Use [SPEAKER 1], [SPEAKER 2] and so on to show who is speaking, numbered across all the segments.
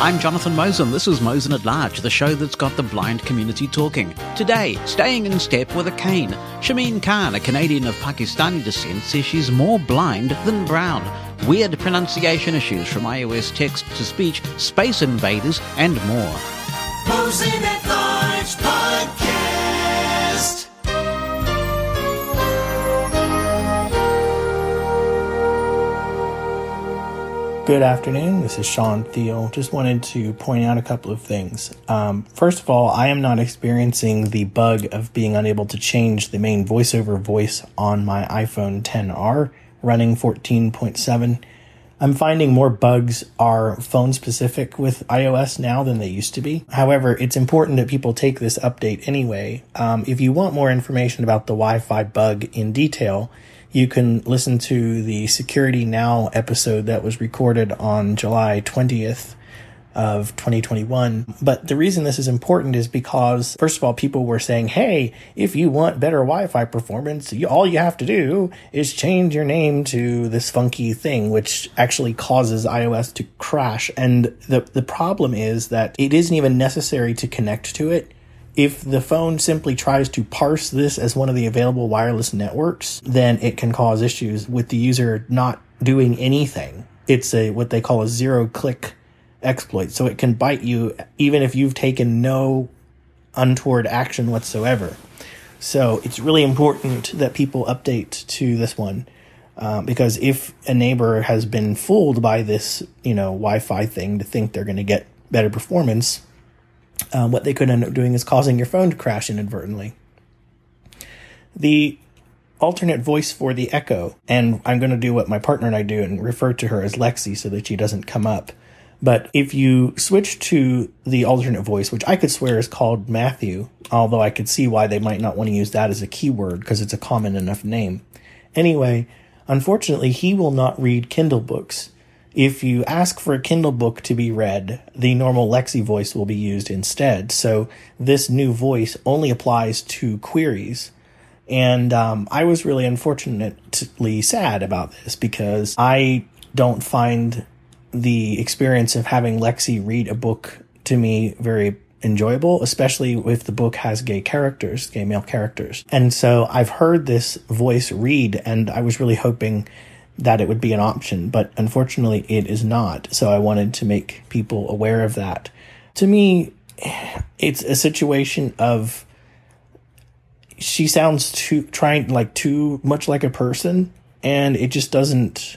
[SPEAKER 1] I'm Jonathan Mosen. This is Mosen at Large, the show that's got the blind community talking. Today, staying in step with a cane. Shameen Khan, a Canadian of Pakistani descent, says she's more blind than brown. Weird pronunciation issues from iOS text to speech, space invaders, and more.
[SPEAKER 2] Mosen at Large Podcast.
[SPEAKER 3] Good afternoon. This is Sean Thiel. Just wanted to point out a couple of things. Um, first of all, I am not experiencing the bug of being unable to change the main voiceover voice on my iPhone 10R running 14.7. I'm finding more bugs are phone specific with iOS now than they used to be. However, it's important that people take this update anyway. Um, if you want more information about the Wi Fi bug in detail, you can listen to the Security Now episode that was recorded on July 20th of 2021. But the reason this is important is because, first of all, people were saying, hey, if you want better Wi Fi performance, you, all you have to do is change your name to this funky thing, which actually causes iOS to crash. And the, the problem is that it isn't even necessary to connect to it if the phone simply tries to parse this as one of the available wireless networks, then it can cause issues with the user not doing anything. It's a what they call a zero click exploit. So it can bite you even if you've taken no untoward action whatsoever. So it's really important that people update to this one. Uh, because if a neighbor has been fooled by this, you know, Wi-Fi thing to think they're going to get better performance, um, what they could end up doing is causing your phone to crash inadvertently. The alternate voice for the Echo, and I'm going to do what my partner and I do and refer to her as Lexi so that she doesn't come up. But if you switch to the alternate voice, which I could swear is called Matthew, although I could see why they might not want to use that as a keyword because it's a common enough name. Anyway, unfortunately, he will not read Kindle books. If you ask for a Kindle book to be read, the normal Lexi voice will be used instead. So this new voice only applies to queries. And um, I was really unfortunately sad about this because I don't find the experience of having Lexi read a book to me very enjoyable, especially if the book has gay characters, gay male characters. And so I've heard this voice read, and I was really hoping that it would be an option, but unfortunately it is not. So I wanted to make people aware of that. To me, it's a situation of she sounds too trying like too much like a person and it just doesn't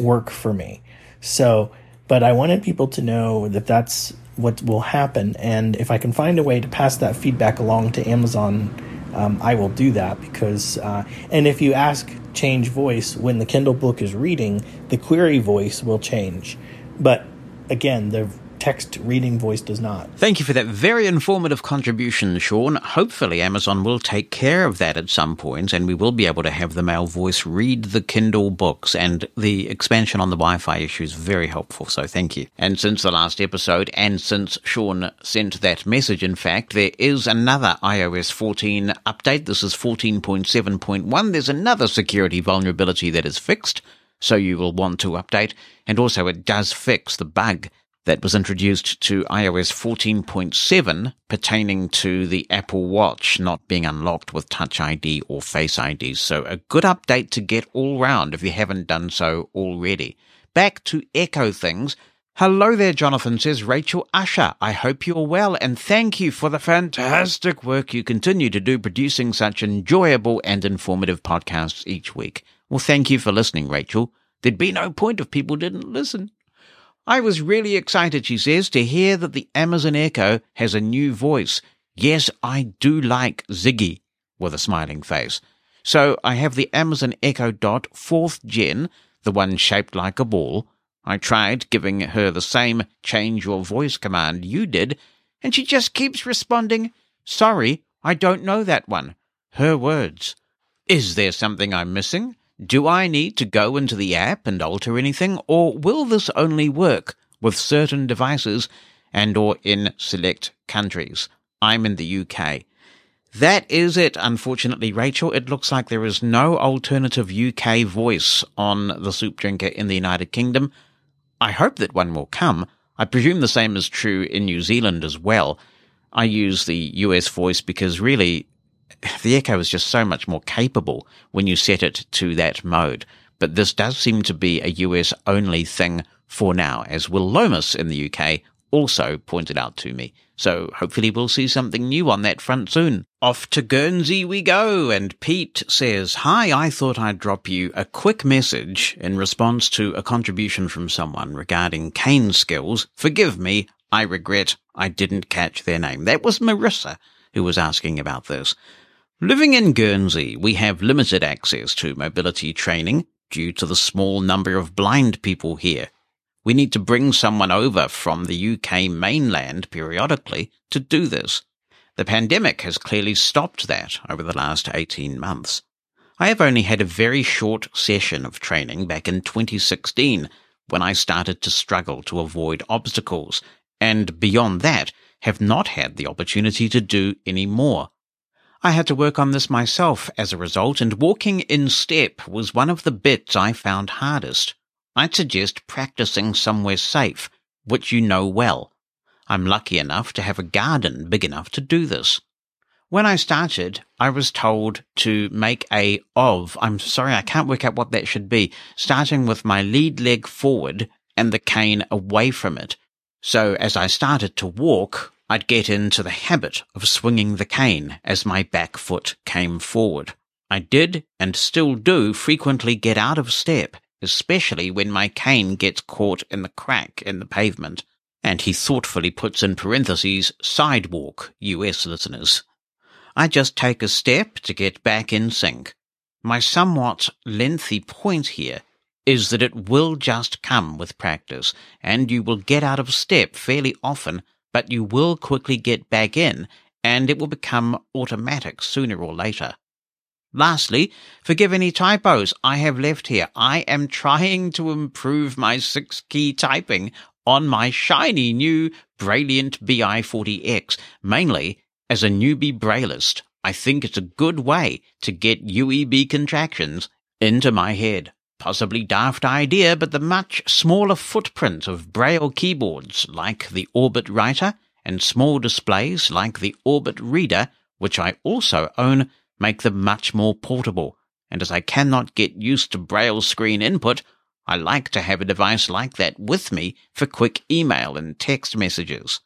[SPEAKER 3] work for me. So, but I wanted people to know that that's what will happen and if I can find a way to pass that feedback along to Amazon um, I will do that because, uh, and if you ask change voice when the Kindle book is reading, the query voice will change. But again, the text reading voice does not.
[SPEAKER 1] Thank you for that very informative contribution, Sean. Hopefully, Amazon will take care of that at some point, and we will be able to have the male voice read the Kindle books. And the expansion on the Wi Fi issue is very helpful, so thank you. And since the last episode, and since Sean sent that message, in fact, there is another iOS 14 update. This is 14.7.1. There's another security vulnerability that is fixed. So you will want to update. And also it does fix the bug that was introduced to iOS 14.7 pertaining to the Apple Watch not being unlocked with Touch ID or Face ID. So a good update to get all round if you haven't done so already. Back to Echo things. Hello there, Jonathan, says Rachel Usher. I hope you're well and thank you for the fantastic work you continue to do producing such enjoyable and informative podcasts each week. Well, thank you for listening, Rachel. There'd be no point if people didn't listen. I was really excited, she says, to hear that the Amazon Echo has a new voice. Yes, I do like Ziggy, with a smiling face. So I have the Amazon Echo Dot 4th Gen, the one shaped like a ball. I tried giving her the same change your voice command you did, and she just keeps responding, Sorry, I don't know that one. Her words. Is there something I'm missing? Do I need to go into the app and alter anything, or will this only work with certain devices and or in select countries? I'm in the UK. That is it, unfortunately, Rachel. It looks like there is no alternative UK voice on the soup drinker in the United Kingdom. I hope that one will come. I presume the same is true in New Zealand as well. I use the US voice because really the Echo is just so much more capable when you set it to that mode. But this does seem to be a US only thing for now, as Will Lomas in the UK also pointed out to me. So hopefully we'll see something new on that front soon. Off to Guernsey we go, and Pete says, Hi, I thought I'd drop you a quick message in response to a contribution from someone regarding cane skills. Forgive me, I regret I didn't catch their name. That was Marissa who was asking about this. Living in Guernsey, we have limited access to mobility training due to the small number of blind people here. We need to bring someone over from the UK mainland periodically to do this. The pandemic has clearly stopped that over the last 18 months. I have only had a very short session of training back in 2016 when I started to struggle to avoid obstacles, and beyond that, have not had the opportunity to do any more. I had to work on this myself as a result, and walking in step was one of the bits I found hardest. I'd suggest practicing somewhere safe, which you know well. I'm lucky enough to have a garden big enough to do this. When I started, I was told to make a of, I'm sorry, I can't work out what that should be, starting with my lead leg forward and the cane away from it. So as I started to walk, I'd get into the habit of swinging the cane as my back foot came forward. I did and still do frequently get out of step especially when my cane gets caught in the crack in the pavement. And he thoughtfully puts in parentheses, sidewalk, US listeners. I just take a step to get back in sync. My somewhat lengthy point here is that it will just come with practice, and you will get out of step fairly often, but you will quickly get back in, and it will become automatic sooner or later. Lastly, forgive any typos I have left here. I am trying to improve my six key typing on my shiny new Brailliant BI40X, mainly as a newbie braillist. I think it's a good way to get UEB contractions into my head. Possibly daft idea, but the much smaller footprint of Braille keyboards like the Orbit Writer and small displays like the Orbit Reader, which I also own, make them much more portable, and as I cannot get used to braille screen input, I like to have a device like that with me for quick email and text messages.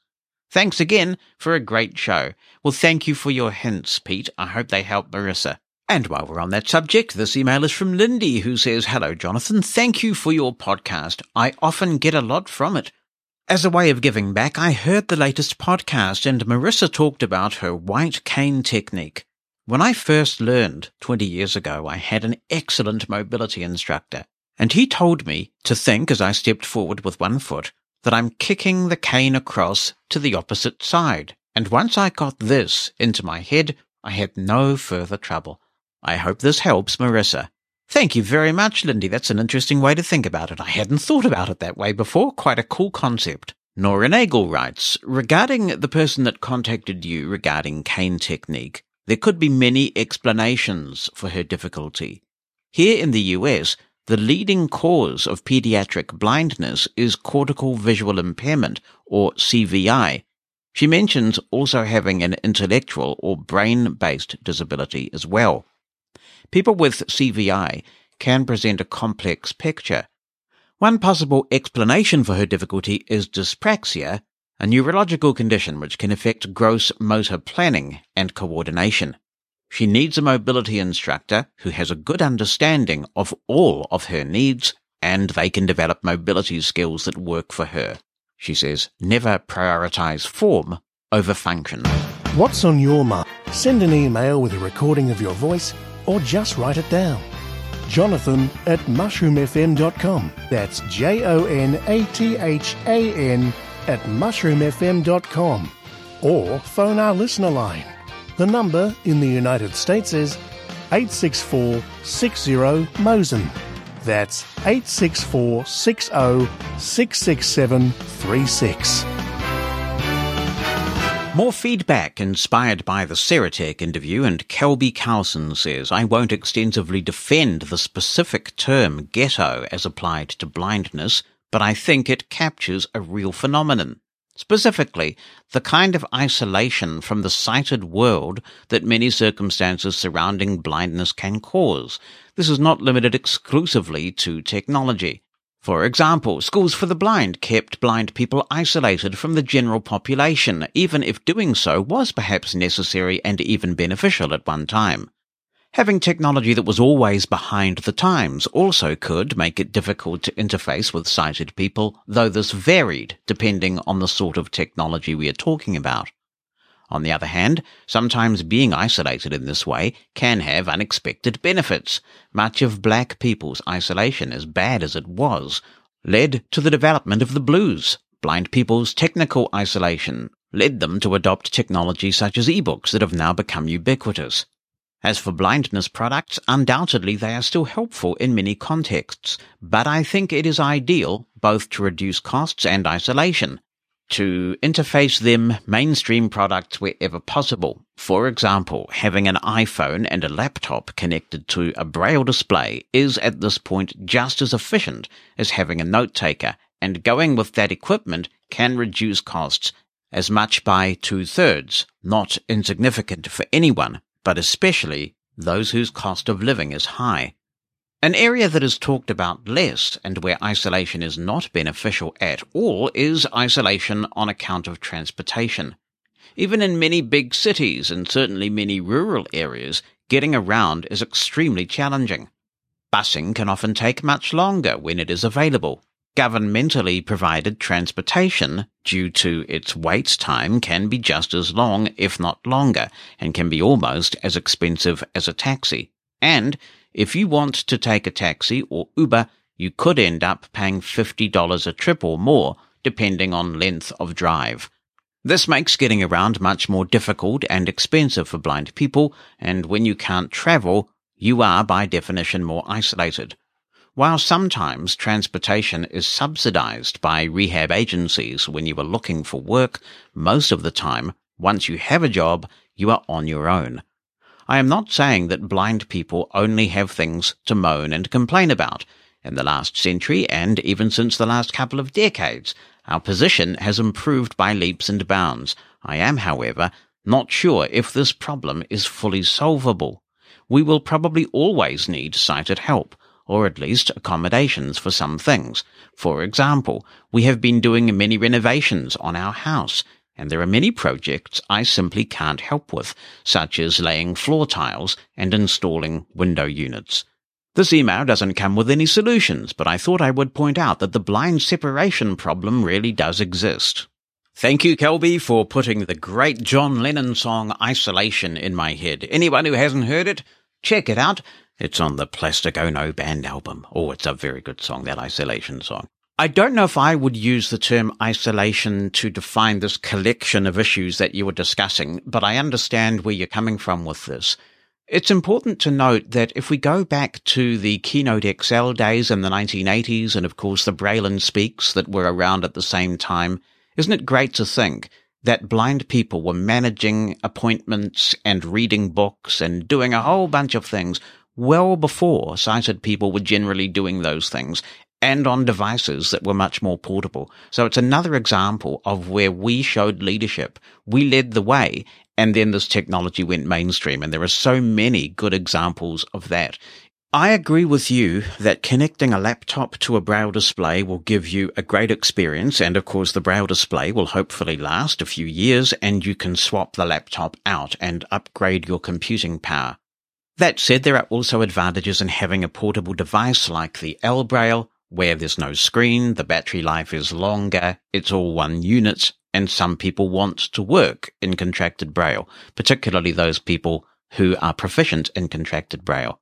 [SPEAKER 1] Thanks again for a great show. Well, thank you for your hints, Pete. I hope they help Marissa. And while we're on that subject, this email is from Lindy, who says, Hello, Jonathan. Thank you for your podcast. I often get a lot from it. As a way of giving back, I heard the latest podcast and Marissa talked about her white cane technique. When I first learned 20 years ago, I had an excellent mobility instructor, and he told me to think as I stepped forward with one foot that I'm kicking the cane across to the opposite side. And once I got this into my head, I had no further trouble. I hope this helps, Marissa. Thank you very much, Lindy. That's an interesting way to think about it. I hadn't thought about it that way before. Quite a cool concept. Nora Nagel writes, regarding the person that contacted you regarding cane technique, there could be many explanations for her difficulty. Here in the US, the leading cause of pediatric blindness is cortical visual impairment, or CVI. She mentions also having an intellectual or brain-based disability as well. People with CVI can present a complex picture. One possible explanation for her difficulty is dyspraxia, a neurological condition which can affect gross motor planning and coordination. She needs a mobility instructor who has a good understanding of all of her needs and they can develop mobility skills that work for her. She says, never prioritize form over function.
[SPEAKER 4] What's on your mind? Send an email with a recording of your voice or just write it down. Jonathan at mushroomfm.com. That's J O N A T H A N at mushroomfm.com or phone our listener line. The number in the United States is 864 60 Mosen. That's 864 60 667 36.
[SPEAKER 1] More feedback inspired by the Serotek interview, and Kelby Carlson says, I won't extensively defend the specific term ghetto as applied to blindness, but I think it captures a real phenomenon. Specifically, the kind of isolation from the sighted world that many circumstances surrounding blindness can cause. This is not limited exclusively to technology. For example, schools for the blind kept blind people isolated from the general population, even if doing so was perhaps necessary and even beneficial at one time. Having technology that was always behind the times also could make it difficult to interface with sighted people, though this varied depending on the sort of technology we are talking about. On the other hand, sometimes being isolated in this way can have unexpected benefits. Much of black people's isolation, as bad as it was, led to the development of the blues. Blind people's technical isolation led them to adopt technology such as ebooks that have now become ubiquitous. As for blindness products, undoubtedly they are still helpful in many contexts, but I think it is ideal both to reduce costs and isolation, to interface them mainstream products wherever possible. For example, having an iPhone and a laptop connected to a braille display is at this point just as efficient as having a note taker, and going with that equipment can reduce costs as much by two thirds, not insignificant for anyone but especially those whose cost of living is high. An area that is talked about less and where isolation is not beneficial at all is isolation on account of transportation. Even in many big cities and certainly many rural areas, getting around is extremely challenging. Busing can often take much longer when it is available, Governmentally provided transportation, due to its wait time, can be just as long, if not longer, and can be almost as expensive as a taxi. And if you want to take a taxi or Uber, you could end up paying $50 a trip or more, depending on length of drive. This makes getting around much more difficult and expensive for blind people, and when you can't travel, you are by definition more isolated. While sometimes transportation is subsidized by rehab agencies when you are looking for work, most of the time, once you have a job, you are on your own. I am not saying that blind people only have things to moan and complain about. In the last century, and even since the last couple of decades, our position has improved by leaps and bounds. I am, however, not sure if this problem is fully solvable. We will probably always need sighted help or at least accommodations for some things. For example, we have been doing many renovations on our house, and there are many projects I simply can't help with, such as laying floor tiles and installing window units. This email doesn't come with any solutions, but I thought I would point out that the blind separation problem really does exist. Thank you, Kelby, for putting the great John Lennon song Isolation in my head. Anyone who hasn't heard it, check it out. It's on the Plastic oh Ono band album. Oh, it's a very good song, that isolation song. I don't know if I would use the term isolation to define this collection of issues that you were discussing, but I understand where you're coming from with this. It's important to note that if we go back to the Keynote XL days in the 1980s, and of course the Braille and Speaks that were around at the same time, isn't it great to think that blind people were managing appointments and reading books and doing a whole bunch of things well before sighted people were generally doing those things and on devices that were much more portable. So it's another example of where we showed leadership. We led the way and then this technology went mainstream and there are so many good examples of that. I agree with you that connecting a laptop to a braille display will give you a great experience. And of course, the braille display will hopefully last a few years and you can swap the laptop out and upgrade your computing power. That said, there are also advantages in having a portable device like the ElBraille, where there's no screen, the battery life is longer, it's all one unit, and some people want to work in contracted Braille, particularly those people who are proficient in contracted Braille.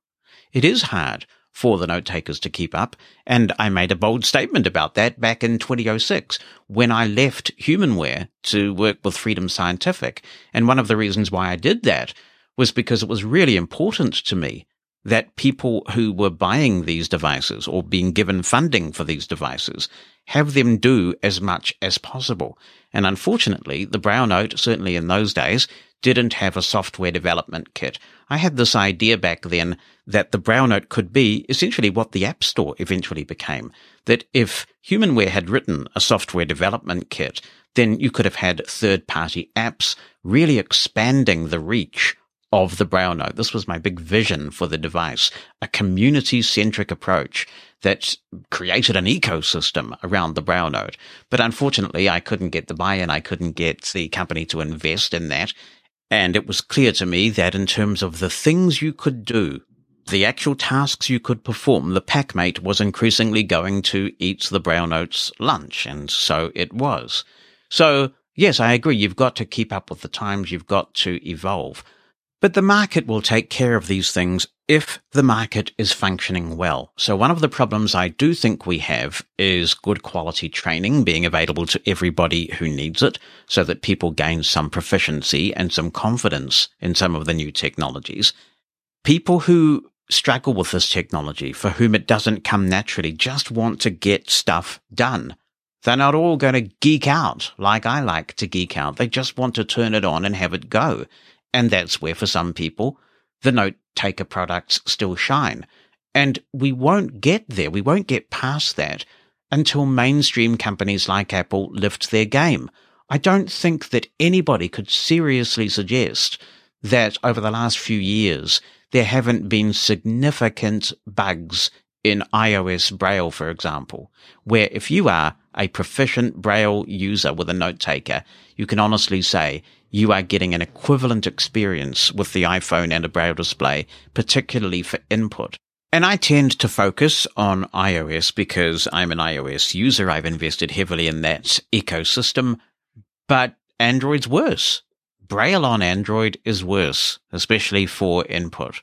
[SPEAKER 1] It is hard for the note takers to keep up, and I made a bold statement about that back in 2006 when I left Humanware to work with Freedom Scientific. And one of the reasons why I did that was because it was really important to me that people who were buying these devices or being given funding for these devices have them do as much as possible. And unfortunately, the Braille Note, certainly in those days, didn't have a software development kit. I had this idea back then that the Braille Note could be essentially what the App Store eventually became. That if Humanware had written a software development kit, then you could have had third party apps really expanding the reach of the Braille Note. This was my big vision for the device, a community centric approach that created an ecosystem around the Braille Note. But unfortunately, I couldn't get the buy-in. I couldn't get the company to invest in that. And it was clear to me that in terms of the things you could do, the actual tasks you could perform, the PAC Mate was increasingly going to eat the Braille Note's lunch. And so it was. So yes, I agree. You've got to keep up with the times. You've got to evolve. But the market will take care of these things if the market is functioning well. So one of the problems I do think we have is good quality training being available to everybody who needs it so that people gain some proficiency and some confidence in some of the new technologies. People who struggle with this technology, for whom it doesn't come naturally, just want to get stuff done. They're not all going to geek out like I like to geek out. They just want to turn it on and have it go. And that's where, for some people, the note taker products still shine. And we won't get there. We won't get past that until mainstream companies like Apple lift their game. I don't think that anybody could seriously suggest that over the last few years, there haven't been significant bugs in iOS Braille, for example, where if you are a proficient Braille user with a note taker, you can honestly say you are getting an equivalent experience with the iPhone and a Braille display, particularly for input. And I tend to focus on iOS because I'm an iOS user. I've invested heavily in that ecosystem, but Android's worse. Braille on Android is worse, especially for input.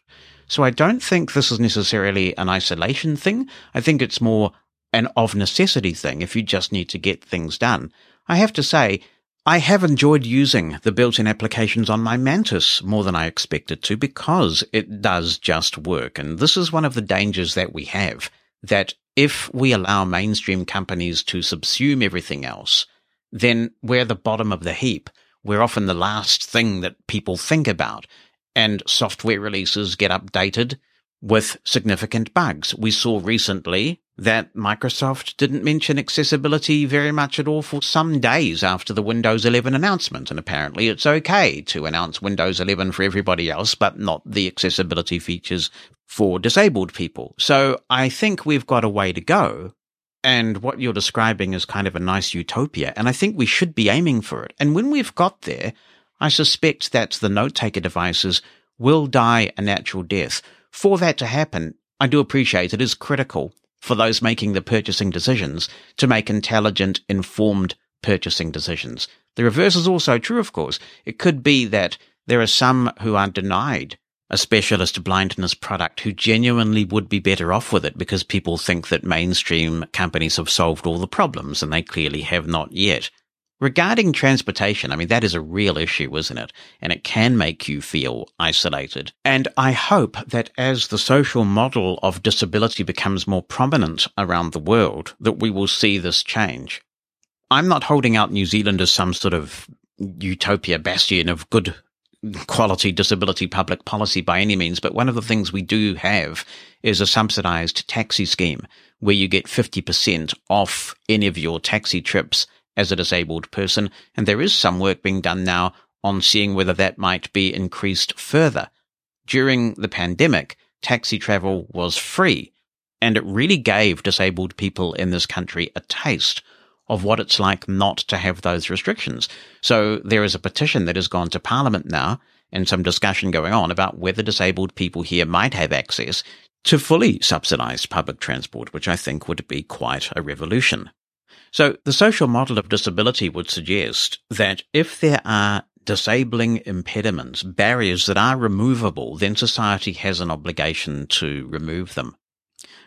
[SPEAKER 1] So I don't think this is necessarily an isolation thing. I think it's more an of necessity thing if you just need to get things done. I have to say, I have enjoyed using the built-in applications on my Mantis more than I expected to because it does just work. And this is one of the dangers that we have, that if we allow mainstream companies to subsume everything else, then we're the bottom of the heap. We're often the last thing that people think about. And software releases get updated with significant bugs. We saw recently that Microsoft didn't mention accessibility very much at all for some days after the Windows 11 announcement. And apparently it's okay to announce Windows 11 for everybody else, but not the accessibility features for disabled people. So I think we've got a way to go. And what you're describing is kind of a nice utopia. And I think we should be aiming for it. And when we've got there, I suspect that the note taker devices will die a natural death. For that to happen, I do appreciate it is critical for those making the purchasing decisions to make intelligent, informed purchasing decisions. The reverse is also true, of course. It could be that there are some who are denied a specialist blindness product who genuinely would be better off with it because people think that mainstream companies have solved all the problems and they clearly have not yet. Regarding transportation, I mean, that is a real issue, isn't it? And it can make you feel isolated. And I hope that as the social model of disability becomes more prominent around the world, that we will see this change. I'm not holding out New Zealand as some sort of utopia bastion of good quality disability public policy by any means, but one of the things we do have is a subsidized taxi scheme where you get 50% off any of your taxi trips as a disabled person, and there is some work being done now on seeing whether that might be increased further. During the pandemic, taxi travel was free, and it really gave disabled people in this country a taste of what it's like not to have those restrictions. So there is a petition that has gone to Parliament now and some discussion going on about whether disabled people here might have access to fully subsidized public transport, which I think would be quite a revolution. So the social model of disability would suggest that if there are disabling impediments, barriers that are removable, then society has an obligation to remove them.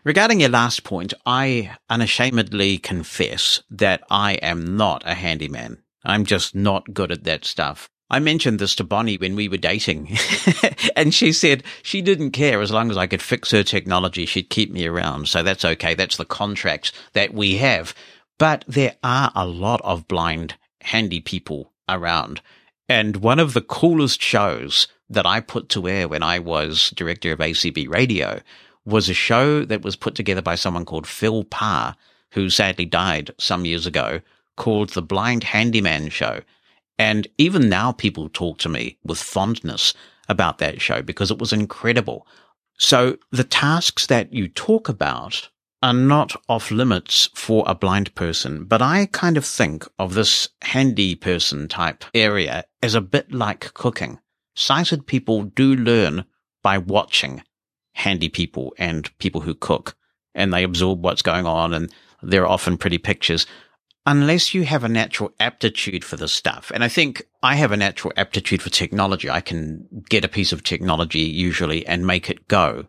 [SPEAKER 1] Regarding your last point, I unashamedly confess that I am not a handyman. I'm just not good at that stuff. I mentioned this to Bonnie when we were dating, and she said she didn't care as long as I could fix her technology, she'd keep me around. So that's okay. That's the contract that we have. But there are a lot of blind, handy people around. And one of the coolest shows that I put to air when I was director of ACB Radio was a show that was put together by someone called Phil Parr, who sadly died some years ago, called The Blind Handyman Show. And even now people talk to me with fondness about that show because it was incredible. So the tasks that you talk about are not off limits for a blind person, but I kind of think of this handy person type area as a bit like cooking. Sighted people do learn by watching handy people and people who cook and they absorb what's going on and they're often pretty pictures unless you have a natural aptitude for this stuff. And I think I have a natural aptitude for technology. I can get a piece of technology usually and make it go.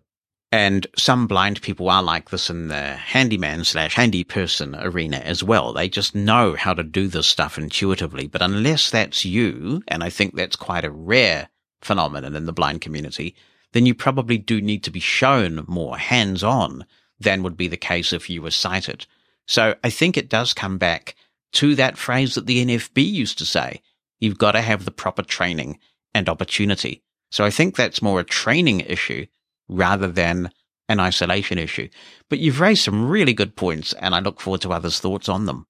[SPEAKER 1] And some blind people are like this in the handyman slash handy person arena as well. They just know how to do this stuff intuitively. But unless that's you, and I think that's quite a rare phenomenon in the blind community, then you probably do need to be shown more hands on than would be the case if you were sighted. So I think it does come back to that phrase that the NFB used to say. You've got to have the proper training and opportunity. So I think that's more a training issue rather than an isolation issue. But you've raised some really good points, and I look forward to others' thoughts on them.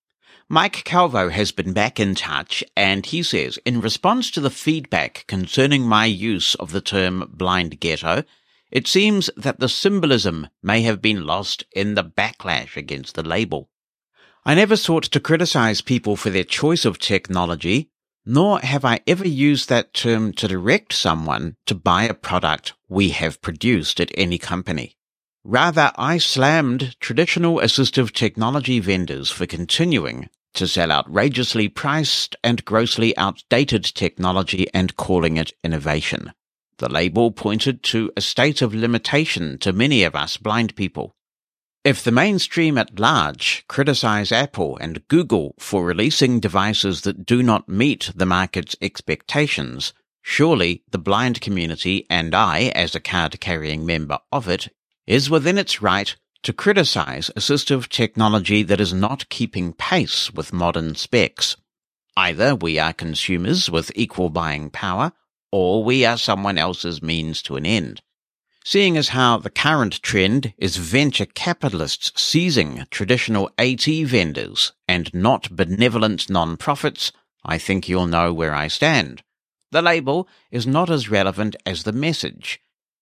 [SPEAKER 1] Mike Calvo has been back in touch, and he says, in response to the feedback concerning my use of the term blind ghetto, it seems that the symbolism may have been lost in the backlash against the label. I never sought to criticize people for their choice of technology, nor have I ever used that term to direct someone to buy a product we have produced at any company. Rather, I slammed traditional assistive technology vendors for continuing to sell outrageously priced and grossly outdated technology and calling it innovation. The label pointed to a state of limitation to many of us blind people. If the mainstream at large criticize Apple and Google for releasing devices that do not meet the market's expectations, surely the blind community and I, as a card carrying member of it, is within its right to criticize assistive technology that is not keeping pace with modern specs. Either we are consumers with equal buying power, or we are someone else's means to an end seeing as how the current trend is venture capitalists seizing traditional AT vendors and not benevolent non-profits, I think you'll know where I stand. The label is not as relevant as the message.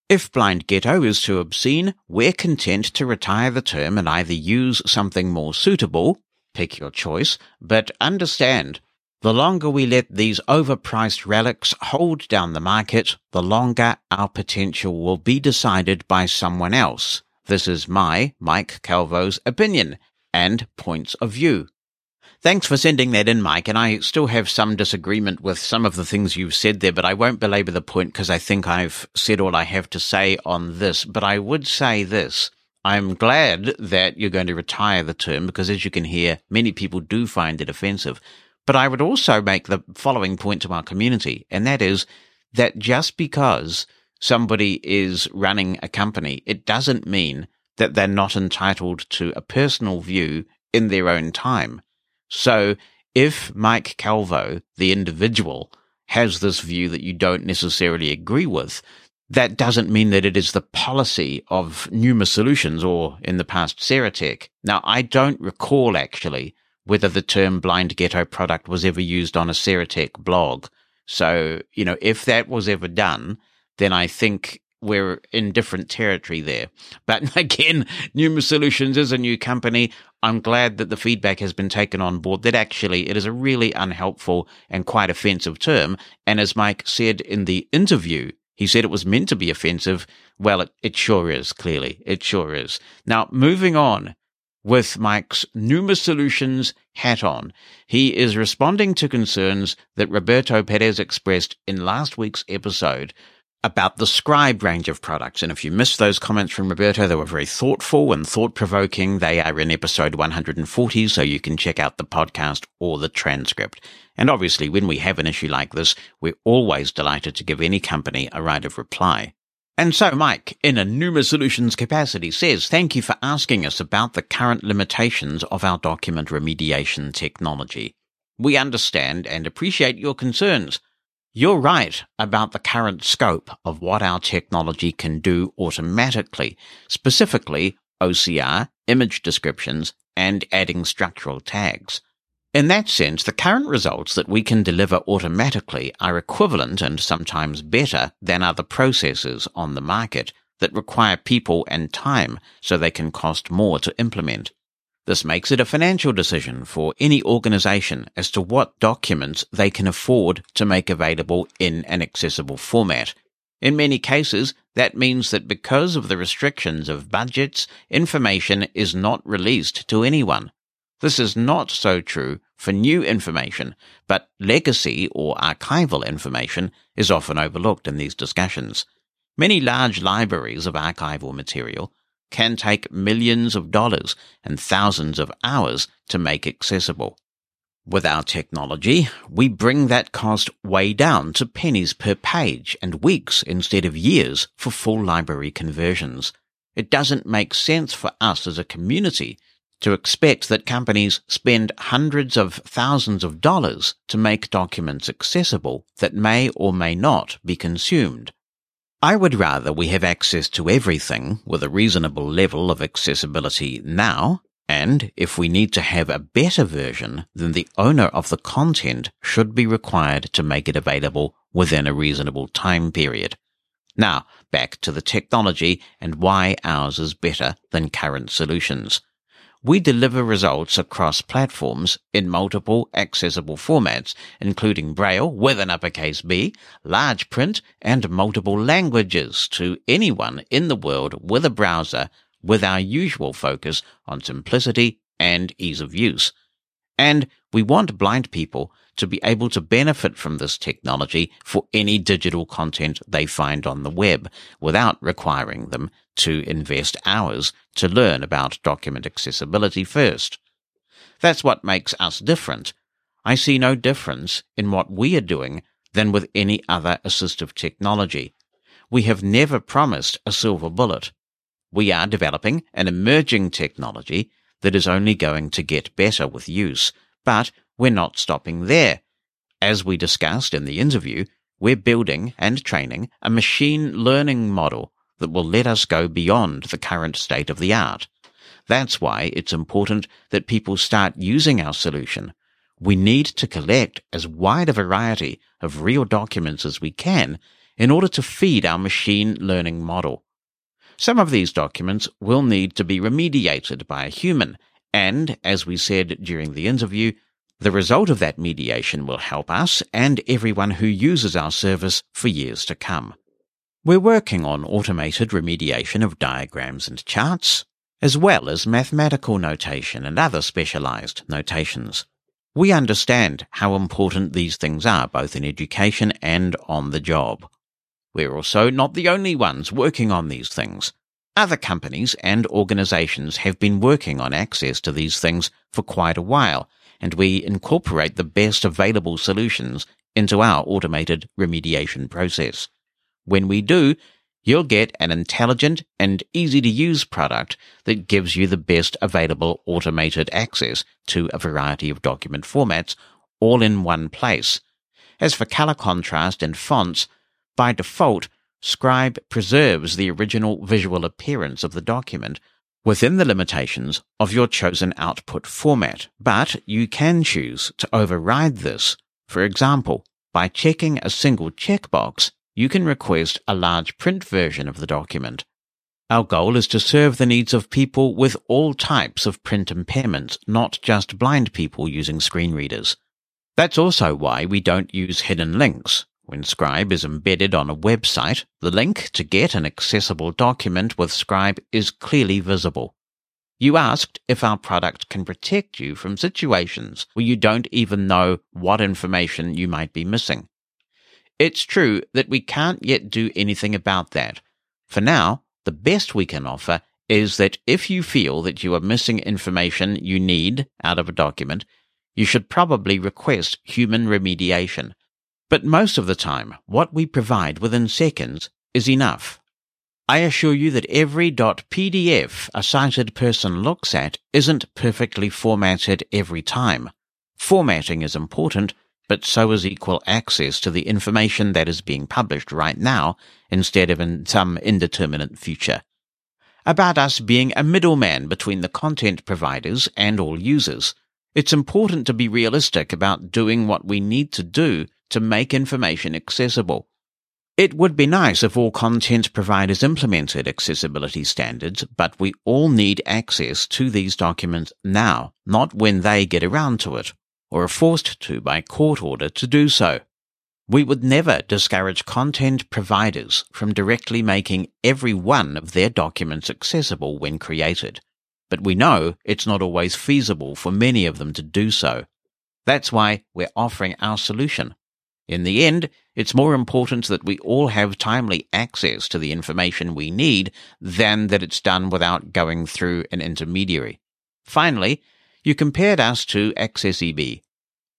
[SPEAKER 1] If blind ghetto is too obscene, we're content to retire the term and either use something more suitable, pick your choice, but understand the longer we let these overpriced relics hold down the market, the longer our potential will be decided by someone else. This is my, Mike Calvo's opinion and points of view. Thanks for sending that in, Mike. And I still have some disagreement with some of the things you've said there, but I won't belabor the point because I think I've said all I have to say on this. But I would say this. I'm glad that you're going to retire the term because as you can hear, many people do find it offensive. But I would also make the following point to our community, and that is that just because somebody is running a company, it doesn't mean that they're not entitled to a personal view in their own time. So if Mike Calvo, the individual, has this view that you don't necessarily agree with, that doesn't mean that it is the policy of Numa Solutions or in the past Serotek. Now, I don't recall actually whether the term blind ghetto product was ever used on a Serotek blog. So, you know, if that was ever done, then I think we're in different territory there. But again, Numa Solutions is a new company. I'm glad that the feedback has been taken on board that actually it is a really unhelpful and quite offensive term. And as Mike said in the interview, he said it was meant to be offensive. Well, it, it sure is, clearly. It sure is. Now, moving on with Mike's Numa Solutions hat on. He is responding to concerns that Roberto Perez expressed in last week's episode about the Scribe range of products. And if you missed those comments from Roberto, they were very thoughtful and thought provoking. They are in episode 140, so you can check out the podcast or the transcript. And obviously, when we have an issue like this, we're always delighted to give any company a right of reply. And so Mike, in a Numa Solutions capacity, says, thank you for asking us about the current limitations of our document remediation technology. We understand and appreciate your concerns. You're right about the current scope of what our technology can do automatically, specifically OCR, image descriptions, and adding structural tags. In that sense, the current results that we can deliver automatically are equivalent and sometimes better than other processes on the market that require people and time so they can cost more to implement. This makes it a financial decision for any organization as to what documents they can afford to make available in an accessible format. In many cases, that means that because of the restrictions of budgets, information is not released to anyone. This is not so true for new information, but legacy or archival information is often overlooked in these discussions. Many large libraries of archival material can take millions of dollars and thousands of hours to make accessible. With our technology, we bring that cost way down to pennies per page and weeks instead of years for full library conversions. It doesn't make sense for us as a community to expect that companies spend hundreds of thousands of dollars to make documents accessible that may or may not be consumed. I would rather we have access to everything with a reasonable level of accessibility now, and if we need to have a better version, then the owner of the content should be required to make it available within a reasonable time period. Now, back to the technology and why ours is better than current solutions. We deliver results across platforms in multiple accessible formats, including Braille with an uppercase B, large print, and multiple languages to anyone in the world with a browser with our usual focus on simplicity and ease of use. And we want blind people to be able to benefit from this technology for any digital content they find on the web without requiring them to invest hours to learn about document accessibility first. That's what makes us different. I see no difference in what we are doing than with any other assistive technology. We have never promised a silver bullet. We are developing an emerging technology that is only going to get better with use, but we're not stopping there. As we discussed in the interview, we're building and training a machine learning model that will let us go beyond the current state of the art. That's why it's important that people start using our solution. We need to collect as wide a variety of real documents as we can in order to feed our machine learning model. Some of these documents will need to be remediated by a human, and, as we said during the interview, the result of that mediation will help us and everyone who uses our service for years to come. We're working on automated remediation of diagrams and charts, as well as mathematical notation and other specialized notations. We understand how important these things are both in education and on the job. We're also not the only ones working on these things. Other companies and organizations have been working on access to these things for quite a while, and we incorporate the best available solutions into our automated remediation process. When we do, you'll get an intelligent and easy to use product that gives you the best available automated access to a variety of document formats all in one place. As for color contrast and fonts, by default, Scribe preserves the original visual appearance of the document within the limitations of your chosen output format, but you can choose to override this. For example, by checking a single checkbox you can request a large print version of the document. Our goal is to serve the needs of people with all types of print impairments, not just blind people using screen readers. That's also why we don't use hidden links. When Scribe is embedded on a website, the link to get an accessible document with Scribe is clearly visible. You asked if our product can protect you from situations where you don't even know what information you might be missing. It's true that we can't yet do anything about that. For now, the best we can offer is that if you feel that you are missing information you need out of a document, you should probably request human remediation. But most of the time, what we provide within seconds is enough. I assure you that every .pdf a sighted person looks at isn't perfectly formatted every time. Formatting is important, but so is equal access to the information that is being published right now instead of in some indeterminate future. About us being a middleman between the content providers and all users. It's important to be realistic about doing what we need to do to make information accessible. It would be nice if all content providers implemented accessibility standards, but we all need access to these documents now, not when they get around to it, or are forced to by court order to do so. We would never discourage content providers from directly making every one of their documents accessible when created, but we know it's not always feasible for many of them to do so. That's why we're offering our solution in the end, it's more important that we all have timely access to the information we need than that it's done without going through an intermediary. Finally, you compared us to accessiBe.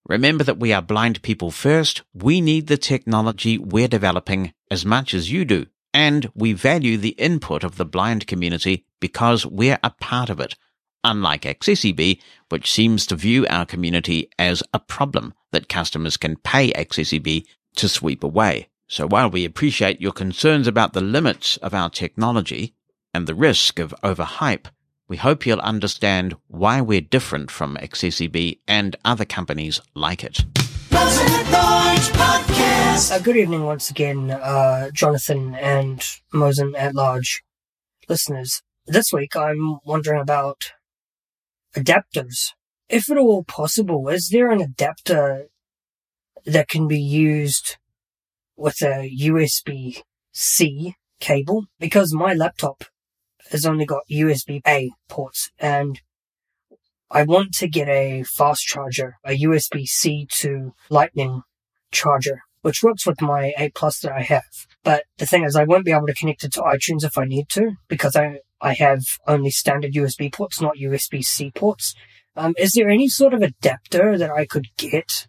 [SPEAKER 1] Remember that we are blind people first. We need the technology we're developing as much as you do, and we value the input of the blind community because we're a part of it unlike accessiBe, which seems to view our community as a problem that customers can pay accessiBe to sweep away. So while we appreciate your concerns about the limits of our technology and the risk of overhype, we hope you'll understand why we're different from accessiBe and other companies like it.
[SPEAKER 5] Uh, good evening once again, uh, Jonathan and Mosen at large listeners. This week I'm wondering about adapters. If at all possible, is there an adapter that can be used with a USB C cable? Because my laptop has only got USB A ports and I want to get a fast charger, a USB C to lightning charger, which works with my A plus that I have. But the thing is, I won't be able to connect it to iTunes if I need to because I I have only standard USB ports, not USB C ports. Um, is there any sort of adapter that I could get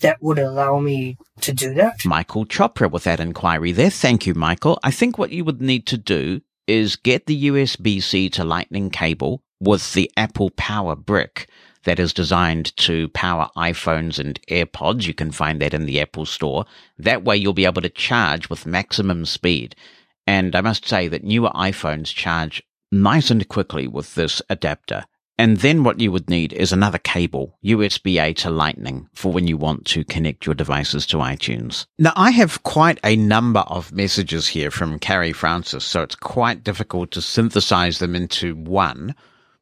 [SPEAKER 5] that would allow me to do that?
[SPEAKER 1] Michael Chopra with that inquiry there. Thank you, Michael. I think what you would need to do is get the USB C to lightning cable with the Apple Power brick that is designed to power iPhones and AirPods. You can find that in the Apple Store. That way you'll be able to charge with maximum speed. And I must say that newer iPhones charge nice and quickly with this adapter. And then what you would need is another cable, USB A to Lightning, for when you want to connect your devices to iTunes. Now, I have quite a number of messages here from Carrie Francis, so it's quite difficult to synthesize them into one.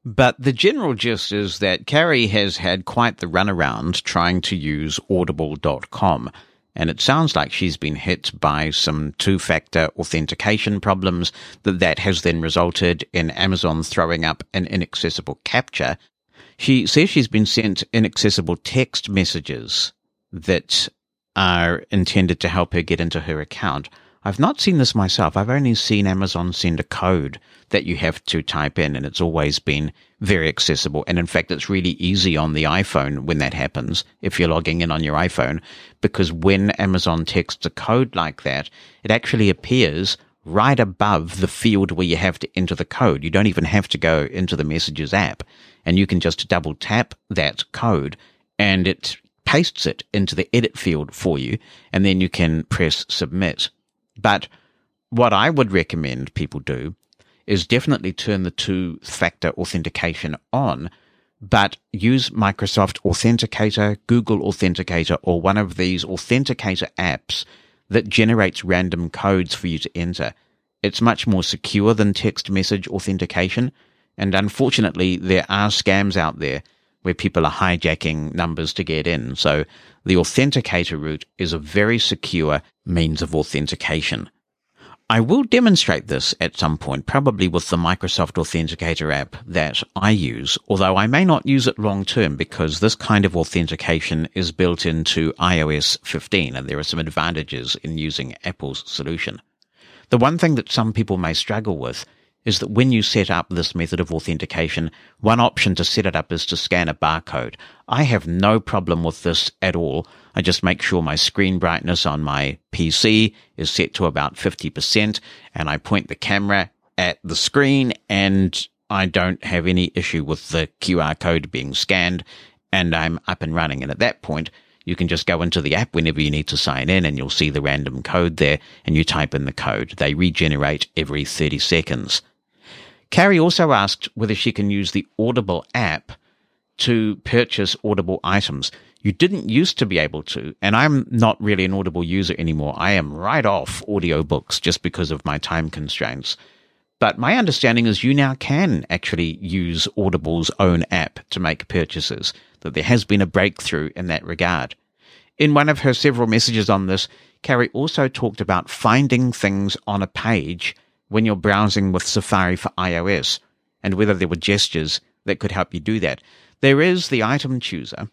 [SPEAKER 1] But the general gist is that Carrie has had quite the runaround trying to use audible.com and it sounds like she's been hit by some two-factor authentication problems that that has then resulted in Amazon throwing up an inaccessible captcha. She says she's been sent inaccessible text messages that are intended to help her get into her account. I've not seen this myself. I've only seen Amazon send a code that you have to type in, and it's always been very accessible. And in fact, it's really easy on the iPhone when that happens, if you're logging in on your iPhone, because when Amazon texts a code like that, it actually appears right above the field where you have to enter the code. You don't even have to go into the Messages app, and you can just double tap that code, and it pastes it into the edit field for you, and then you can press submit. But what I would recommend people do is definitely turn the two factor authentication on, but use Microsoft Authenticator, Google Authenticator, or one of these authenticator apps that generates random codes for you to enter. It's much more secure than text message authentication. And unfortunately, there are scams out there where people are hijacking numbers to get in. So the authenticator route is a very secure means of authentication. I will demonstrate this at some point, probably with the Microsoft Authenticator app that I use, although I may not use it long term because this kind of authentication is built into iOS 15 and there are some advantages in using Apple's solution. The one thing that some people may struggle with is that when you set up this method of authentication, one option to set it up is to scan a barcode. I have no problem with this at all. I just make sure my screen brightness on my PC is set to about 50% and I point the camera at the screen and I don't have any issue with the QR code being scanned and I'm up and running. And at that point, You can just go into the app whenever you need to sign in and you'll see the random code there and you type in the code. They regenerate every 30 seconds. Carrie also asked whether she can use the Audible app to purchase Audible items. You didn't used to be able to, and I'm not really an Audible user anymore. I am right off audiobooks just because of my time constraints. But my understanding is you now can actually use Audible's own app to make purchases, that there has been a breakthrough in that regard. In one of her several messages on this, Carrie also talked about finding things on a page when you're browsing with Safari for iOS and whether there were gestures that could help you do that. There is the item chooser,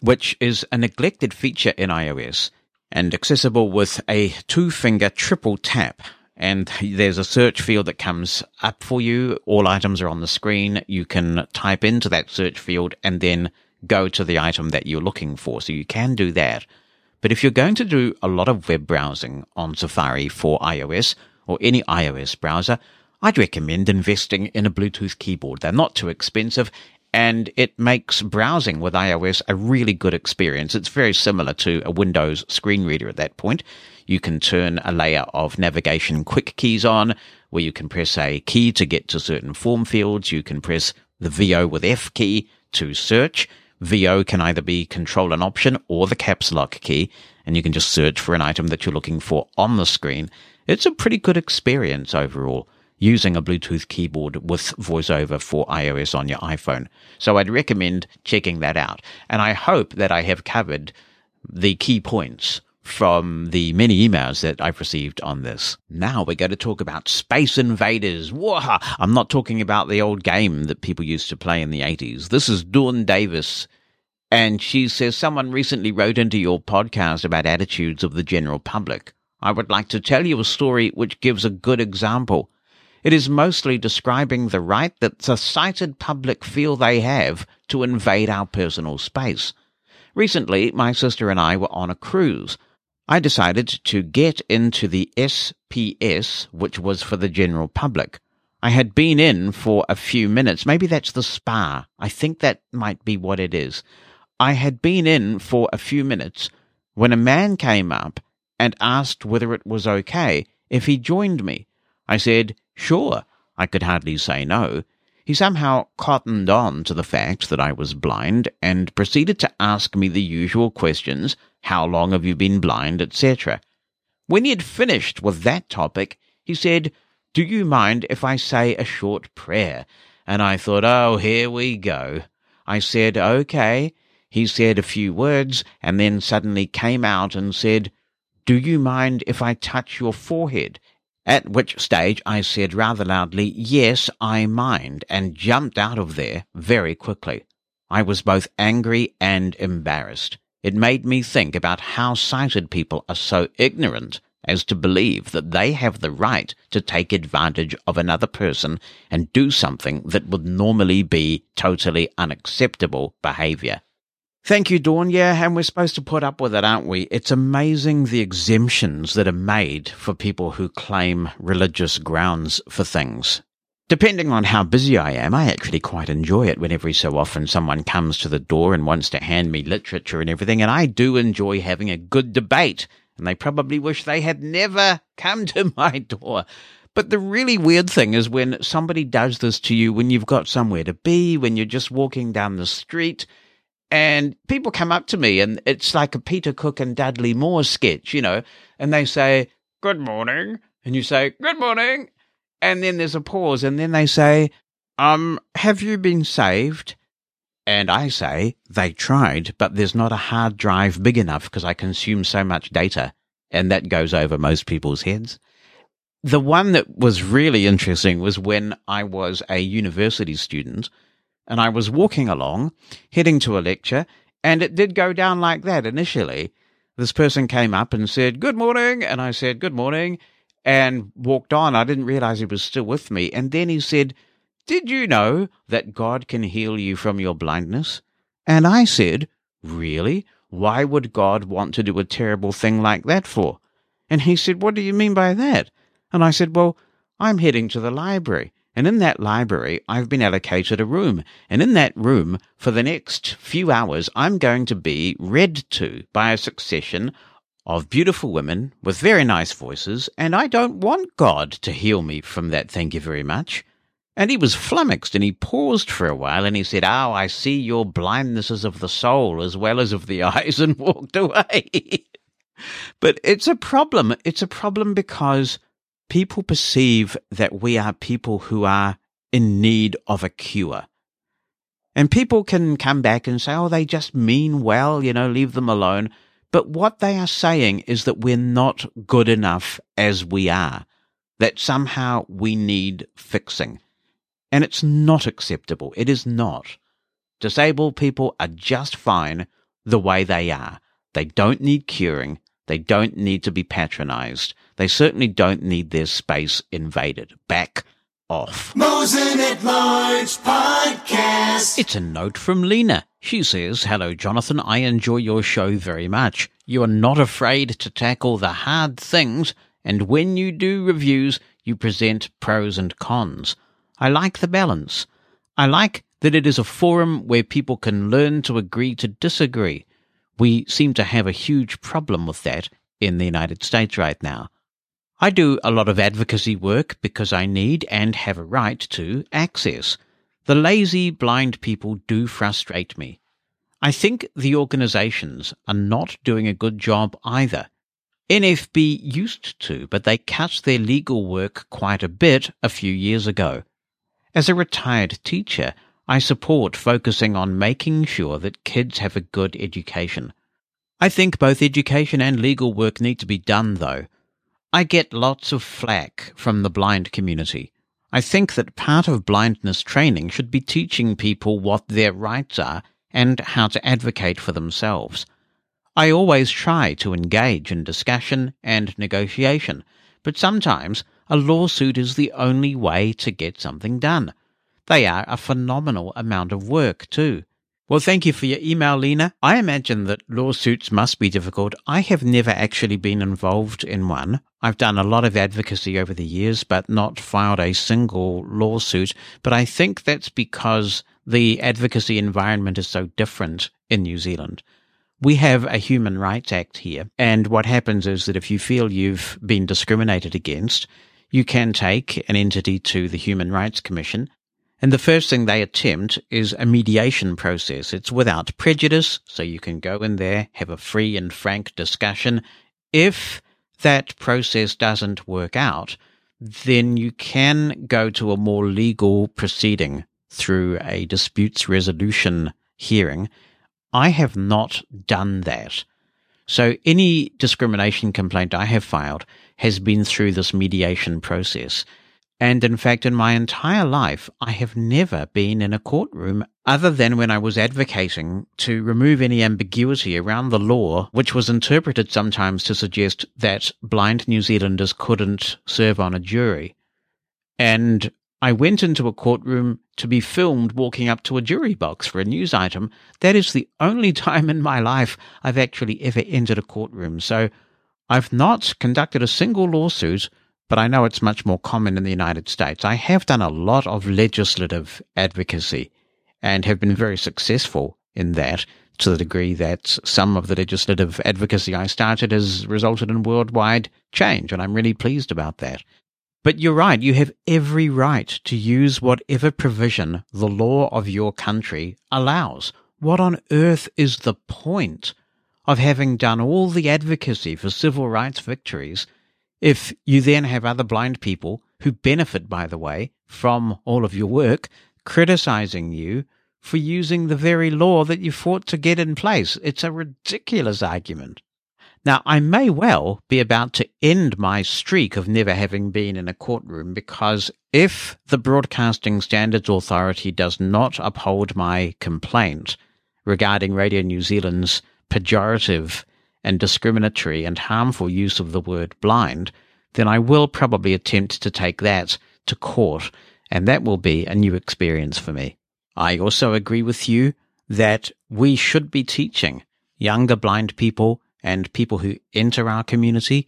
[SPEAKER 1] which is a neglected feature in iOS and accessible with a two finger triple tap and there's a search field that comes up for you. All items are on the screen. You can type into that search field and then go to the item that you're looking for. So you can do that. But if you're going to do a lot of web browsing on Safari for iOS or any iOS browser, I'd recommend investing in a Bluetooth keyboard. They're not too expensive and it makes browsing with iOS a really good experience. It's very similar to a Windows screen reader at that point. You can turn a layer of navigation quick keys on where you can press a key to get to certain form fields. You can press the VO with F key to search. VO can either be control and option or the caps lock key, and you can just search for an item that you're looking for on the screen. It's a pretty good experience overall using a Bluetooth keyboard with VoiceOver for iOS on your iPhone. So I'd recommend checking that out. And I hope that I have covered the key points from the many emails that I've received on this. Now we're going to talk about Space Invaders. Whoa! I'm not talking about the old game that people used to play in the 80s. This is Dawn Davis. And she says, someone recently wrote into your podcast about attitudes of the general public. I would like to tell you a story which gives a good example. It is mostly describing the right that the sighted public feel they have to invade our personal space. Recently, my sister and I were on a cruise. I decided to get into the SPS, which was for the general public. I had been in for a few minutes. Maybe that's the spa. I think that might be what it is. I had been in for a few minutes when a man came up and asked whether it was okay if he joined me. I said, Sure, I could hardly say no. He somehow cottoned on to the fact that I was blind and proceeded to ask me the usual questions how long have you been blind, etc. When he had finished with that topic, he said, Do you mind if I say a short prayer? And I thought, Oh, here we go. I said, Okay. He said a few words and then suddenly came out and said, Do you mind if I touch your forehead? At which stage I said rather loudly, Yes, I mind, and jumped out of there very quickly. I was both angry and embarrassed. It made me think about how sighted people are so ignorant as to believe that they have the right to take advantage of another person and do something that would normally be totally unacceptable behavior. Thank you, Dawn. Yeah, and we're supposed to put up with it, aren't we? It's amazing the exemptions that are made for people who claim religious grounds for things. Depending on how busy I am, I actually quite enjoy it when every so often someone comes to the door and wants to hand me literature and everything, and I do enjoy having a good debate, and they probably wish they had never come to my door. But the really weird thing is when somebody does this to you when you've got somewhere to be, when you're just walking down the street, and people come up to me and it's like a Peter Cook and Dudley Moore sketch, you know, and they say, Good morning. And you say, Good morning. And then there's a pause and then they say, Um, have you been saved? And I say, They tried, but there's not a hard drive big enough because I consume so much data. And that goes over most people's heads. The one that was really interesting was when I was a university student and I was walking along, heading to a lecture, and it did go down like that initially. This person came up and said, Good morning. And I said, Good morning, and walked on. I didn't realize he was still with me. And then he said, Did you know that God can heal you from your blindness? And I said, Really? Why would God want to do a terrible thing like that for? And he said, What do you mean by that? And I said, Well, I'm heading to the library And in that library, I've been allocated a room. And in that room, for the next few hours, I'm going to be read to by a succession of beautiful women with very nice voices. And I don't want God to heal me from that. Thank you very much. And he was flummoxed and he paused for a while and he said, Oh, I see your blindnesses of the soul as well as of the eyes and walked away. but it's a problem. It's a problem because people perceive that we are people who are in need of a cure. And people can come back and say, oh, they just mean well, you know, leave them alone. But what they are saying is that we're not good enough as we are, that somehow we need fixing. And it's not acceptable. It is not. Disabled people are just fine the way they are. They don't need curing. They don't need to be patronized. They certainly don't need their space invaded. Back off.
[SPEAKER 2] Mosen at Large Podcast.
[SPEAKER 1] It's a note from Lena. She says, Hello, Jonathan. I enjoy your show very much. You are not afraid to tackle the hard things, and when you do reviews, you present pros and cons. I like the balance. I like that it is a forum where people can learn to agree to disagree. We seem to have a huge problem with that in the United States right now. I do a lot of advocacy work because I need and have a right to access. The lazy blind people do frustrate me. I think the organizations are not doing a good job either. NFB used to, but they cut their legal work quite a bit a few years ago. As a retired teacher, I support focusing on making sure that kids have a good education. I think both education and legal work need to be done, though. I get lots of flack from the blind community. I think that part of blindness training should be teaching people what their rights are and how to advocate for themselves. I always try to engage in discussion and negotiation, but sometimes a lawsuit is the only way to get something done. They are a phenomenal amount of work, too. Well, thank you for your email, Lena. I imagine that lawsuits must be difficult. I have never actually been involved in one. I've done a lot of advocacy over the years, but not filed a single lawsuit. But I think that's because the advocacy environment is so different in New Zealand. We have a Human Rights Act here, and what happens is that if you feel you've been discriminated against, you can take an entity to the Human Rights Commission and the first thing they attempt is a mediation process. It's without prejudice, so you can go in there, have a free and frank discussion. If that process doesn't work out, then you can go to a more legal proceeding through a disputes resolution hearing. I have not done that. So any discrimination complaint I have filed has been through this mediation process. And in fact, in my entire life, I have never been in a courtroom other than when I was advocating to remove any ambiguity around the law, which was interpreted sometimes to suggest that blind New Zealanders couldn't serve on a jury. And I went into a courtroom to be filmed walking up to a jury box for a news item. That is the only time in my life I've actually ever entered a courtroom. So I've not conducted a single lawsuit but I know it's much more common in the United States. I have done a lot of legislative advocacy and have been very successful in that to the degree that some of the legislative advocacy I started has resulted in worldwide change, and I'm really pleased about that. But you're right, you have every right to use whatever provision the law of your country allows. What on earth is the point of having done all the advocacy for civil rights victories if you then have other blind people who benefit, by the way, from all of your work, criticizing you for using the very law that you fought to get in place. It's a ridiculous argument. Now, I may well be about to end my streak of never having been in a courtroom because if the Broadcasting Standards Authority does not uphold my complaint regarding Radio New Zealand's pejorative and discriminatory and harmful use of the word blind, then I will probably attempt to take that to court, and that will be a new experience for me. I also agree with you that we should be teaching younger blind people and people who enter our community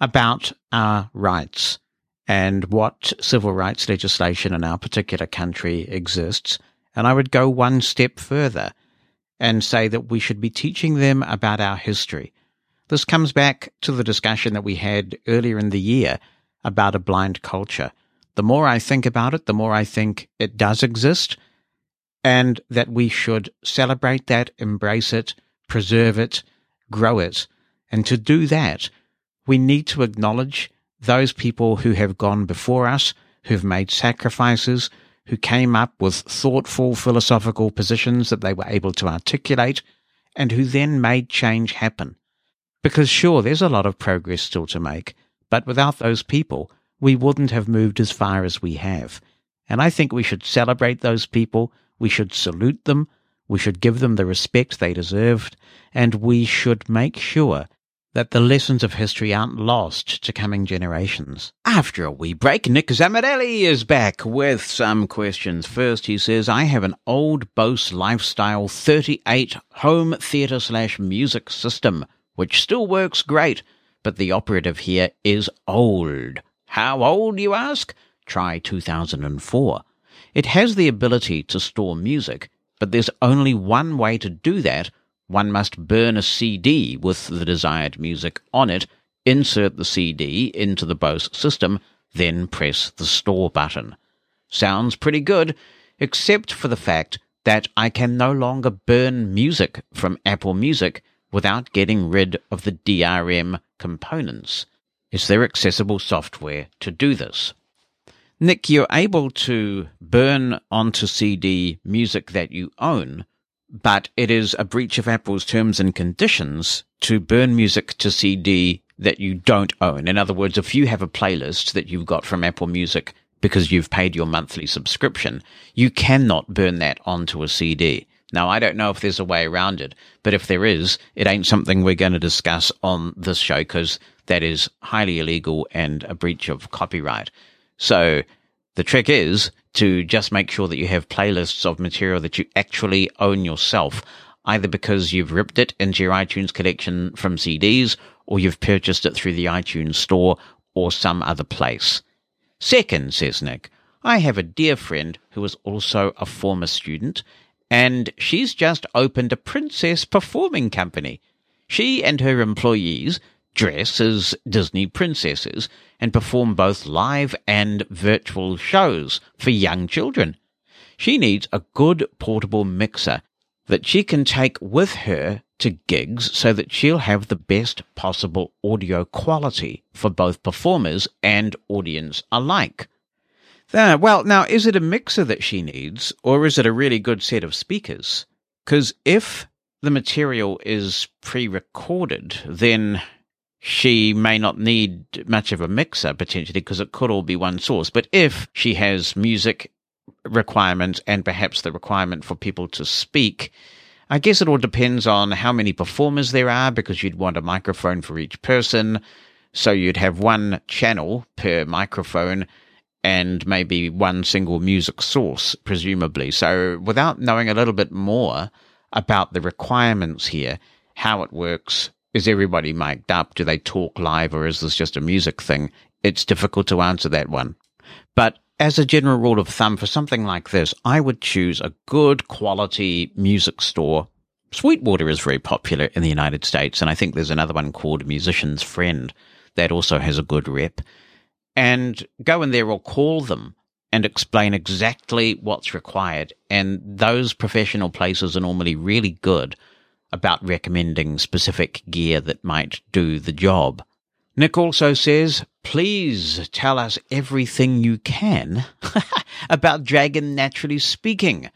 [SPEAKER 1] about our rights and what civil rights legislation in our particular country exists. And I would go one step further and say that we should be teaching them about our history. This comes back to the discussion that we had earlier in the year about a blind culture. The more I think about it, the more I think it does exist and that we should celebrate that, embrace it, preserve it, grow it. And to do that, we need to acknowledge those people who have gone before us, who've made sacrifices, who came up with thoughtful philosophical positions that they were able to articulate, and who then made change happen. Because sure, there's a lot of progress still to make, but without those people, we wouldn't have moved as far as we have. And I think we should celebrate those people, we should salute them, we should give them the respect they deserved, and we should make sure that the lessons of history aren't lost to coming generations. After a wee break, Nick Zamadelli is back with some questions. First, he says, I have an old Bose Lifestyle 38 home theatre slash music system, which still works great, but the operative here is old. How old, you ask? Try 2004. It has the ability to store music, but there's only one way to do that one must burn a CD with the desired music on it, insert the CD into the Bose system, then press the store button. Sounds pretty good, except for the fact that I can no longer burn music from Apple Music without getting rid of the DRM components. Is there accessible software to do this? Nick, you're able to burn onto CD music that you own, but it is a breach of Apple's terms and conditions to burn music to CD that you don't own. In other words, if you have a playlist that you've got from Apple Music because you've paid your monthly subscription, you cannot burn that onto a CD. Now, I don't know if there's a way around it, but if there is, it ain't something we're going to discuss on this show because that is highly illegal and a breach of copyright. So the trick is to just make sure that you have playlists of material that you actually own yourself, either because you've ripped it into your iTunes collection from CDs or you've purchased it through the iTunes store or some other place. Second, says Nick, I have a dear friend who is also a former student, and she's just opened a princess performing company. She and her employees dress as Disney princesses and perform both live and virtual shows for young children. She needs a good portable mixer that she can take with her to gigs so that she'll have the best possible audio quality for both performers and audience alike. Uh, well, now, is it a mixer that she needs, or is it a really good set of speakers? Because if the material is pre recorded, then she may not need much of a mixer potentially because it could all be one source. But if she has music requirements and perhaps the requirement for people to speak, I guess it all depends on how many performers there are because you'd want a microphone for each person. So you'd have one channel per microphone and maybe one single music source, presumably. So without knowing a little bit more about the requirements here, how it works, is everybody mic'd up? Do they talk live or is this just a music thing? It's difficult to answer that one. But as a general rule of thumb, for something like this, I would choose a good quality music store. Sweetwater is very popular in the United States, and I think there's another one called Musician's Friend that also has a good rep. And go in there or call them and explain exactly what's required. And those professional places are normally really good about recommending specific gear that might do the job. Nick also says, please tell us everything you can about Dragon Naturally Speaking.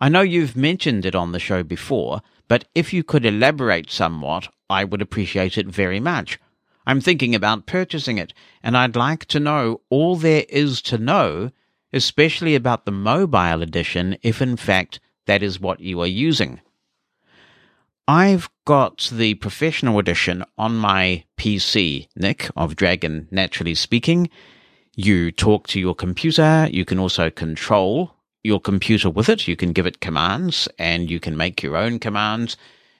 [SPEAKER 1] I know you've mentioned it on the show before, but if you could elaborate somewhat, I would appreciate it very much. I'm thinking about purchasing it, and I'd like to know all there is to know, especially about the mobile edition, if in fact that is what you are using. I've got the professional edition on my PC, Nick, of Dragon Naturally Speaking. You talk to your computer. You can also control your computer with it. You can give it commands and you can make your own commands.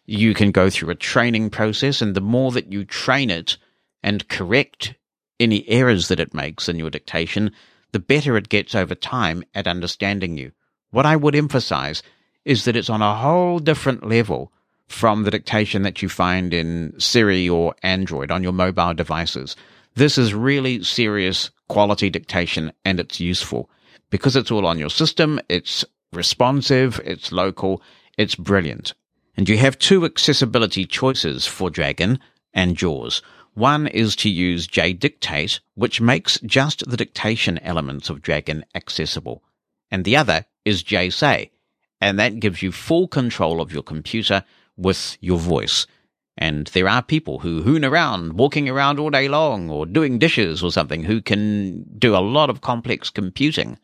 [SPEAKER 1] You can go through a training process. And the more that you train it and correct any errors that it makes in your dictation, the better it gets over time at understanding you. What I would emphasize is that it's on a whole different level from the dictation that you find in Siri or Android on your mobile devices. This is really serious quality dictation and it's useful because it's all on your system. It's responsive. It's local. It's brilliant. And you have two accessibility choices for Dragon and JAWS. One is to use JDictate, which makes just the dictation elements of Dragon accessible. And the other is JSay, and that gives you full control of your computer with your voice. And there are people who hoon around, walking around all day long, or doing dishes or something, who can do a lot of complex computing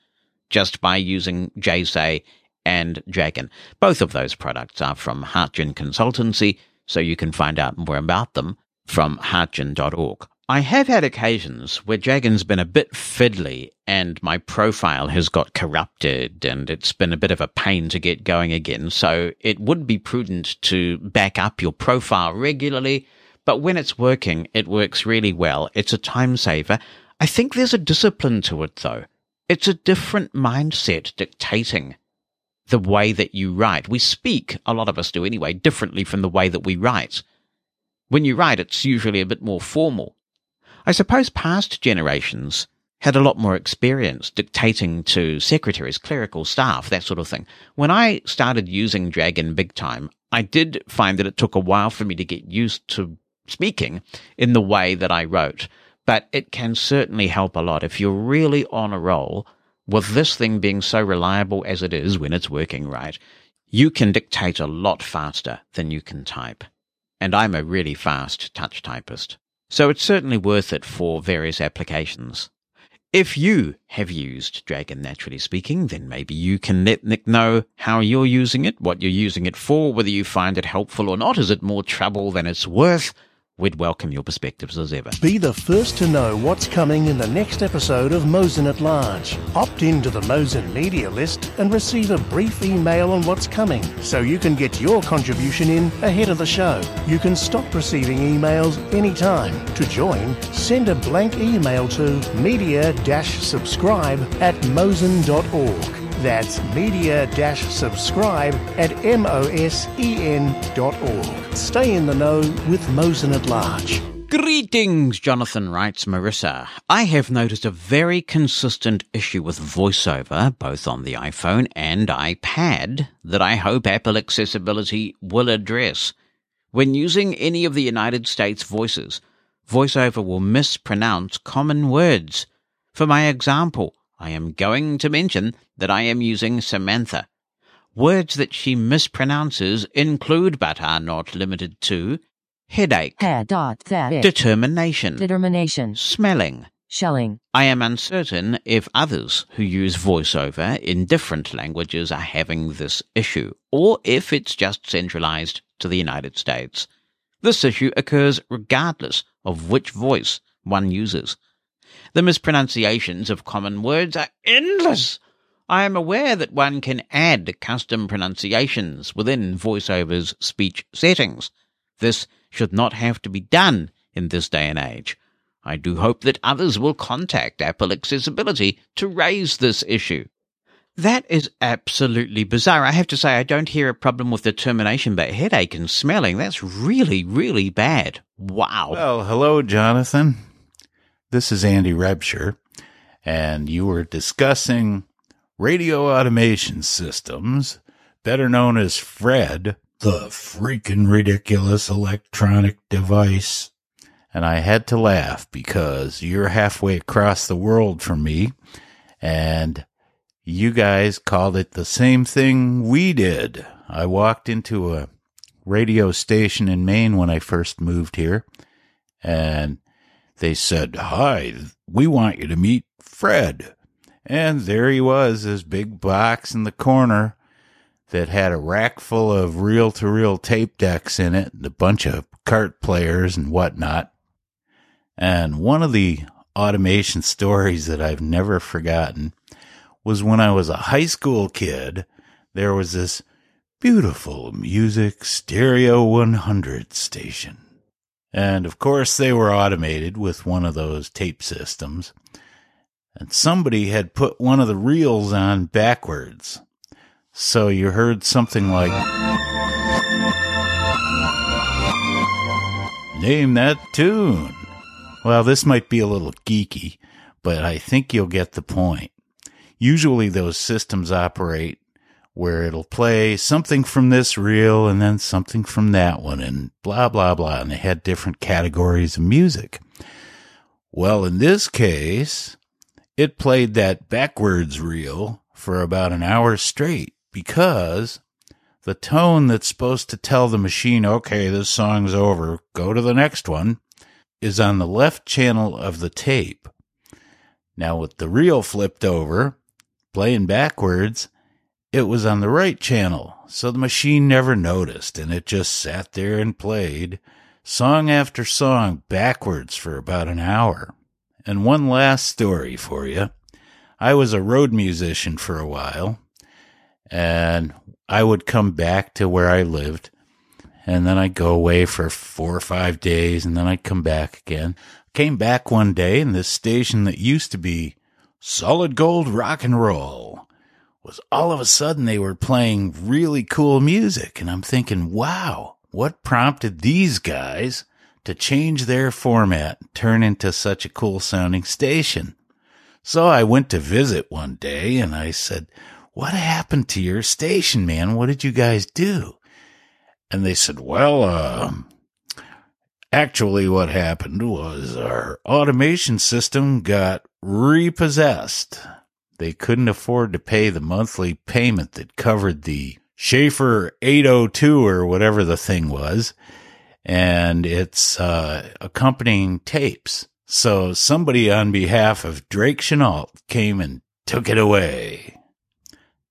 [SPEAKER 1] just by using JSay and Dragon. Both of those products are from Hartgen Consultancy, so you can find out more about them from hartgen.org. I have had occasions where Dragon's been a bit fiddly and my profile has got corrupted and it's been a bit of a pain to get going again. So it would be prudent to back up your profile regularly. But when it's working, it works really well. It's a time saver. I think there's a discipline to it though. It's a different mindset dictating the way that you write. We speak, a lot of us do anyway, differently from the way that we write. When you write, it's usually a bit more formal. I suppose past generations had a lot more experience dictating to secretaries, clerical staff, that sort of thing. When I started using Dragon big time, I did find that it took a while for me to get used to speaking in the way that I wrote. But it can certainly help a lot if you're really on a roll with this thing being so reliable as it is when it's working right. You can dictate a lot faster than you can type. And I'm a really fast touch typist. So it's certainly worth it for various applications. If you have used Dragon Naturally Speaking, then maybe you can let Nick know how you're using it, what you're using it for, whether you find it helpful or not. Is it more trouble than it's worth? We'd welcome your perspectives as ever.
[SPEAKER 4] Be the first to know what's coming in the next episode of Mosen at Large. Opt into the Mosen media list and receive a brief email on what's coming so you can get your contribution in ahead of the show. You can stop receiving emails anytime. To join, send a blank email to media-subscribe at mosen.org. That's media-subscribe at mosen.org. Stay in the know with Mosen at Large.
[SPEAKER 1] Greetings, Jonathan writes Marissa. I have noticed a very consistent issue with voiceover, both on the iPhone and iPad, that I hope Apple Accessibility will address. When using any of the United States voices, voiceover will mispronounce common words. For my example, I am going to mention that I am using Samantha. Words that she mispronounces include but are not limited to headache,
[SPEAKER 6] Head dot that it.
[SPEAKER 1] determination,
[SPEAKER 6] Determination.
[SPEAKER 1] smelling.
[SPEAKER 6] Shelling.
[SPEAKER 1] I am uncertain if others who use voiceover in different languages are having this issue, or if it's just centralized to the United States. This issue occurs regardless of which voice one uses. The mispronunciations of common words are endless. I am aware that one can add custom pronunciations within VoiceOver's speech settings. This should not have to be done in this day and age. I do hope that others will contact Apple Accessibility to raise this issue. That is absolutely bizarre. I have to say, I don't hear a problem with the termination, but headache and smelling, that's really, really bad. Wow.
[SPEAKER 7] Well, hello, Jonathan. This is Andy Rebsher, and you were discussing radio automation systems, better known as FRED, the freaking ridiculous electronic device. And I had to laugh because you're halfway across the world from me, and you guys called it the same thing we did. I walked into a radio station in Maine when I first moved here, and they said, Hi, we want you to meet Fred. And there he was, his big box in the corner that had a rack full of reel to reel tape decks in it, and a bunch of cart players and whatnot. And one of the automation stories that I've never forgotten was when I was a high school kid, there was this beautiful music stereo 100 station. And of course, they were automated with one of those tape systems. And somebody had put one of the reels on backwards. So you heard something like, Name that tune. Well, this might be a little geeky, but I think you'll get the point. Usually those systems operate where it'll play something from this reel and then something from that one and blah, blah, blah. And they had different categories of music. Well, in this case, it played that backwards reel for about an hour straight because the tone that's supposed to tell the machine, okay, this song's over, go to the next one, is on the left channel of the tape. Now, with the reel flipped over, playing backwards, it was on the right channel, so the machine never noticed, and it just sat there and played song after song backwards for about an hour. And one last story for you. I was a road musician for a while, and I would come back to where I lived, and then I'd go away for four or five days, and then I'd come back again. Came back one day, and this station that used to be solid gold rock and roll was all of a sudden they were playing really cool music. And I'm thinking, wow, what prompted these guys to change their format, turn into such a cool sounding station? So I went to visit one day and I said, what happened to your station, man? What did you guys do? And they said, well, uh, actually what happened was our automation system got repossessed they couldn't afford to pay the monthly payment that covered the Schafer 802 or whatever the thing was and its uh, accompanying tapes. So somebody on behalf of Drake Chenault came and took it away.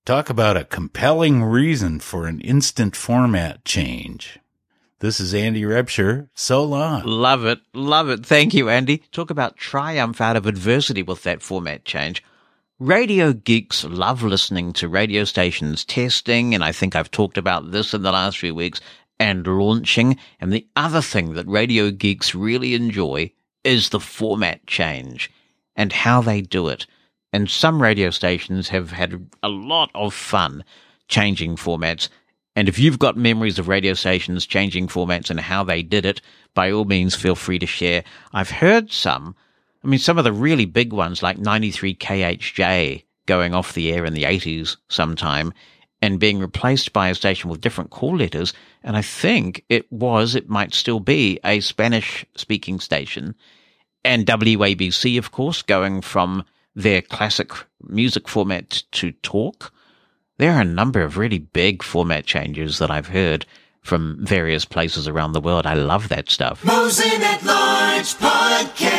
[SPEAKER 7] Talk about a compelling reason for an instant format change. This is Andy Rebsher. So long.
[SPEAKER 1] Love it. Love it. Thank you, Andy. Talk about triumph out of adversity with that format change. Radio geeks love listening to radio stations testing, and I think I've talked about this in the last few weeks, and launching. And the other thing that radio geeks really enjoy is the format change and how they do it. And some radio stations have had a lot of fun changing formats. And if you've got memories of radio stations changing formats and how they did it, by all means, feel free to share. I've heard some I mean, some of the really big ones like 93 KHJ going off the air in the 80s sometime and being replaced by a station with different call letters. And I think it was, it might still be a Spanish speaking station. And WABC, of course, going from their classic music format to talk. There are a number of really big format changes that I've heard from various places around the world. I love that stuff.
[SPEAKER 2] Mosen at Large Podcast.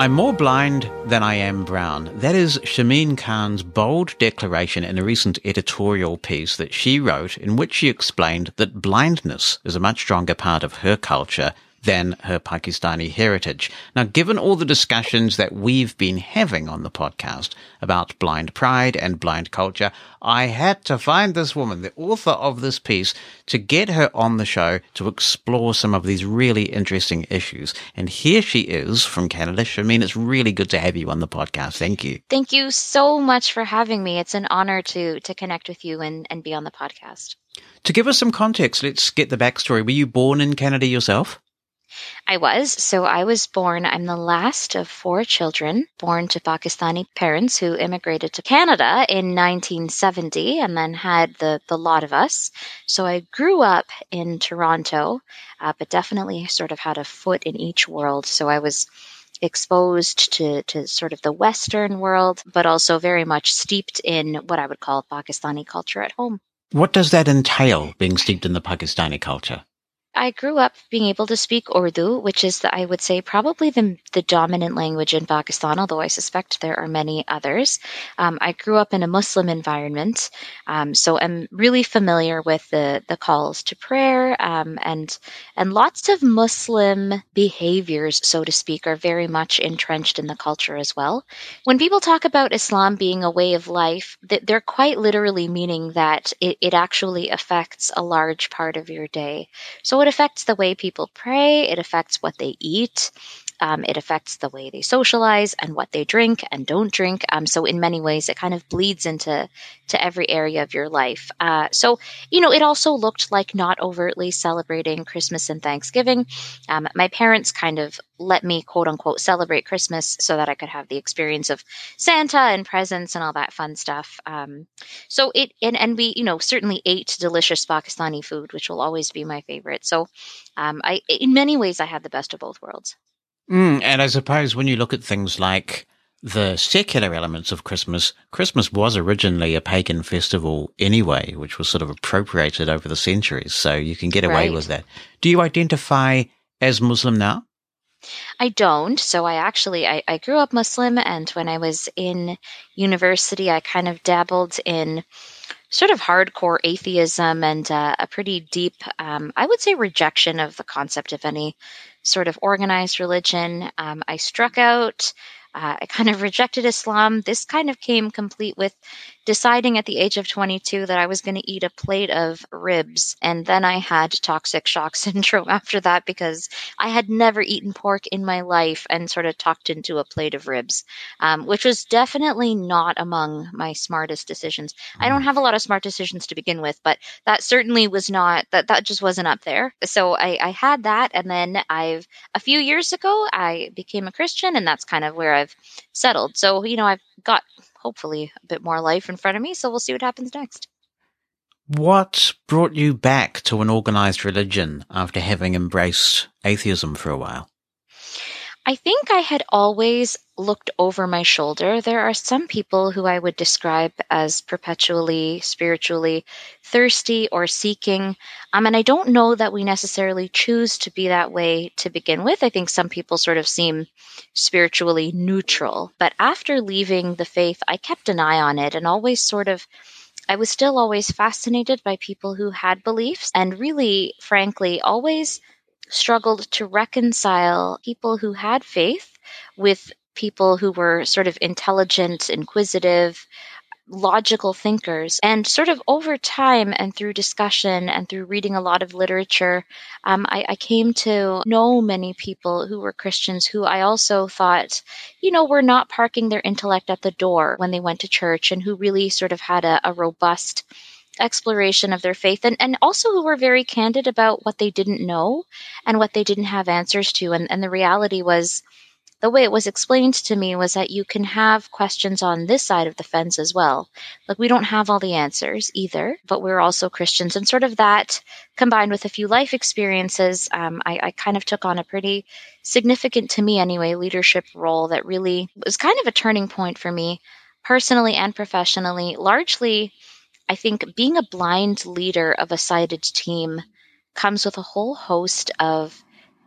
[SPEAKER 1] I'm more blind than I am brown. That is Shameen Khan's bold declaration in a recent editorial piece that she wrote in which she explained that blindness is a much stronger part of her culture than her Pakistani heritage. Now, given all the discussions that we've been having on the podcast about blind pride and blind culture, I had to find this woman, the author of this piece, to get her on the show to explore some of these really interesting issues. And here she is from Canada. Shameen, it's really good to have you on the podcast. Thank you.
[SPEAKER 6] Thank you so much for having me. It's an honor to to connect with you and, and be on the podcast.
[SPEAKER 1] To give us some context, let's get the backstory. Were you born in Canada yourself?
[SPEAKER 6] I was. So I was born, I'm the last of four children born to Pakistani parents who immigrated to Canada in 1970 and then had the, the lot of us. So I grew up in Toronto, uh, but definitely sort of had a foot in each world. So I was exposed to, to sort of the Western world, but also very much steeped in what I would call Pakistani culture at home.
[SPEAKER 1] What does that entail, being steeped in the Pakistani culture?
[SPEAKER 6] I grew up being able to speak Urdu, which is, the, I would say, probably the, the dominant language in Pakistan, although I suspect there are many others. Um, I grew up in a Muslim environment, um, so I'm really familiar with the, the calls to prayer um, and and lots of Muslim behaviors, so to speak, are very much entrenched in the culture as well. When people talk about Islam being a way of life, they're quite literally meaning that it, it actually affects a large part of your day. So it affects the way people pray, it affects what they eat, um, it affects the way they socialize and what they drink and don't drink. Um, so in many ways, it kind of bleeds into to every area of your life. Uh, so you know, it also looked like not overtly celebrating Christmas and Thanksgiving. Um, my parents kind of let me quote unquote celebrate Christmas so that I could have the experience of Santa and presents and all that fun stuff. Um, so it and and we you know certainly ate delicious Pakistani food, which will always be my favorite. So um, I in many ways I had the best of both worlds.
[SPEAKER 1] Mm, and I suppose when you look at things like the secular elements of Christmas, Christmas was originally a pagan festival anyway, which was sort of appropriated over the centuries. So you can get away
[SPEAKER 6] Right.
[SPEAKER 1] with that. Do you identify as Muslim now?
[SPEAKER 6] I don't. So I actually I, I grew up Muslim and when I was in university I kind of dabbled in sort of hardcore atheism and uh, a pretty deep um, I would say rejection of the concept of any sort of organized religion. Um, I struck out. Uh, I kind of rejected Islam. This kind of came complete with deciding at the age of 22 that I was going to eat a plate of ribs. And then I had toxic shock syndrome after that because I had never eaten pork in my life and sort of talked into a plate of ribs, um, which was definitely not among my smartest decisions. I don't have a lot of smart decisions to begin with, but that certainly was not that that just wasn't up there. So I, I had that, and then I've a few years ago I became a Christian, and that's kind of where I've settled. So you know I've got hopefully a bit more life in front of me. So we'll see what happens next.
[SPEAKER 1] What brought you back to an organized religion after having embraced atheism for a while?
[SPEAKER 6] I think I had always looked over my shoulder. There are some people who I would describe as perpetually spiritually thirsty or seeking. Um, and I don't know that we necessarily choose to be that way to begin with. I think some people sort of seem spiritually neutral. But after leaving the faith, I kept an eye on it and always sort of I was still always fascinated by people who had beliefs and really, frankly, always struggled to reconcile people who had faith with people who were sort of intelligent, inquisitive, logical thinkers. And sort of over time and through discussion and through reading a lot of literature, um, I, I came to know many people who were Christians who I also thought, you know, were not parking their intellect at the door when they went to church and who really sort of had a, a robust exploration of their faith and, and also who were very candid about what they didn't know and what they didn't have answers to. And, and the reality was, the way it was explained to me was that you can have questions on this side of the fence as well. Like, we don't have all the answers either, but we're also Christians. And sort of that combined with a few life experiences, um, I, I kind of took on a pretty significant, to me anyway, leadership role that really was kind of a turning point for me personally and professionally. Largely, I think being a blind leader of a sighted team comes with a whole host of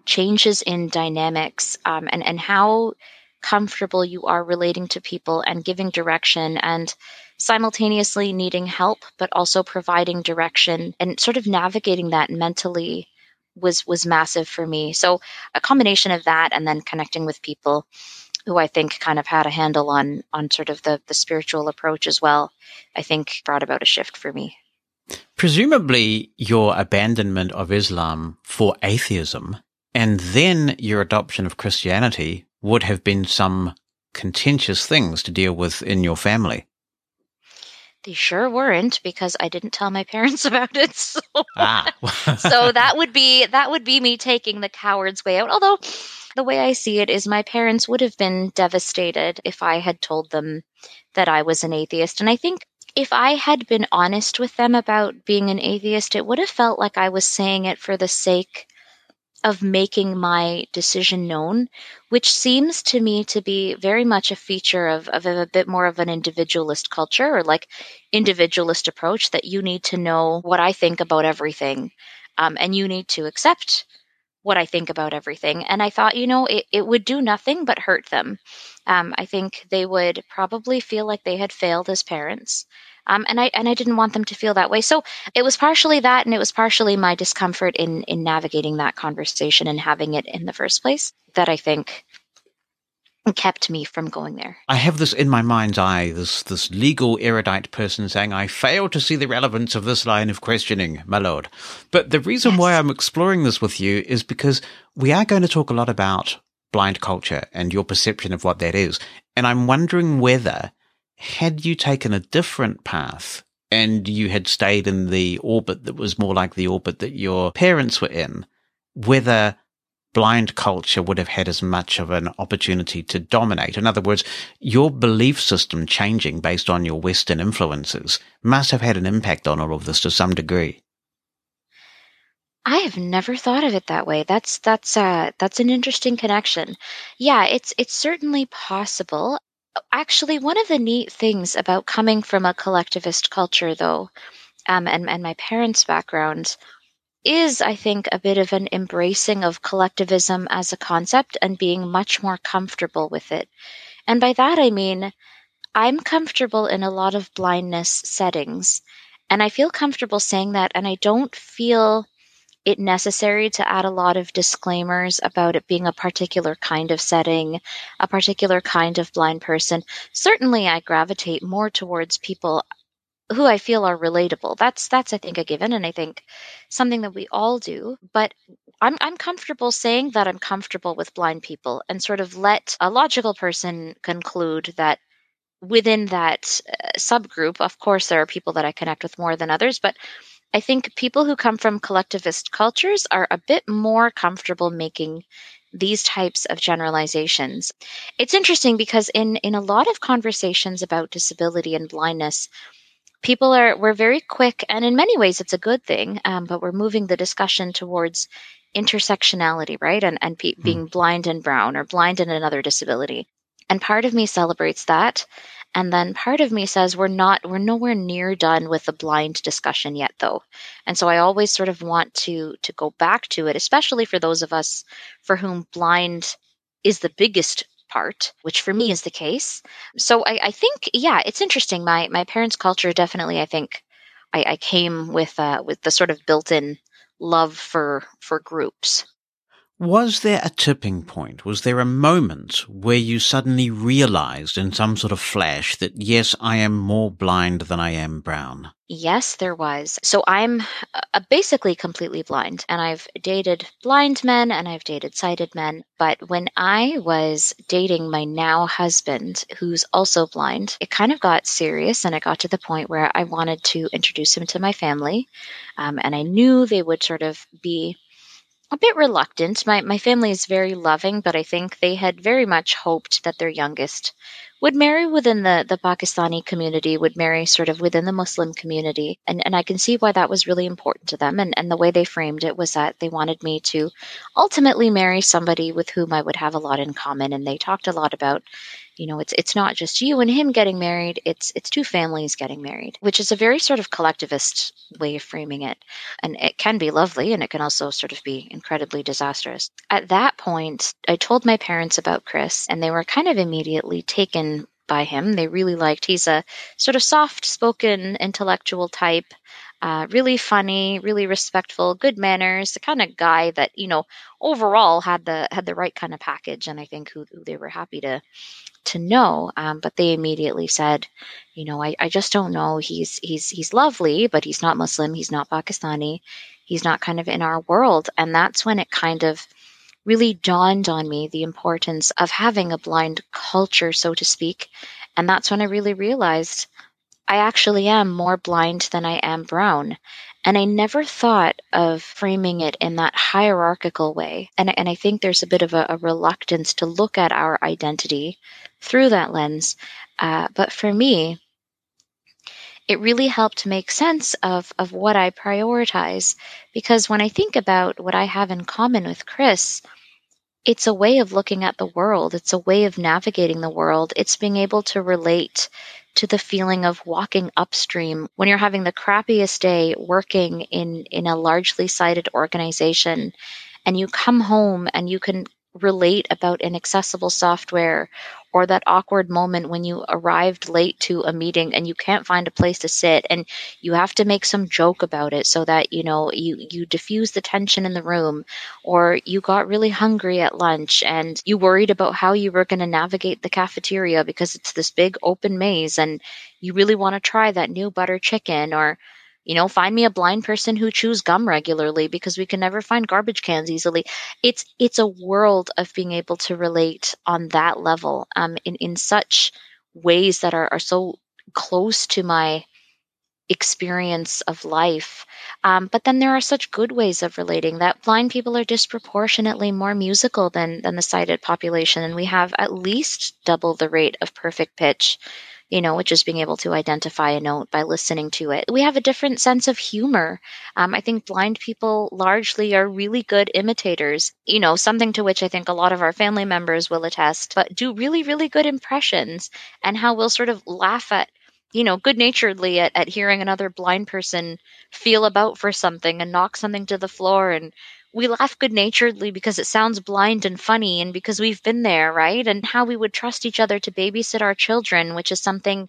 [SPEAKER 6] changes in dynamics um, and, and how comfortable you are relating to people and giving direction and simultaneously needing help, but also providing direction and sort of navigating that mentally was was massive for me. So a combination of that and then connecting with people who I think kind of had a handle on on sort of the the spiritual approach as well, I think brought about a shift for me.
[SPEAKER 1] Presumably, your abandonment of Islam for atheism and then your adoption of Christianity would have been some contentious things to deal with in your family.
[SPEAKER 6] They sure weren't because I didn't tell my parents about it. So,
[SPEAKER 1] Ah.
[SPEAKER 6] so that would be that would be me taking the coward's way out. Although the way I see it is my parents would have been devastated if I had told them that I was an atheist. And I think if I had been honest with them about being an atheist, it would have felt like I was saying it for the sake of making my decision known, which seems to me to be very much a feature of, of a bit more of an individualist culture or like individualist approach that you need to know what I think about everything. um, and you need to accept what I think about everything. And I thought, you know, it, it would do nothing but hurt them. Um, I think they would probably feel like they had failed as parents. Um, and I and I didn't want them to feel that way. So it was partially that, and it was partially my discomfort in in navigating that conversation and having it in the first place that I think kept me from going there.
[SPEAKER 1] I have this in my mind's eye, this this legal erudite person saying, I fail to see the relevance of this line of questioning, my lord. But the reason yes. why I'm exploring this with you is because we are going to talk a lot about blind culture and your perception of what that is. And I'm wondering whether had you taken a different path and you had stayed in the orbit that was more like the orbit that your parents were in, whether blind culture would have had as much of an opportunity to dominate. In other words, your belief system changing based on your Western influences must have had an impact on all of this to some degree.
[SPEAKER 6] I have never thought of it that way. That's that's uh that's an interesting connection. Yeah, it's it's certainly possible. Actually, one of the neat things about coming from a collectivist culture, though, um, and, and my parents' background, is, I think, a bit of an embracing of collectivism as a concept and being much more comfortable with it. And by that, I mean, I'm comfortable in a lot of blindness settings. And I feel comfortable saying that, and I don't feel it necessary to add a lot of disclaimers about it being a particular kind of setting, a particular kind of blind person. Certainly, I gravitate more towards people who I feel are relatable. That's that's I think a given, and I think something that we all do. But I'm I'm comfortable saying that I'm comfortable with blind people, and sort of let a logical person conclude that within that uh, subgroup, of course, there are people that I connect with more than others, but I think people who come from collectivist cultures are a bit more comfortable making these types of generalizations. It's interesting because in, in a lot of conversations about disability and blindness, people are we're very quick and in many ways it's a good thing um, but we're moving the discussion towards intersectionality right and, and pe- mm. being blind and brown or blind and another disability and part of me celebrates that and then part of me says we're not we're nowhere near done with the blind discussion yet though. And so I always sort of want to to go back to it, especially for those of us for whom blind is the biggest part, which for me is the case. So I, I think, yeah, it's interesting. My my parents' culture definitely, I think, I, I came with uh, with the sort of built-in love for for groups.
[SPEAKER 1] Was there a tipping point? Was there a moment where you suddenly realized in some sort of flash that, yes, I am more blind than I am brown?
[SPEAKER 6] Yes, there was. So I'm uh, basically completely blind, and I've dated blind men and I've dated sighted men. But when I was dating my now husband, who's also blind, it kind of got serious, and it got to the point where I wanted to introduce him to my family. Um, and I knew they would sort of be a bit reluctant. My my family is very loving, but I think they had very much hoped that their youngest would marry within the, the Pakistani community, would marry sort of within the Muslim community. And, and I can see why that was really important to them. And, and the way they framed it was that they wanted me to ultimately marry somebody with whom I would have a lot in common. And they talked a lot about you know it's it's not just you and him getting married it's it's two families getting married which is a very sort of collectivist way of framing it. And it can be lovely and it can also sort of be incredibly disastrous. At that point i told my parents about chris and they were kind of immediately taken by him. They really liked he's a sort of soft spoken intellectual type uh, really funny, really respectful, good manners, the kind of guy that you know overall had the had the right kind of package, and I think who, who they were happy to to know. Um, but they immediately said, you know, I, I just don't know. He's he's he's lovely, but he's not Muslim. He's not Pakistani. He's not kind of in our world. And that's when it kind of really dawned on me the importance of having a blind culture, so to speak. And that's when I really realized I actually am more blind than I am brown. And I never thought of framing it in that hierarchical way. And, and I think there's a bit of a, a reluctance to look at our identity through that lens. Uh, but for me, it really helped make sense of, of what I prioritize. Because when I think about what I have in common with Chris, it's a way of looking at the world. It's a way of navigating the world. It's being able to relate to the feeling of walking upstream when you're having the crappiest day working in in a largely sighted organization and you come home and you can relate about inaccessible software or that awkward moment when you arrived late to a meeting and you can't find a place to sit and you have to make some joke about it so that you know you you diffuse the tension in the room or you got really hungry at lunch and you worried about how you were going to navigate the cafeteria because it's this big open maze and you really want to try that new butter chicken or you know, find me a blind person who chews gum regularly because we can never find garbage cans easily. It's it's a world of being able to relate on that level, um, in in such ways that are are so close to my experience of life. Um, but then there are such good ways of relating that blind people are disproportionately more musical than than the sighted population, and we have at least double the rate of perfect pitch you know, which is being able to identify a note by listening to it. We have a different sense of humor. Um, I think blind people largely are really good imitators, you know, something to which I think a lot of our family members will attest, but do really, really good impressions and how we'll sort of laugh at you know, good naturedly at, at hearing another blind person feel about for something and knock something to the floor and we laugh good naturedly because it sounds blind and funny and because we've been there, right? And how we would trust each other to babysit our children, which is something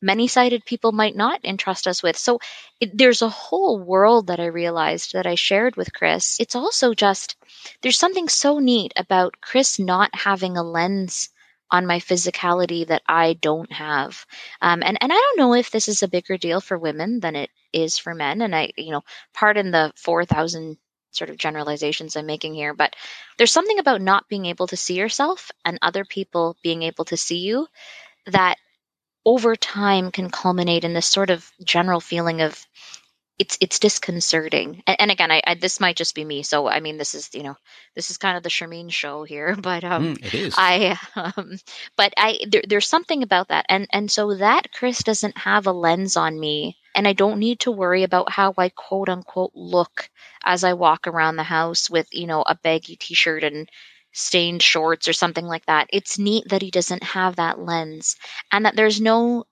[SPEAKER 6] many sighted people might not entrust us with. So it, there's a whole world that I realized that I shared with Chris. It's also just, there's something so neat about Chris not having a lens on my physicality that I don't have. Um, and, and I don't know if this is a bigger deal for women than it is for men. And I, you know, pardon the 4,000 sort of generalizations I'm making here, but there's something about not being able to see yourself and other people being able to see you that over time can culminate in this sort of general feeling of it's it's disconcerting. And, and again, I, I, this might just be me. So I mean, this is you know this is kind of the Shermeen show here, but um,
[SPEAKER 1] mm, it is.
[SPEAKER 6] I um, but I there, there's something about that, and and so that Chris doesn't have a lens on me, and I don't need to worry about how I quote unquote look as I walk around the house with you know a baggy t-shirt and stained shorts or something like that. It's neat that he doesn't have that lens, and that there's no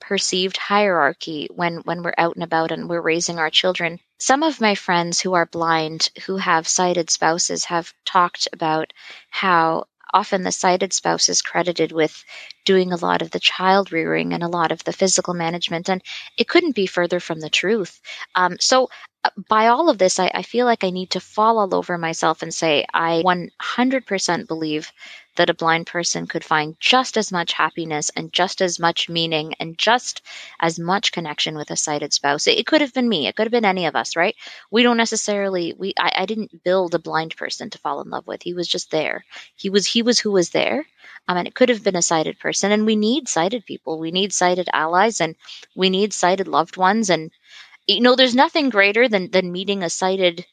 [SPEAKER 6] perceived hierarchy when when we're out and about and we're raising our children. Some of my friends who are blind who have sighted spouses have talked about how often the sighted spouse is credited with doing a lot of the child rearing and a lot of the physical management and it couldn't be further from the truth. Um, so uh, by all of this I, I feel like i need to fall all over myself and say i 100% believe that a blind person could find just as much happiness and just as much meaning and just as much connection with a sighted spouse. It, could have been me. It could have been any of us, right? We don't necessarily we I, I didn't build a blind person to fall in love with. He was just there. He was he was who was there. Um, and it could have been a sighted person. And we need sighted people. We need sighted allies and we need sighted loved ones. And you know, there's nothing greater than than meeting a sighted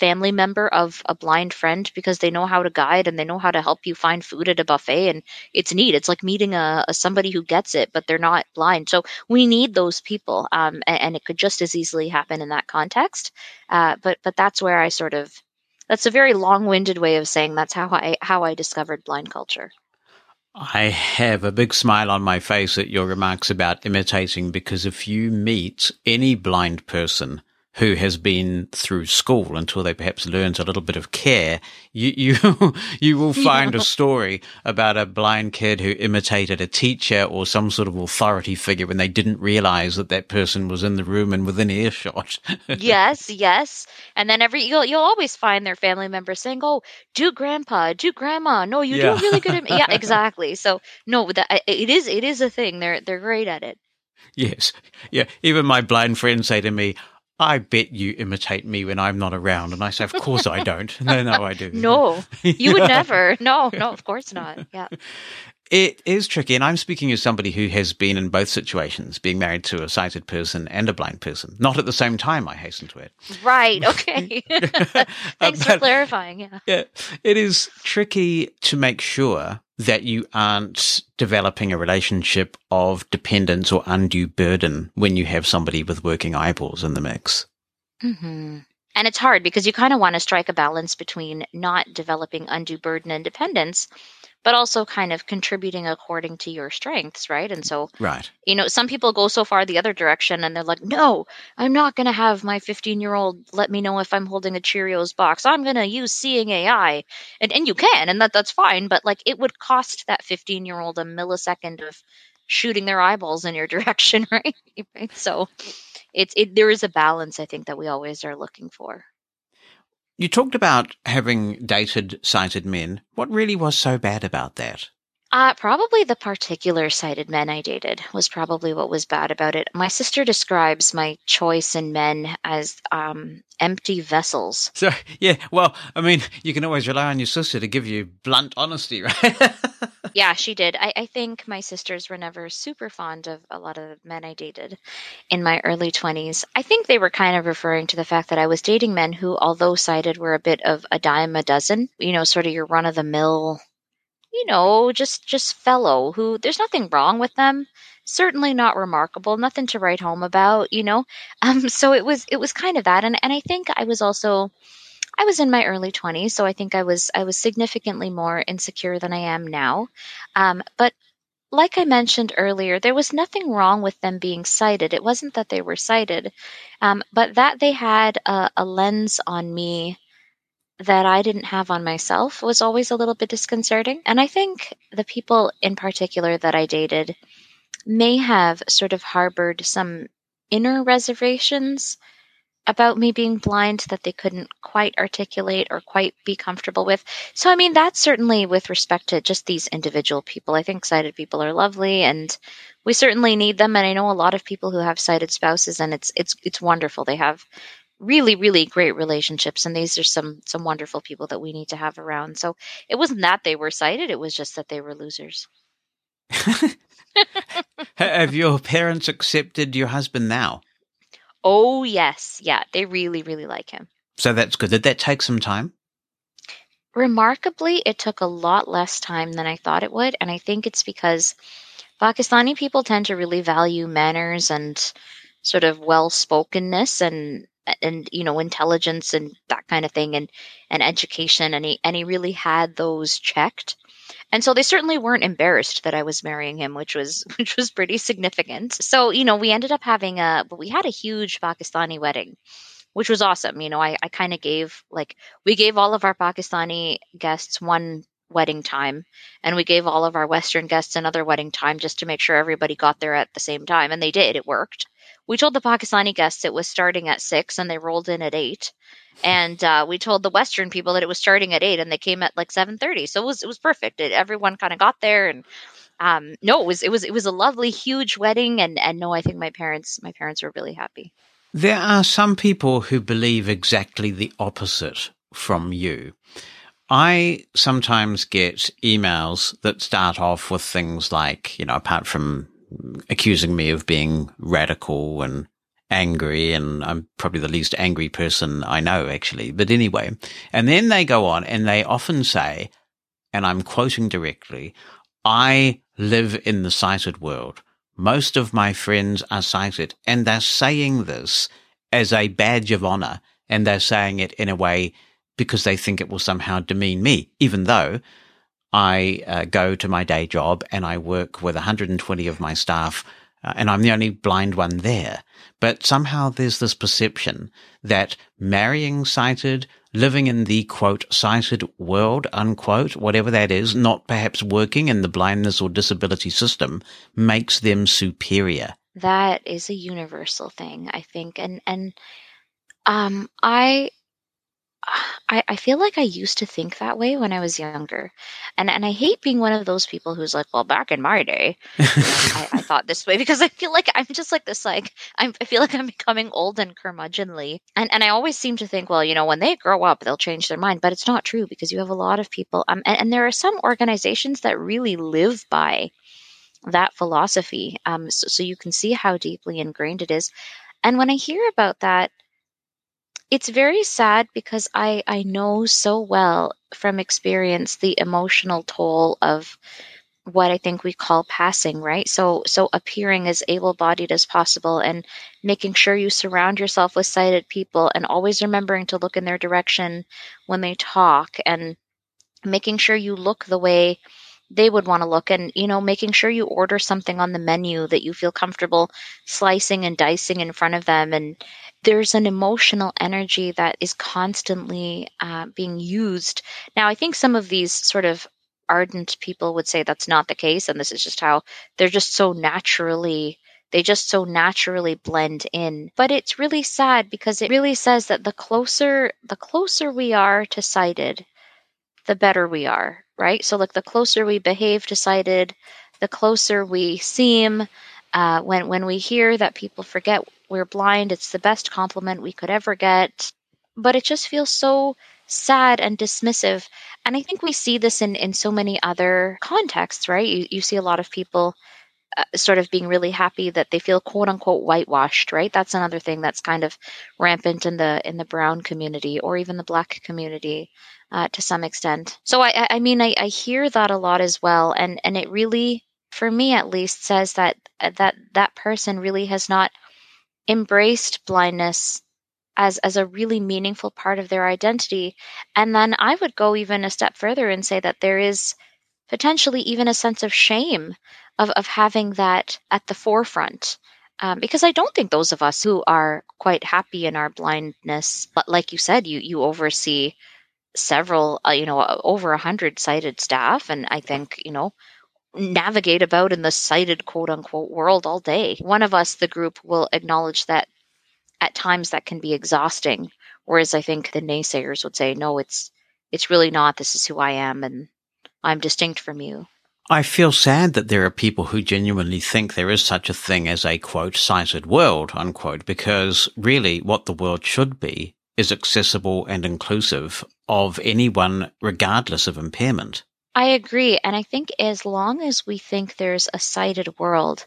[SPEAKER 6] family member of a blind friend because they know how to guide and they know how to help you find food at a buffet and it's neat. It's like meeting a, a somebody who gets it but they're not blind. So we need those people um, and, and, it could just as easily happen in that context. Uh, but but that's where i sort of that's a very long-winded way of saying that's how i how i discovered blind culture.
[SPEAKER 1] I have a big smile on my face at your remarks about imitating because if you meet any blind person who has been through school until they perhaps learned a little bit of care, you you you will find yeah. a story about a blind kid who imitated a teacher or some sort of authority figure when they didn't realize that that person was in the room and within earshot.
[SPEAKER 6] yes, yes. And then every you'll you'll always find their family members saying, "Oh, do grandpa, do grandma. No, you yeah. do really good." At-. yeah, exactly. So no, that it is it is a thing. They're they're great at it.
[SPEAKER 1] Yes. Yeah. Even my blind friends say to me, I bet you imitate me when I'm not around. And I say, Of course I don't. No, no, I do.
[SPEAKER 6] no, you would never. No, no, of course not. Yeah.
[SPEAKER 1] It is tricky. And I'm speaking as somebody who has been in both situations, being married to a sighted person and a blind person. Not at the same time, I hasten to add.
[SPEAKER 6] Right. Okay. Thanks for clarifying. Yeah.
[SPEAKER 1] Yeah. It is tricky to make sure that you aren't developing a relationship of dependence or undue burden when you have somebody with working eyeballs in the mix.
[SPEAKER 6] Mm-hmm. And it's hard because you kind of want to strike a balance between not developing undue burden and dependence but also kind of contributing according to your strengths, right? And so,
[SPEAKER 1] Right.
[SPEAKER 6] you know, some people go so far the other direction and they're like, no, I'm not going to have my 15 year old let me know if I'm holding a Cheerios box. I'm going to use seeing AI. And, and you can, and that, that's fine. But like it would cost that 15 year old a millisecond of shooting their eyeballs in your direction, right? Right? So it's, it, there is a balance, I think, that we always are looking for.
[SPEAKER 1] You talked about having dated sighted men. What really was so bad about that?
[SPEAKER 6] Uh, probably the particular sighted men I dated was probably what was bad about it. My sister describes my choice in men as um, empty vessels.
[SPEAKER 1] So, yeah, well, I mean, you can always rely on your sister to give you blunt honesty, right?
[SPEAKER 6] yeah, she did. I, I think my sisters were never super fond of a lot of men I dated in my early 20s. I think they were kind of referring to the fact that I was dating men who, although sighted, were a bit of a dime a dozen, you know, sort of your run of the mill you know, just just fellow who there's nothing wrong with them. Certainly not remarkable, nothing to write home about, you know. Um so it was it was kind of that and and I think I was also I was in my early 20s, so I think I was I was significantly more insecure than I am now. Um but like I mentioned earlier, there was nothing wrong with them being sighted. It wasn't that they were sighted, um, but that they had a, a lens on me that I didn't have on myself was always a little bit disconcerting. And I think the people in particular that I dated may have sort of harbored some inner reservations about me being blind that they couldn't quite articulate or quite be comfortable with. So, I mean, that's certainly with respect to just these individual people. I think sighted people are lovely and we certainly need them. And I know a lot of people who have sighted spouses and it's, it's, it's wonderful. They have really really great relationships and these are some some wonderful people that we need to have around so it wasn't that they were sighted it was just that they were losers
[SPEAKER 1] have your parents accepted your husband now?
[SPEAKER 6] Oh yes yeah they really really like him
[SPEAKER 1] So that's good. Did that take some time?
[SPEAKER 6] remarkably it took a lot less time than i thought it would and i think it's because pakistani people tend to really value manners and sort of well spokenness and and you know intelligence and that kind of thing and and education and he and he really had those checked and so they certainly weren't embarrassed that I was marrying him, which was which was pretty significant. So, you know, we ended up having a but we had a huge Pakistani wedding, which was awesome. You know, I, I kind of gave like we gave all of our Pakistani guests one wedding time and we gave all of our Western guests another wedding time just to make sure everybody got there at the same time. And they did, it worked. We told the Pakistani guests it was starting at six and they rolled in at eight. And uh, we told the Western people that it was starting at eight, and they came at like seven thirty. So it was it was perfect. It, everyone kind of got there, and um, no, it was it was it was a lovely, huge wedding. And and no, I think my parents my parents were really happy.
[SPEAKER 1] There are some people who believe exactly the opposite from you. I sometimes get emails that start off with things like, you know, apart from accusing me of being radical and angry, and I'm probably the least angry person I know, actually. But anyway, and then they go on and they often say, and I'm quoting directly, I live in the sighted world. Most of my friends are sighted, and they're saying this as a badge of honor, and they're saying it in a way because they think it will somehow demean me, even though I uh, go to my day job and I work with 120 of my staff, uh, and I'm the only blind one there. But somehow there's this perception that marrying sighted, living in the quote sighted world, unquote, whatever that is, not perhaps working in the blindness or disability system, makes them superior.
[SPEAKER 6] That is a universal thing, I think, and and um, I I, I feel like I used to think that way when I was younger. And and I hate being one of those people who's like, well, back in my day, you know, I, I thought this way because I feel like I'm just like this, like I'm, I feel like I'm becoming old and curmudgeonly. And and I always seem to think, well, you know, when they grow up, they'll change their mind. But it's not true because you have a lot of people, um, and, and there are some organizations that really live by that philosophy. Um, so, so you can see how deeply ingrained it is. And when I hear about that, it's very sad because I, I know so well from experience the emotional toll of what I think we call passing, right? So so appearing as able-bodied as possible and making sure you surround yourself with sighted people and always remembering to look in their direction when they talk and making sure you look the way they would want to look and you know making sure you order something on the menu that you feel comfortable slicing and dicing in front of them. And there's an emotional energy that is constantly uh, being used. Now i think some of these sort of ardent people would say that's not the case and this is just how they're just so naturally they just so naturally blend in. But it's really sad because it really says that the closer the closer we are to sighted the better we are right? So like the closer we behave to sighted the closer we seem uh, when when we hear that people forget we're blind it's the best compliment we could ever get. But it just feels so sad and dismissive. And i think we see this in in so many other contexts right? You, you see a lot of people uh, sort of being really happy that they feel quote unquote whitewashed right? That's another thing that's kind of rampant in the in the brown community or even the black community uh, to some extent. So i i mean I, I hear that a lot as well and and it really for me at least says that uh, that that person really has not embraced blindness as as a really meaningful part of their identity. And then i would go even a step further and say that there is potentially even a sense of shame of, of having that at the forefront um, because i don't think those of us who are quite happy in our blindness but like you said you you oversee several uh, you know over a hundred sighted staff and i think you know navigate about in the sighted quote unquote world all day. One of us, the group, will acknowledge that at times that can be exhausting. Whereas I think the naysayers would say, no, it's it's really not. This is who I am and I'm distinct from you.
[SPEAKER 1] I feel sad that there are people who genuinely think there is such a thing as a quote sighted world, unquote, because really what the world should be is accessible and inclusive of anyone regardless of impairment.
[SPEAKER 6] I agree. And I think as long as we think there's a sighted world,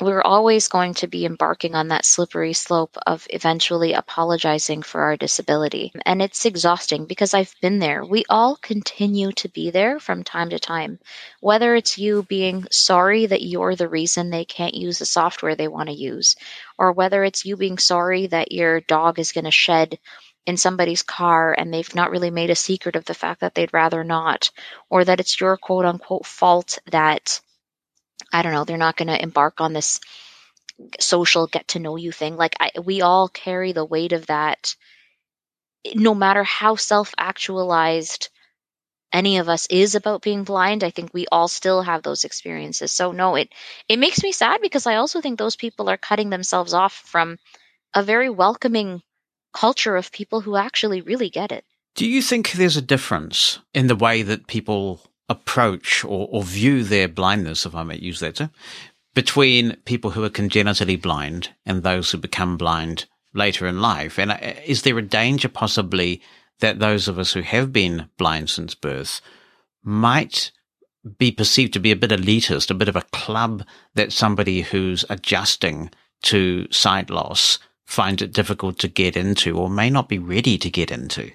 [SPEAKER 6] we're always going to be embarking on that slippery slope of eventually apologizing for our disability. And it's exhausting because I've been there. We all continue to be there from time to time. Whether it's you being sorry that you're the reason they can't use the software they want to use, or whether it's you being sorry that your dog is going to shed in somebody's car and they've not really made a secret of the fact that they'd rather not, or that it's your quote unquote fault that, I don't know, they're not going to embark on this social get to know you thing. Like, I, we all carry the weight of that, no matter how self actualized any of us is about being blind i think we all still have those experiences so no it it makes me sad because i also think those people are cutting themselves off from a very welcoming culture of people who actually really get it.
[SPEAKER 1] Do you think there's a difference in the way that people approach or, or view their blindness, if I may use that term, between people who are congenitally blind and those who become blind later in life? And uh, is there a danger possibly that those of us who have been blind since birth might be perceived to be a bit elitist, a bit of a club that somebody who's adjusting to sight loss finds it difficult to get into or may not be ready to get into?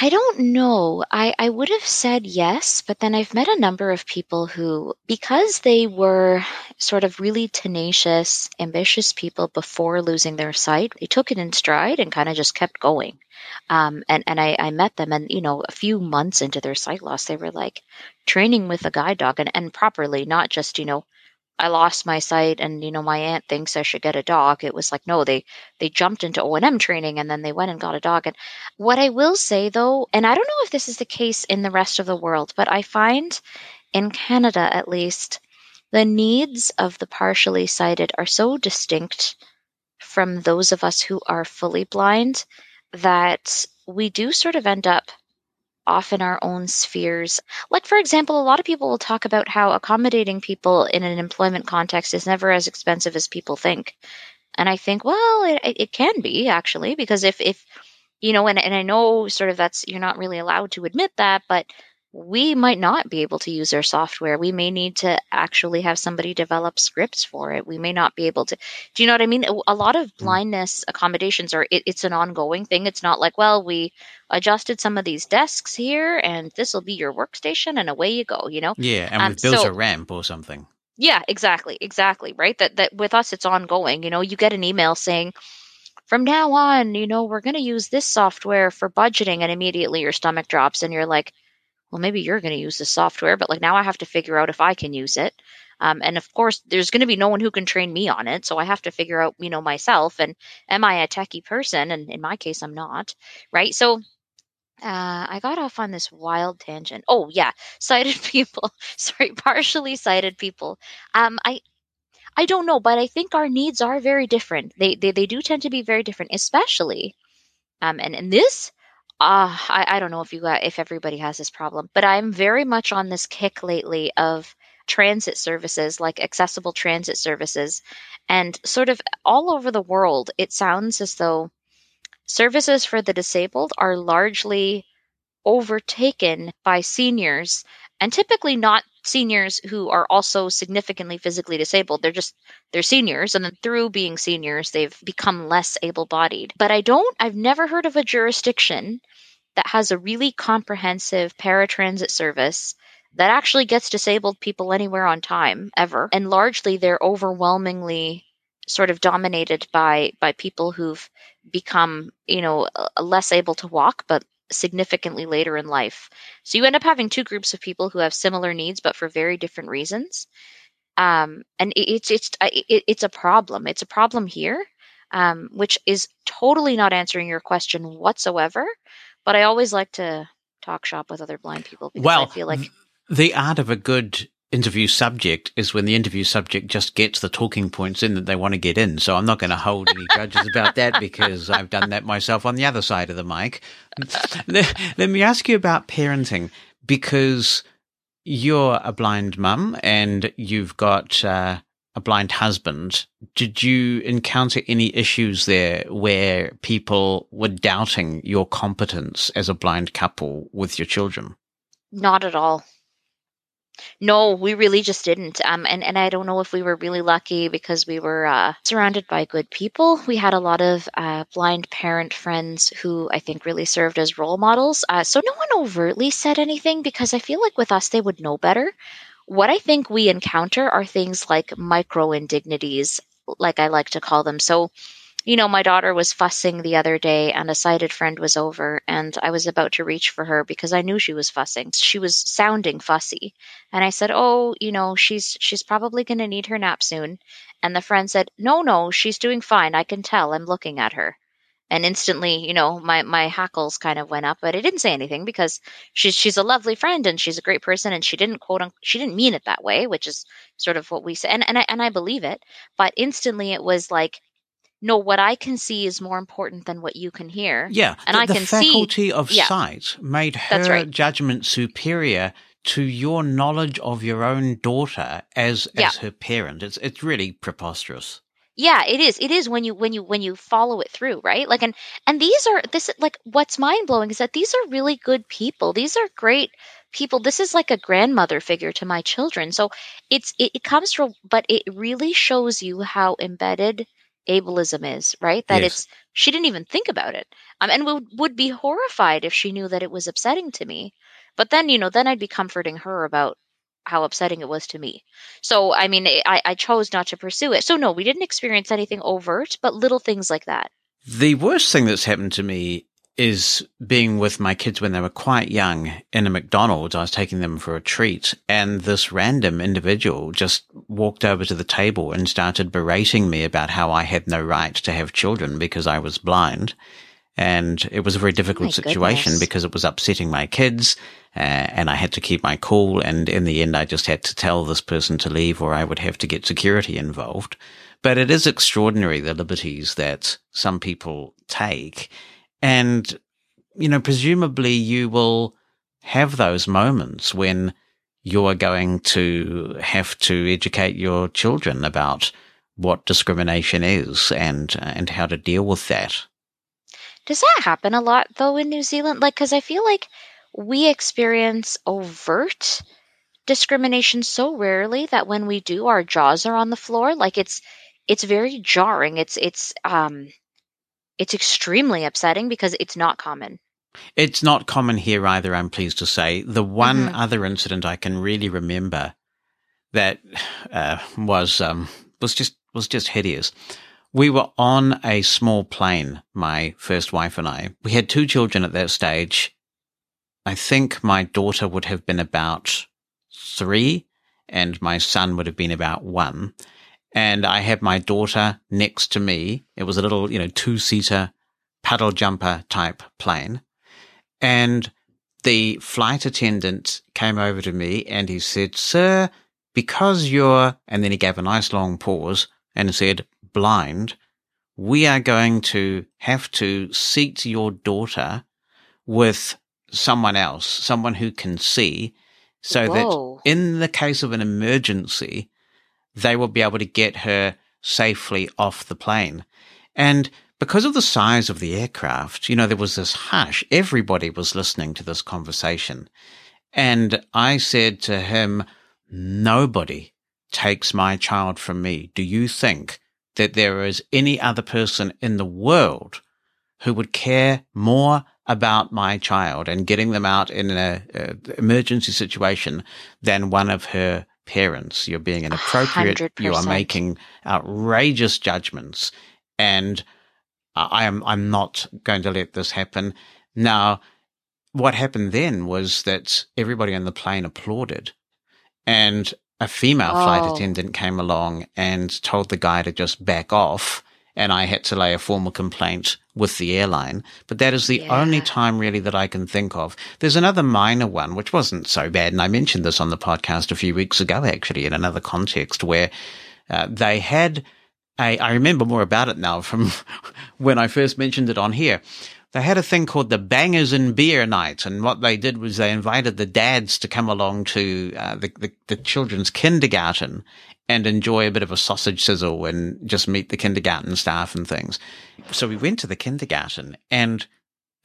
[SPEAKER 6] I don't know. I, I would have said yes, but then I've met a number of people who, because they were sort of really tenacious, ambitious people before losing their sight, they took it in stride and kind of just kept going. Um, and and I, I met them, and you know, a few months into their sight loss, they were like training with a guide dog, and, and properly, not just you know I lost my sight and you know my aunt thinks I should get a dog. It was like no, they they jumped into O&M training and then they went and got a dog. And what I will say though, and I don't know if this is the case in the rest of the world, but I find in Canada at least the needs of the partially sighted are so distinct from those of us who are fully blind that we do sort of end up off in our own spheres. Like, for example, a lot of people will talk about how accommodating people in an employment context is never as expensive as people think. And I think, well, it, it can be actually, because if, if, you know, and, and I know sort of that's, you're not really allowed to admit that, but we might not be able to use our software. We may need to actually have somebody develop scripts for it. We may not be able to. Do you know what I mean? A lot of hmm. blindness accommodations are it, it's an ongoing thing. It's not like, well, we adjusted some of these desks here, and this will be your workstation, and away you go. You know?
[SPEAKER 1] Yeah, and um, we built so, a ramp or something.
[SPEAKER 6] Yeah, exactly, exactly. Right. That that with us, it's ongoing. You know, you get an email saying from now on, you know, we're going to use this software for budgeting, and immediately your stomach drops, and you're like, well, maybe you're going to use the software, but like now I have to figure out if I can use it. Um, and of course, there's going to be no one who can train me on it. So I have to figure out, you know, myself. And am I a techie person? And in my case, I'm not. Right. So uh, I got off on this wild tangent. Oh yeah, sighted people. Sorry, partially sighted people. Um, I I don't know, but I think our needs are very different. They they, they do tend to be very different, especially um, and and this uh, I, I don't know if you got, if everybody has this problem, but I'm very much on this kick lately of transit services, like accessible transit services, and sort of all over the world. It sounds as though services for the disabled are largely overtaken by seniors, and typically not seniors who are also significantly physically disabled. They're just they're seniors and then through being seniors they've become less able-bodied. But I don't I've never heard of a jurisdiction that has a really comprehensive paratransit service that actually gets disabled people anywhere on time ever. And largely they're overwhelmingly sort of dominated by by people who've become, you know, less able to walk but significantly later in life. So you end up having two groups of people who have similar needs, but for very different reasons. Um, and it, it's it's it, it's a problem. It's a problem here, um, which is totally not answering your question whatsoever. But I always like to talk shop with other blind people because
[SPEAKER 1] well,
[SPEAKER 6] I feel like
[SPEAKER 1] the art of a good interview subject is when the interview subject just gets the talking points in that they want to get in. So I'm not going to hold any grudges about that because I've done that myself on the other side of the mic. Let me ask you about parenting because you're a blind mum and you've got uh, a blind husband. Did you encounter any issues there where people were doubting your competence as a blind couple with your children?
[SPEAKER 6] not at all. No, we really just didn't. Um, and, and I don't know if we were really lucky because we were uh, surrounded by good people. We had a lot of uh, blind parent friends who I think really served as role models. Uh, so no one overtly said anything because I feel like with us they would know better. What I think we encounter are things like micro indignities, like I like to call them. So you know, my daughter was fussing the other day and a sighted friend was over and I was about to reach for her because I knew she was fussing. She was sounding fussy. And I said, "Oh, you know, she's she's probably going to need her nap soon." And the friend said, "No, no, she's doing fine. I can tell. I'm looking at her." And instantly, you know, my my hackles kind of went up, but I didn't say anything because she's she's a lovely friend and she's a great person and she didn't quote unquote, she didn't mean it that way, which is sort of what we say. And and I and I believe it, but instantly it was like no, what I can see is more important than what you can hear.
[SPEAKER 1] Yeah,
[SPEAKER 6] and
[SPEAKER 1] the,
[SPEAKER 6] I
[SPEAKER 1] the
[SPEAKER 6] can
[SPEAKER 1] faculty
[SPEAKER 6] see,
[SPEAKER 1] of
[SPEAKER 6] yeah.
[SPEAKER 1] sight made her
[SPEAKER 6] right.
[SPEAKER 1] judgment superior to your knowledge of your own daughter as
[SPEAKER 6] Yeah.
[SPEAKER 1] as her parent. It's it's really preposterous.
[SPEAKER 6] Yeah, it is. It is when you when you when you follow it through, right? Like and and these are this like what's mind blowing is that these are really good people. These are great people. This is like a grandmother figure to my children. So it's it, it comes from but it really shows you how embedded ableism is, right? That
[SPEAKER 1] Yes.
[SPEAKER 6] it's she didn't even think about it. Um and would would be horrified if she knew that it was upsetting to me. But then, you know, then I'd be comforting her about how upsetting it was to me. So, I mean, I, I chose not to pursue it. So, no, we didn't experience anything overt, but little things like that.
[SPEAKER 1] The worst thing that's happened to me is being with my kids when they were quite young in a McDonald's. I was taking them for a treat and this random individual just walked over to the table and started berating me about how I had no right to have children because I was blind. And it was a very difficult situation
[SPEAKER 6] goodness.
[SPEAKER 1] because it was upsetting my kids. Uh, and I had to keep my cool. And in the end, I just had to tell this person to leave or I would have to get security involved. But it is extraordinary the liberties that some people take. And, you know, presumably you will have those moments when you're going to have to educate your children about what discrimination is and, and how to deal with that.
[SPEAKER 6] Does that happen a lot, though, in New Zealand? Like, because I feel like we experience overt discrimination so rarely that when we do, our jaws are on the floor. Like, it's it's very jarring. It's it's um it's extremely upsetting because it's not common.
[SPEAKER 1] It's not common here either, I'm pleased to say. The one
[SPEAKER 6] Mhm.
[SPEAKER 1] other incident I can really remember that uh, was um, was just was just hideous. We were on a small plane, my first wife and I. We had two children at that stage. I think my daughter would have been about three and my son would have been about one. And I had my daughter next to me. It was a little, you know, two seater paddle jumper type plane. And the flight attendant came over to me and he said, sir, because you're, and then he gave a nice long pause and said, blind, we are going to have to seat your daughter with someone else, someone who can see, so
[SPEAKER 6] Whoa.
[SPEAKER 1] that in the case of an emergency, they will be able to get her safely off the plane. And because of the size of the aircraft, you know, there was this hush. Everybody was listening to this conversation. And I said to him, nobody takes my child from me. Do you think that there is any other person in the world who would care more about my child and getting them out in an emergency situation than one of her parents? You're being inappropriate. You are making outrageous judgments. And I am, I'm not going to let this happen. Now, what happened then was that everybody on the plane applauded and a female flight
[SPEAKER 6] Oh.
[SPEAKER 1] attendant came along and told the guy to just back off. And I had to lay a formal complaint with the airline. But that is the
[SPEAKER 6] Yeah.
[SPEAKER 1] only time really that I can think of. There's another minor one, which wasn't so bad. And I mentioned this on the podcast a few weeks ago, actually, in another context where uh, they had a, I remember more about it now from when I first mentioned it on here. They had a thing called the Bangers and Beer Night, and what they did was they invited the dads to come along to uh, the, the the children's kindergarten and enjoy a bit of a sausage sizzle and just meet the kindergarten staff and things. So we went to the kindergarten, and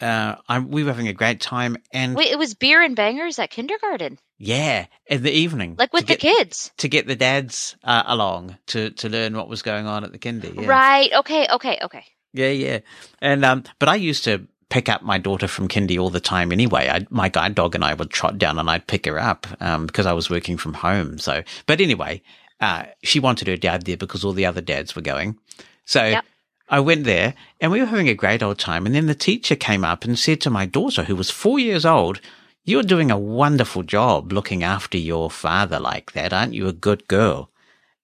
[SPEAKER 1] uh, I, we were having a great time. And
[SPEAKER 6] Wait, it was beer and bangers at kindergarten,
[SPEAKER 1] yeah, in the evening,
[SPEAKER 6] like with the
[SPEAKER 1] get,
[SPEAKER 6] kids.
[SPEAKER 1] to get the dads uh, along to to learn what was going on at the kinder. Yeah.
[SPEAKER 6] Right. Okay. Okay. Okay.
[SPEAKER 1] Yeah, yeah. And um, but I used to pick up my daughter from kindy all the time anyway. I, my guide dog and I would trot down and I'd pick her up um, because I was working from home. So, but anyway, uh, she wanted her dad there because all the other dads were going. So
[SPEAKER 6] Yep.
[SPEAKER 1] I went there and we were having a great old time. And then the teacher came up and said to my daughter, who was four years old, you're doing a wonderful job looking after your father like that. Aren't you a good girl?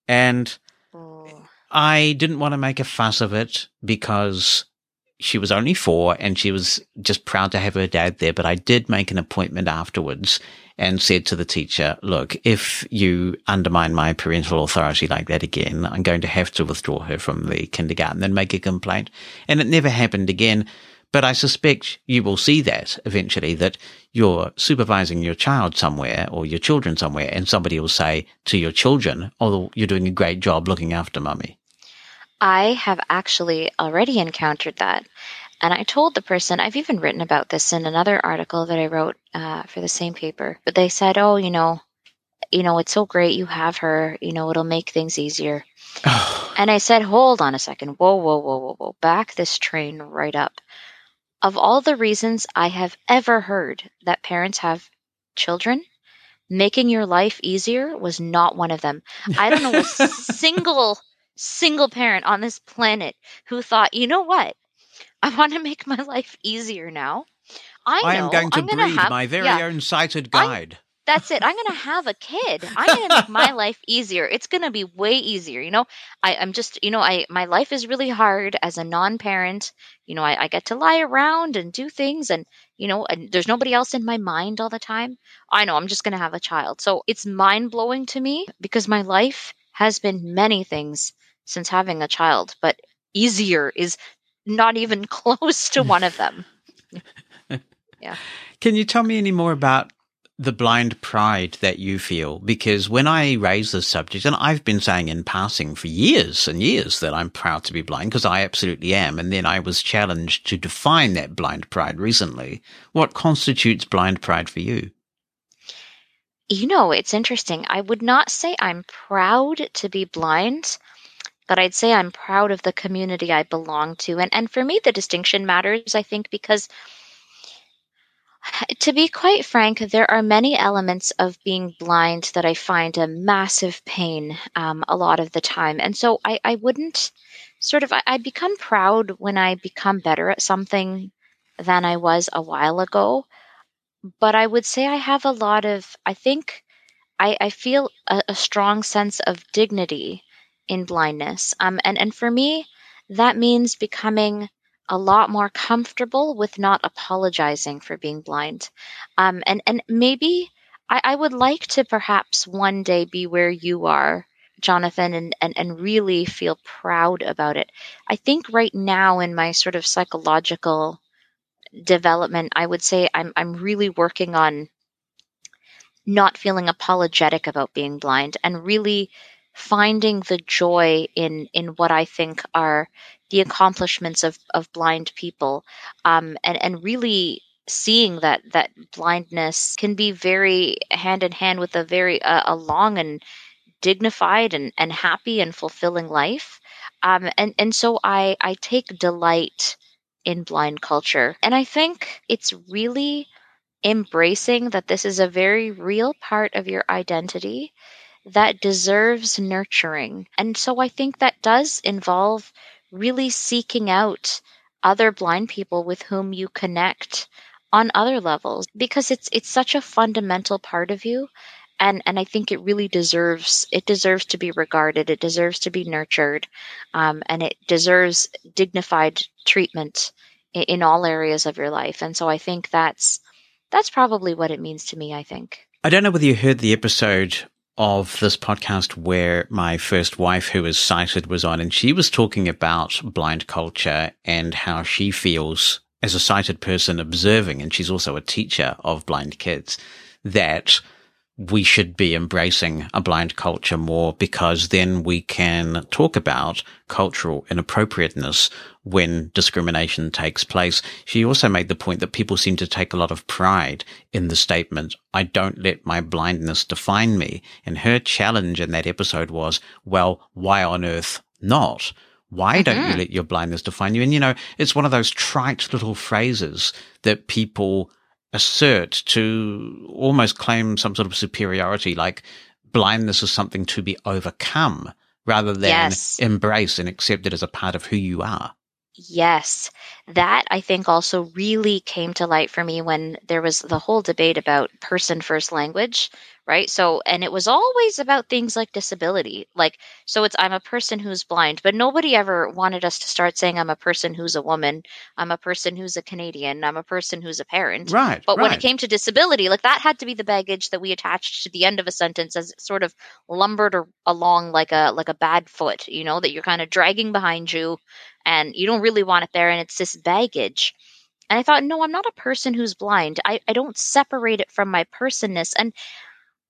[SPEAKER 1] And. I didn't want to make a fuss of it because she was only four and she was just proud to have her dad there. But I did make an appointment afterwards and said to the teacher, look, if you undermine my parental authority like that again, I'm going to have to withdraw her from the kindergarten and make a complaint. And it never happened again. But I suspect you will see that eventually that you're supervising your child somewhere or your children somewhere and somebody will say to your children, oh, you're doing a great job looking after mummy.
[SPEAKER 6] I have actually already encountered that. And I told the person, I've even written about this in another article that I wrote uh, for the same paper, but they said, oh, you know, you know, it's so great you have her, you know, it'll make things easier. And I said, hold on a second. Whoa, whoa, whoa, whoa, whoa. Back this train right up. Of all the reasons I have ever heard that parents have children, making your life easier was not one of them. I don't know a single, single parent on this planet who thought, you know what? I want to make my life easier now. I,
[SPEAKER 1] I am going to
[SPEAKER 6] I'm
[SPEAKER 1] breed
[SPEAKER 6] have-
[SPEAKER 1] my very
[SPEAKER 6] yeah,
[SPEAKER 1] own sighted
[SPEAKER 6] I'm-
[SPEAKER 1] guide.
[SPEAKER 6] that's it. I'm going to have a kid. I'm going to make my life easier. It's going to be way easier. You know, I, I'm just, you know, I, my life is really hard as a non-parent. You know, I, I get to lie around and do things and, you know, and there's nobody else in my mind all the time. I know I'm just going to have a child. So it's mind blowing to me because my life has been many things since having a child, but easier is not even close to one of them. Yeah.
[SPEAKER 1] Can you tell me any more about the blind pride that you feel? Because when I raise this subject, and I've been saying in passing for years and years that I'm proud to be blind, because I absolutely am. And then I was challenged to define that blind pride recently. What constitutes blind pride for you?
[SPEAKER 6] You know, it's interesting. I would not say I'm proud to be blind, but I'd say I'm proud of the community I belong to. And and for me the distinction matters, I think, because to be quite frank, there are many elements of being blind that I find a massive pain um, a lot of the time. And so I, I wouldn't sort of, I, I become proud when I become better at something than I was a while ago. but I would say I have a lot of, I think I, I feel a, a strong sense of dignity in blindness. Um, and, and for me, that means becoming a lot more comfortable with not apologizing for being blind. Um, and, and maybe I, I would like to perhaps one day be where you are, Jonathan, and, and, and really feel proud about it. I think right now in my sort of psychological development, I would say I'm I'm really working on not feeling apologetic about being blind and really finding the joy in in what I think are the accomplishments of of blind people um, and and really seeing that that blindness can be very hand in hand with a very uh, a long and dignified and, and happy and fulfilling life. Um, and and so I I take delight in blind culture. And I think it's really embracing that this is a very real part of your identity that deserves nurturing. And so I think that does involve really seeking out other blind people with whom you connect on other levels because it's it's such a fundamental part of you and and I think it really deserves it deserves to be regarded it deserves to be nurtured um, and it deserves dignified treatment in, in all areas of your life and so I think that's that's probably what it means to me, I think.
[SPEAKER 1] I don't know whether you heard the episode of this podcast where my first wife, who is sighted, was on, and she was talking about blind culture and how she feels as a sighted person observing, and she's also a teacher of blind kids, that we should be embracing a blind culture more because then we can talk about cultural inappropriateness when discrimination takes place. She also made the point that people seem to take a lot of pride in the statement, I don't let my blindness define me. And her challenge in that episode was, well, why on earth not? Why don't mm-hmm. you let your blindness define you? And you know, it's one of those trite little phrases that people assert to almost claim some sort of superiority, like blindness is something to be overcome rather than yes. embrace and accept it as a part of who you are.
[SPEAKER 6] Yes. That I think also really came to light for me when there was the whole debate about person first language, right? So, and it was always about things like disability. Like, so it's, I'm a person who's blind, but nobody ever wanted us to start saying, I'm a person who's a woman, I'm a person who's a Canadian, I'm a person who's a parent.
[SPEAKER 1] Right.
[SPEAKER 6] But
[SPEAKER 1] right.
[SPEAKER 6] when it came to disability, like that had to be the baggage that we attached to the end of a sentence as it sort of lumbered along like a, like a bad foot, you know, that you're kind of dragging behind you and you don't really want it there. And it's this baggage. And I thought, no, I'm not a person who's blind. I, I don't separate it from my personness. And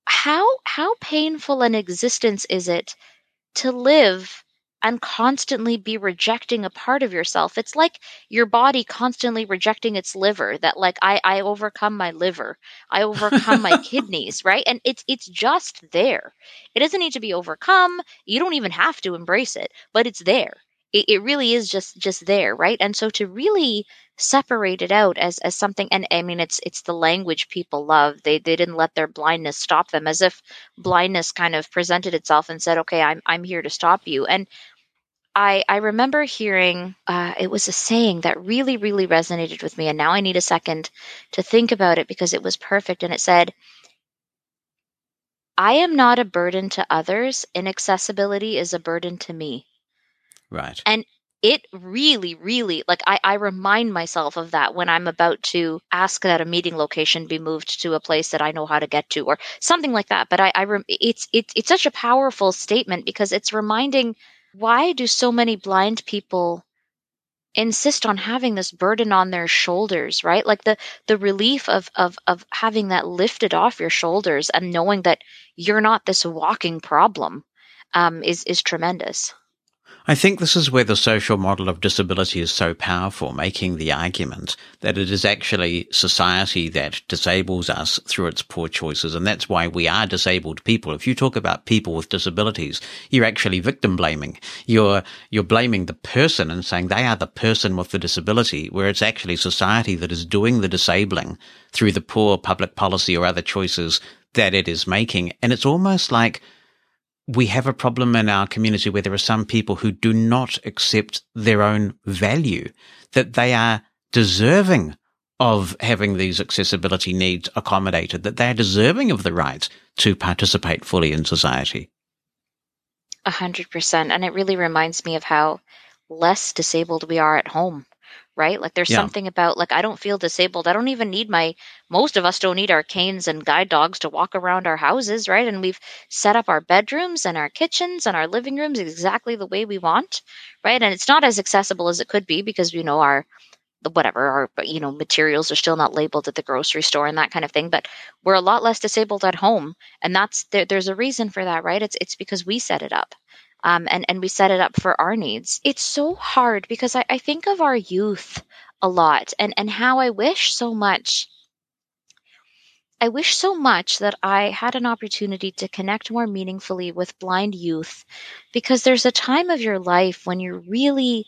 [SPEAKER 6] how how painful an existence is it to live and constantly be rejecting a part of yourself? It's like your body constantly rejecting its liver that like i i overcome my liver i overcome my kidneys right? And it's it's just there. It doesn't need to be overcome. You don't even have to embrace it but it's there. It, it really is just just there right? And so to really separate it out as as something and i mean it's it's the language people love they they didn't let their blindness stop them as if blindness kind of presented itself and said okay i'm i'm here to stop you and I, I remember hearing uh, it was a saying that really, really resonated with me. And now I need a second to think about it because it was perfect. And it said, I am not a burden to others. Inaccessibility is a burden to me.
[SPEAKER 1] Right.
[SPEAKER 6] And it really, really like I, I remind myself of that when I'm about to ask that a meeting location be moved to a place that I know how to get to or something like that. But I, I rem- it's it's it's such a powerful statement because it's reminding why do so many blind people insist on having this burden on their shoulders right like the the relief of of of having that lifted off your shoulders and knowing that you're not this walking problem um, is is tremendous
[SPEAKER 1] I think this is where the social model of disability is so powerful, making the argument that it is actually society that disables us through its poor choices. And that's why we are disabled people. If you talk about people with disabilities, you're actually victim blaming. You're, you're blaming the person and saying they are the person with the disability, where it's actually society that is doing the disabling through the poor public policy or other choices that it is making. And it's almost like we have a problem in our community where there are some people who do not accept their own value, that they are deserving of having these accessibility needs accommodated, that they're deserving of the right to participate fully in society.
[SPEAKER 6] A hundred percent. And it really reminds me of how less disabled we are at home, right? Like there's
[SPEAKER 1] Yeah.
[SPEAKER 6] something about like I don't feel disabled. I don't even need my most of us don't need our canes and guide dogs to walk around our houses, right? And we've set up our bedrooms and our kitchens and our living rooms exactly the way we want, right? And it's not as accessible as it could be because you know our whatever our you know materials are still not labeled at the grocery store and that kind of thing but we're a lot less disabled at home and that's there, there's a reason for that right it's it's because we set it up um, and and we set it up for our needs. It's so hard because I, I think of our youth a lot and and how I wish so much. I wish so much that I had an opportunity to connect more meaningfully with blind youth because there's a time of your life when you're really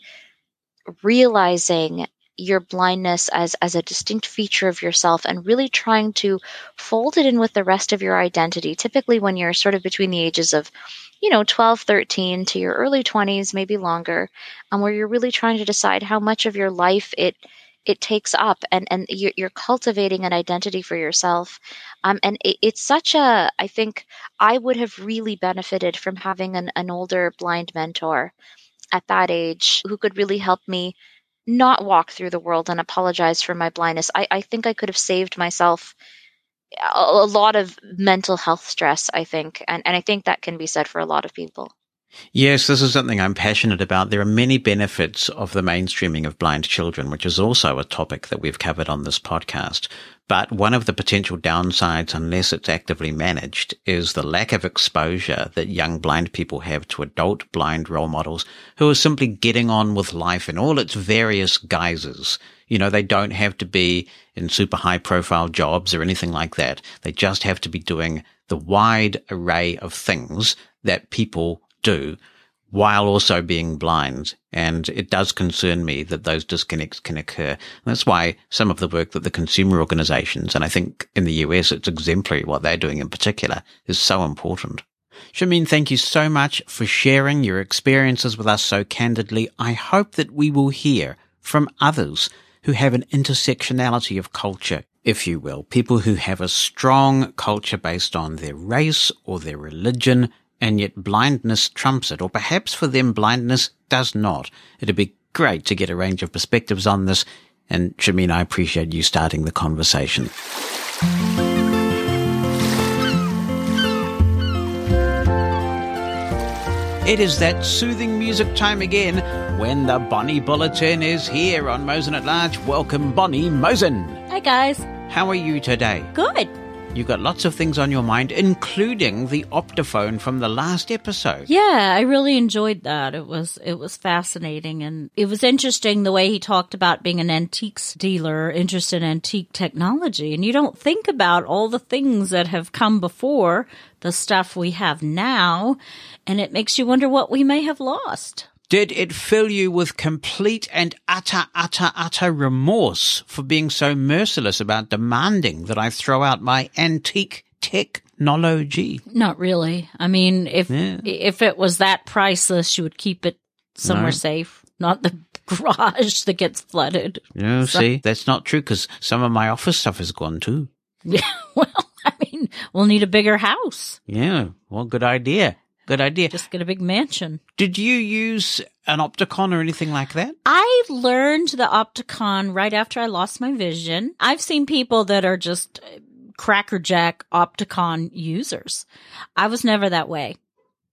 [SPEAKER 6] realizing your blindness as as a distinct feature of yourself and really trying to fold it in with the rest of your identity typically when you're sort of between the ages of you know 12 13 to your early 20s maybe longer um, where you're really trying to decide how much of your life it it takes up and and you're, cultivating an identity for yourself. Um, and it, it's such a i think i would have really benefited from having an, an older blind mentor at that age who could really help me not walk through the world and apologize for my blindness. I, I think i could have saved myself a, lot of mental health stress i think and, and i think that can be said for a lot of people
[SPEAKER 1] Yes, this is something I'm passionate about. There are many benefits of the mainstreaming of blind children, which is also a topic that we've covered on this podcast. But one of the potential downsides, unless it's actively managed, is the lack of exposure that young blind people have to adult blind role models who are simply getting on with life in all its various guises. You know, they don't have to be in super high profile jobs or anything like that. They just have to be doing the wide array of things that people do while also being blind. And it does concern me that those disconnects can occur. And that's why some of the work that the consumer organizations, and I think in the US it's exemplary what they're doing in particular, is so important. Shamin, thank you so much for sharing your experiences with us so candidly. I hope that we will hear from others who have an intersectionality of culture, if you will, people who have a strong culture based on their race or their religion, and yet blindness trumps it, or perhaps for them blindness does not. It'd be great to get a range of perspectives on this, and Shamin, I appreciate you starting the conversation. It is that soothing music time again when the Bonnie Bulletin is here on Mosen at Large. Welcome, Bonnie Mosen.
[SPEAKER 8] Hi, guys.
[SPEAKER 1] How are you today?
[SPEAKER 8] Good.
[SPEAKER 1] You've got lots of things on your mind, including the optophone from the last episode.
[SPEAKER 8] Yeah, I really enjoyed that. It was it was fascinating and it was interesting the way he talked about being an antiques dealer interested in antique technology. And you don't think about all the things that have come before the stuff we have now, and it makes you wonder what we may have lost.
[SPEAKER 1] Did it fill you with complete and utter, utter, utter remorse for being so merciless about demanding that I throw out my antique technology?
[SPEAKER 8] Not really. I mean, if
[SPEAKER 1] Yeah.
[SPEAKER 8] if it was that priceless, you would keep it somewhere
[SPEAKER 1] No.
[SPEAKER 8] safe, not the garage that gets flooded.
[SPEAKER 1] You
[SPEAKER 8] So-
[SPEAKER 1] see, that's not true because some of my office stuff is gone too.
[SPEAKER 8] Yeah, well, I mean, we'll need a bigger house.
[SPEAKER 1] Yeah, well, good idea. Good idea.
[SPEAKER 8] Just get a big mansion.
[SPEAKER 1] Did you use an Opticon or anything like that?
[SPEAKER 8] I learned the Opticon right after I lost my vision. I've seen people that are just uh, crackerjack Opticon users. I was never that way.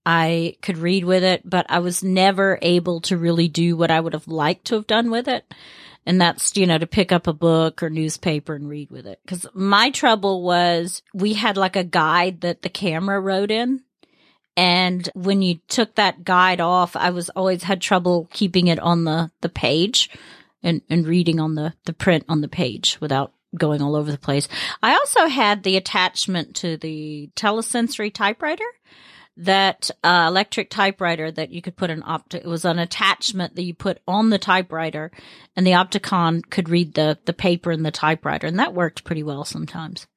[SPEAKER 8] I could read with it, but I was never able to really do what I would have liked to have done with it. And that's, you know, to pick up a book or newspaper and read with it. Cause my trouble was we had like a guide that the camera wrote in. And when you took that guide off, I was always had trouble keeping it on the, the page and, and reading on the, the print on the page without going all over the place. I also had the attachment to the telesensory typewriter that uh, electric typewriter that you could put an optic it was an attachment that you put on the typewriter and the opticon could read the the paper in the typewriter and that worked pretty well sometimes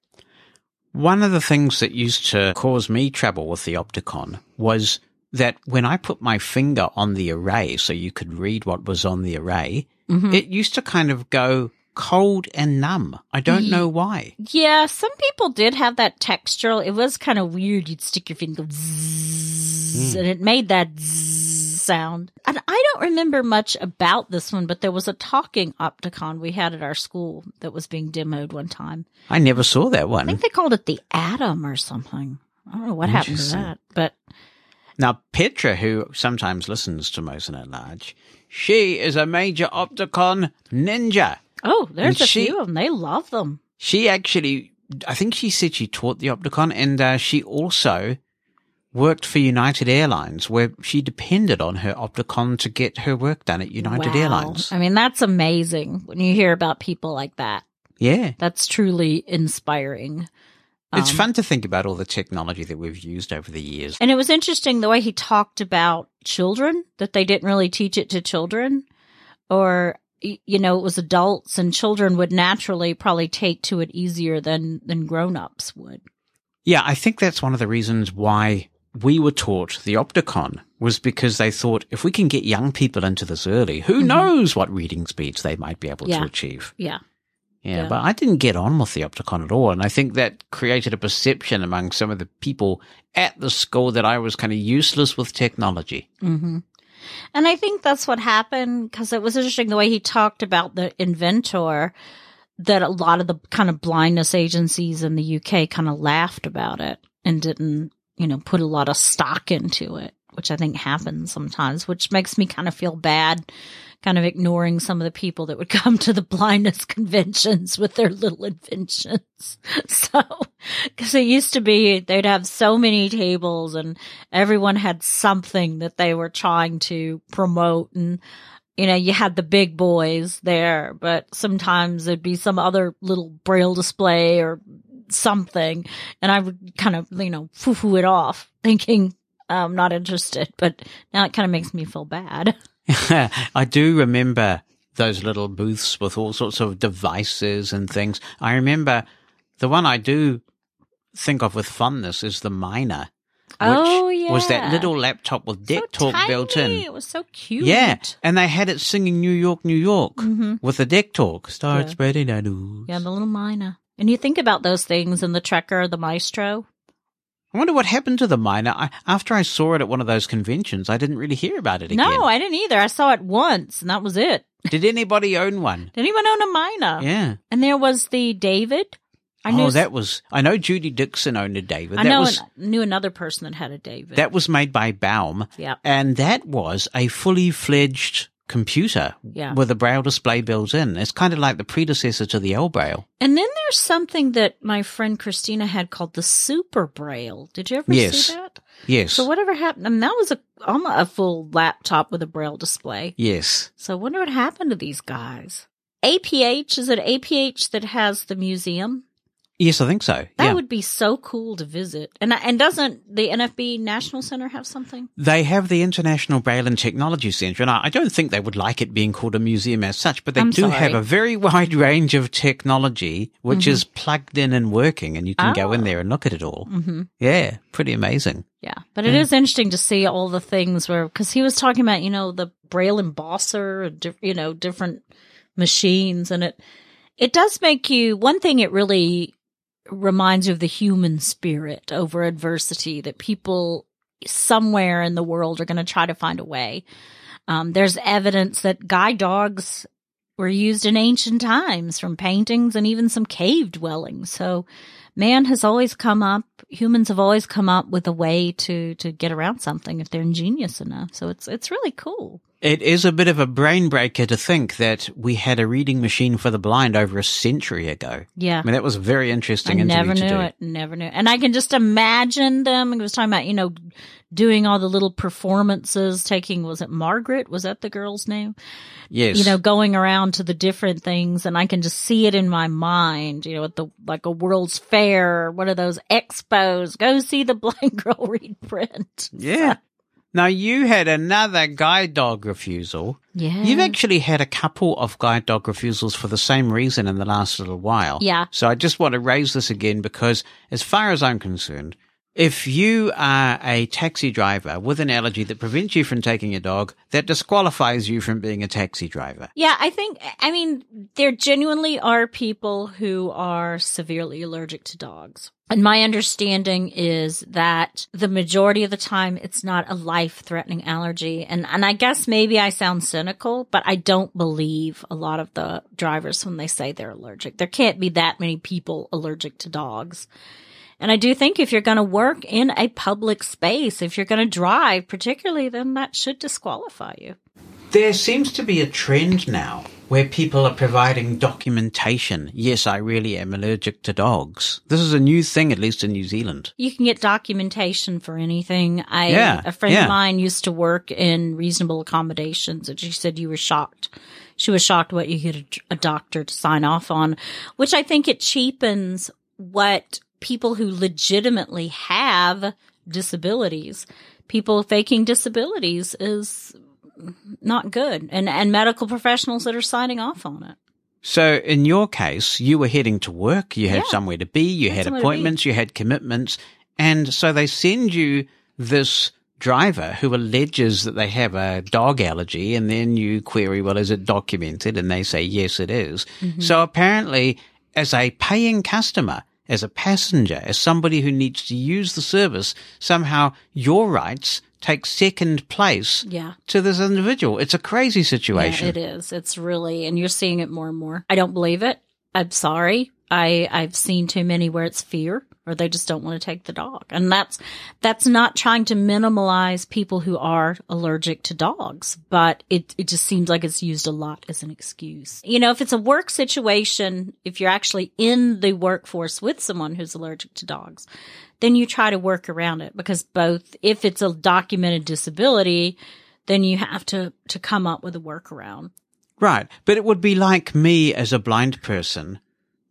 [SPEAKER 1] One of the things that used to cause me trouble with the Opticon was that when I put my finger on the array so you could read what was on the array,
[SPEAKER 8] Mhm.
[SPEAKER 1] it used to kind of go cold and numb. I don't mm. know why.
[SPEAKER 8] Yeah, some people did have that texture. It was kind of weird. You'd stick your finger and go zzz, and it made that zzz sound. And I don't remember much about this one, but there was a talking Opticon we had at our school that was being demoed one time.
[SPEAKER 1] I never saw that one.
[SPEAKER 8] I think they called it the Atom or something. I don't know what happened to that, but
[SPEAKER 1] Now, Petra, who sometimes listens to Mosen at Large, she is a major Opticon ninja.
[SPEAKER 8] Oh, there's
[SPEAKER 1] And
[SPEAKER 8] a
[SPEAKER 1] she-
[SPEAKER 8] few of them. They love them.
[SPEAKER 1] She actually, I think she said she taught the Opticon and uh, she also worked for United Airlines where she depended on her Opticon to get her work done at United
[SPEAKER 8] Wow.
[SPEAKER 1] Airlines.
[SPEAKER 8] I mean, that's amazing when you hear about people like that.
[SPEAKER 1] Yeah.
[SPEAKER 8] That's truly inspiring.
[SPEAKER 1] It's
[SPEAKER 8] Um,
[SPEAKER 1] fun to think about all the technology that we've used over the years.
[SPEAKER 8] And it was interesting the way he talked about children, that they didn't really teach it to children. Or, you know, it was adults and children would naturally probably take to it easier than, than grown-ups would.
[SPEAKER 1] Yeah, I think that's one of the reasons why we were taught the Opticon was because they thought if we can get young people into this early, who knows what reading speeds they might be able
[SPEAKER 8] Mm-hmm. Yeah.
[SPEAKER 1] to achieve.
[SPEAKER 8] Yeah.
[SPEAKER 1] Yeah,
[SPEAKER 8] Yeah.
[SPEAKER 1] but I didn't get on with the Opticon at all. And I think that created a perception among some of the people at the school that I was kind of useless with technology.
[SPEAKER 8] hmm And I think that's what happened because it was interesting the way he talked about the inventor that a lot of the kind of blindness agencies in the UK kind of laughed about it and didn't, you know, put a lot of stock into it, which I think happens sometimes, which makes me kind of feel bad, kind of ignoring some of the people that would come to the blindness conventions with their little inventions. So, cause it used to be they'd have so many tables and everyone had something that they were trying to promote and you know, you had the big boys there, but sometimes there'd be some other little braille display or something. And I would kind of, you know, foo foo it off thinking I'm not interested, but now it kind of makes me feel bad.
[SPEAKER 1] I do remember those little booths with all sorts of devices and things. I remember the one I do think of with fondness is the Miner.
[SPEAKER 8] Oh,
[SPEAKER 1] Was that little laptop with deck
[SPEAKER 8] so
[SPEAKER 1] talk built in.
[SPEAKER 8] It was so cute.
[SPEAKER 1] Yeah, and they had it singing New York, New York
[SPEAKER 8] Mhm.
[SPEAKER 1] with the DECtalk. Start
[SPEAKER 8] Yeah.
[SPEAKER 1] spreading news.
[SPEAKER 8] Yeah, the little miner. And you think about those things and the Trekker, the Maestro.
[SPEAKER 1] I wonder what happened to the miner. I, after I saw it at one of those conventions, I didn't really hear about it again.
[SPEAKER 8] No, I didn't either. I saw it once and that was it.
[SPEAKER 1] Did anybody own one?
[SPEAKER 8] Did anyone own a miner?
[SPEAKER 1] Yeah.
[SPEAKER 8] And there was the David. I knew
[SPEAKER 1] oh, that was. I know Judy Dixon owned a David.
[SPEAKER 8] I
[SPEAKER 1] that
[SPEAKER 8] know
[SPEAKER 1] was
[SPEAKER 8] an- knew another person that had a David.
[SPEAKER 1] that was made by Baum,
[SPEAKER 8] yeah.
[SPEAKER 1] and that was a fully fledged computer
[SPEAKER 8] Yeah.
[SPEAKER 1] with a braille display built in. It's kind of like the predecessor to the ElBraille.
[SPEAKER 8] And then there's something that my friend Christina had called the Super Braille. Did you ever
[SPEAKER 1] Yes.
[SPEAKER 8] see that?
[SPEAKER 1] Yes.
[SPEAKER 8] So whatever happened? I mean, that was a almost a full laptop with a Braille display.
[SPEAKER 1] yes.
[SPEAKER 8] So I wonder what happened to these guys. APH is it APH that has the museum?
[SPEAKER 1] Yes, I think so.
[SPEAKER 8] That
[SPEAKER 1] yeah.
[SPEAKER 8] would be so cool to visit. And and doesn't the NFB National Center have something?
[SPEAKER 1] They have the International Braille and Technology Centre, and I I don't think they would like it being called a museum as such, but they
[SPEAKER 8] I'm
[SPEAKER 1] do
[SPEAKER 8] sorry.
[SPEAKER 1] have a very wide range of technology which
[SPEAKER 8] Mm-hmm.
[SPEAKER 1] is plugged in and working, and you can go in
[SPEAKER 8] Oh.
[SPEAKER 1] there and look at it all.
[SPEAKER 8] Mm-hmm.
[SPEAKER 1] Yeah, pretty amazing.
[SPEAKER 8] Yeah, but it is interesting to see all the things where because he was talking about you know the braille embosser, and you know different machines, and it it does make you one thing. It really reminds you of the human spirit over adversity that people somewhere in the world are going to try to find a way. Um, there's evidence that guide dogs were used in ancient times from paintings and even some cave dwellings. So man has always come up, humans have always come up with a way to, to get around something if they're ingenious enough. So it's, it's really cool.
[SPEAKER 1] It is a bit of a brain breaker to think that we had a reading machine for the blind over a century ago.
[SPEAKER 8] Yeah.
[SPEAKER 1] I mean, that was a very
[SPEAKER 8] I
[SPEAKER 1] interesting interview
[SPEAKER 8] never
[SPEAKER 1] to
[SPEAKER 8] knew
[SPEAKER 1] do.
[SPEAKER 8] it. Never knew. And I can just imagine them. I was talking about, you know, doing all the little performances, taking, was it Margaret? Was that the girl's name?
[SPEAKER 1] Yes.
[SPEAKER 8] you know, going around to the different things and I can just see it in my mind, you know, at the, like a World's Fair one of those expos. Go see the blind girl read print.
[SPEAKER 1] Yeah. Now you had another guide dog refusal.
[SPEAKER 8] Yeah.
[SPEAKER 1] You've actually had a couple of guide dog refusals for the same reason in the last little while.
[SPEAKER 8] Yeah.
[SPEAKER 1] So I just want to raise this again because as far as I'm concerned, If you are a taxi driver with an allergy that prevents you from taking a dog, that disqualifies you from being a taxi driver.
[SPEAKER 8] Yeah, I think, I mean, there genuinely are people who are severely allergic to dogs. And my understanding is that the majority of the time it's not a life threatening allergy. And, and I guess maybe I sound cynical, but I don't believe a lot of the drivers when they say they're allergic. There can't be that many people allergic to dogs. And I do think if you're going to work in a public space, if you're going to drive particularly, then that should disqualify you.
[SPEAKER 1] There seems to be a trend now where people are providing documentation. Yes, I really am allergic to dogs. This is a new thing, at least in New Zealand.
[SPEAKER 8] You can get documentation for anything. I,
[SPEAKER 1] Yeah,
[SPEAKER 8] a friend
[SPEAKER 1] yeah.
[SPEAKER 8] of mine used to work in reasonable accommodations and she said you were shocked. She was shocked what you get a, a doctor to sign off on, which I think it cheapens what people who legitimately have disabilities, people faking disabilities is not good and, and medical professionals that are signing off on it.
[SPEAKER 1] So in your case, you were heading to work, you had
[SPEAKER 8] Yeah.
[SPEAKER 1] somewhere to be, you
[SPEAKER 8] Had
[SPEAKER 1] had
[SPEAKER 8] somewhere to be.
[SPEAKER 1] appointments, you had commitments, and so they send you this driver who alleges that they have a dog allergy and then you query, well, is it documented? And they say, yes, it is.
[SPEAKER 8] Mm-hmm.
[SPEAKER 1] So apparently as a paying customer, as a passenger, as somebody who needs to use the service, somehow your rights take second place
[SPEAKER 8] Yeah.
[SPEAKER 1] to this individual. It's a crazy situation.
[SPEAKER 8] Yeah, it is. It's really, and you're seeing it more and more. I don't believe it. I'm sorry. I, I've seen too many where it's fear or they just don't want to take the dog. And that's, that's not trying to minimalize people who are allergic to dogs, but it, it just seems like it's used a lot as an excuse. You know, if it's a work situation, if you're actually in the workforce with someone who's allergic to dogs, then you try to work around it because both, if it's a documented disability, then you have to, to come up with a workaround.
[SPEAKER 1] Right. But it would be like me as a blind person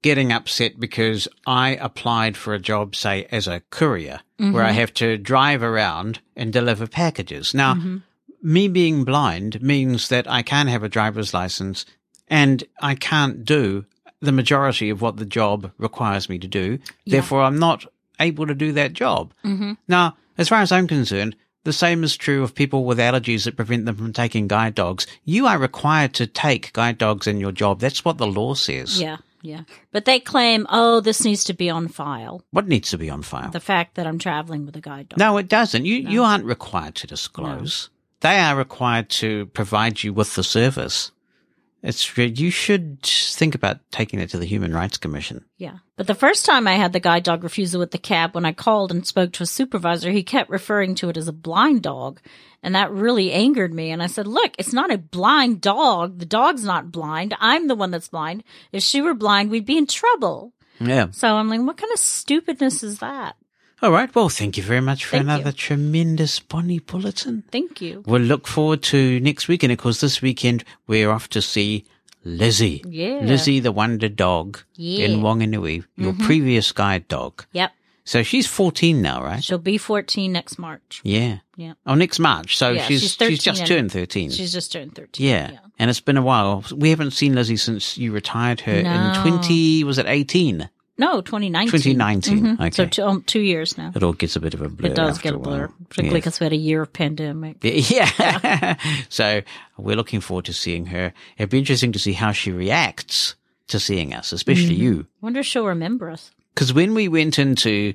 [SPEAKER 1] getting upset because I applied for a job, say, as a courier, where I mm-hmm. have to drive around and deliver packages. Now, mm-hmm. me being blind means that I can't have a driver's license and I can't do the majority of what the job requires me to do. Therefore, I'm not able to do that job. Mm-hmm. Now, as far as I'm concerned, the same is true of people with allergies that prevent them from taking guide dogs. You are required to take guide dogs in your job. That's what the law says.
[SPEAKER 8] Yeah, yeah. But they claim, oh, this needs to be on file.
[SPEAKER 1] What needs to be on file?
[SPEAKER 8] The fact that I'm traveling with a guide dog.
[SPEAKER 1] no, it doesn't. You you aren't required to disclose. They are required to provide you with the service. It's you should think about taking it to the Human Rights Commission.
[SPEAKER 8] Yeah. But the first time I had the guide dog refusal with the cab, when I called and spoke to a supervisor, he kept referring to it as a blind dog. And that really angered me. And I said, look, it's not a blind dog. The dog's not blind. I'm the one that's blind. If she were blind, we'd be in trouble.
[SPEAKER 1] Yeah.
[SPEAKER 8] So I'm like, what kind of stupidness is that?
[SPEAKER 1] All right. Well, thank you very much for
[SPEAKER 8] Thank
[SPEAKER 1] another
[SPEAKER 8] you.
[SPEAKER 1] tremendous Bonnie Bulletin.
[SPEAKER 8] Thank you.
[SPEAKER 1] We'll look forward to next week. And of course, this weekend, we're off to see Lizzie.
[SPEAKER 8] Yeah.
[SPEAKER 1] Lizzie, the wonder dog
[SPEAKER 8] Yeah.
[SPEAKER 1] in Wanganui, your mm-hmm. previous guide dog.
[SPEAKER 8] Yep.
[SPEAKER 1] So she's 14 now, right?
[SPEAKER 8] She'll be 14 next March.
[SPEAKER 1] Yeah.
[SPEAKER 8] Yeah.
[SPEAKER 1] Oh, next March. So
[SPEAKER 8] Yeah,
[SPEAKER 1] she's,
[SPEAKER 8] she's
[SPEAKER 1] she's, just turned 13.
[SPEAKER 8] She's just turned 13.
[SPEAKER 1] yeah. And it's been a while. We haven't seen Lizzie since you retired her
[SPEAKER 8] No.
[SPEAKER 1] in 20, was it 18?
[SPEAKER 8] No, 2019.
[SPEAKER 1] 2019.
[SPEAKER 8] Mhm.
[SPEAKER 1] Okay.
[SPEAKER 8] So two, um, two years now.
[SPEAKER 1] It all gets a bit of a blur.
[SPEAKER 8] It does get a blur, particularly
[SPEAKER 1] Yeah.
[SPEAKER 8] because we had a year of pandemic.
[SPEAKER 1] Yeah. so we're looking forward to seeing her. It'd be interesting to see how she reacts to seeing us, especially
[SPEAKER 8] Mm-hmm.
[SPEAKER 1] you.
[SPEAKER 8] wonder if she'll remember us.
[SPEAKER 1] Because when we went into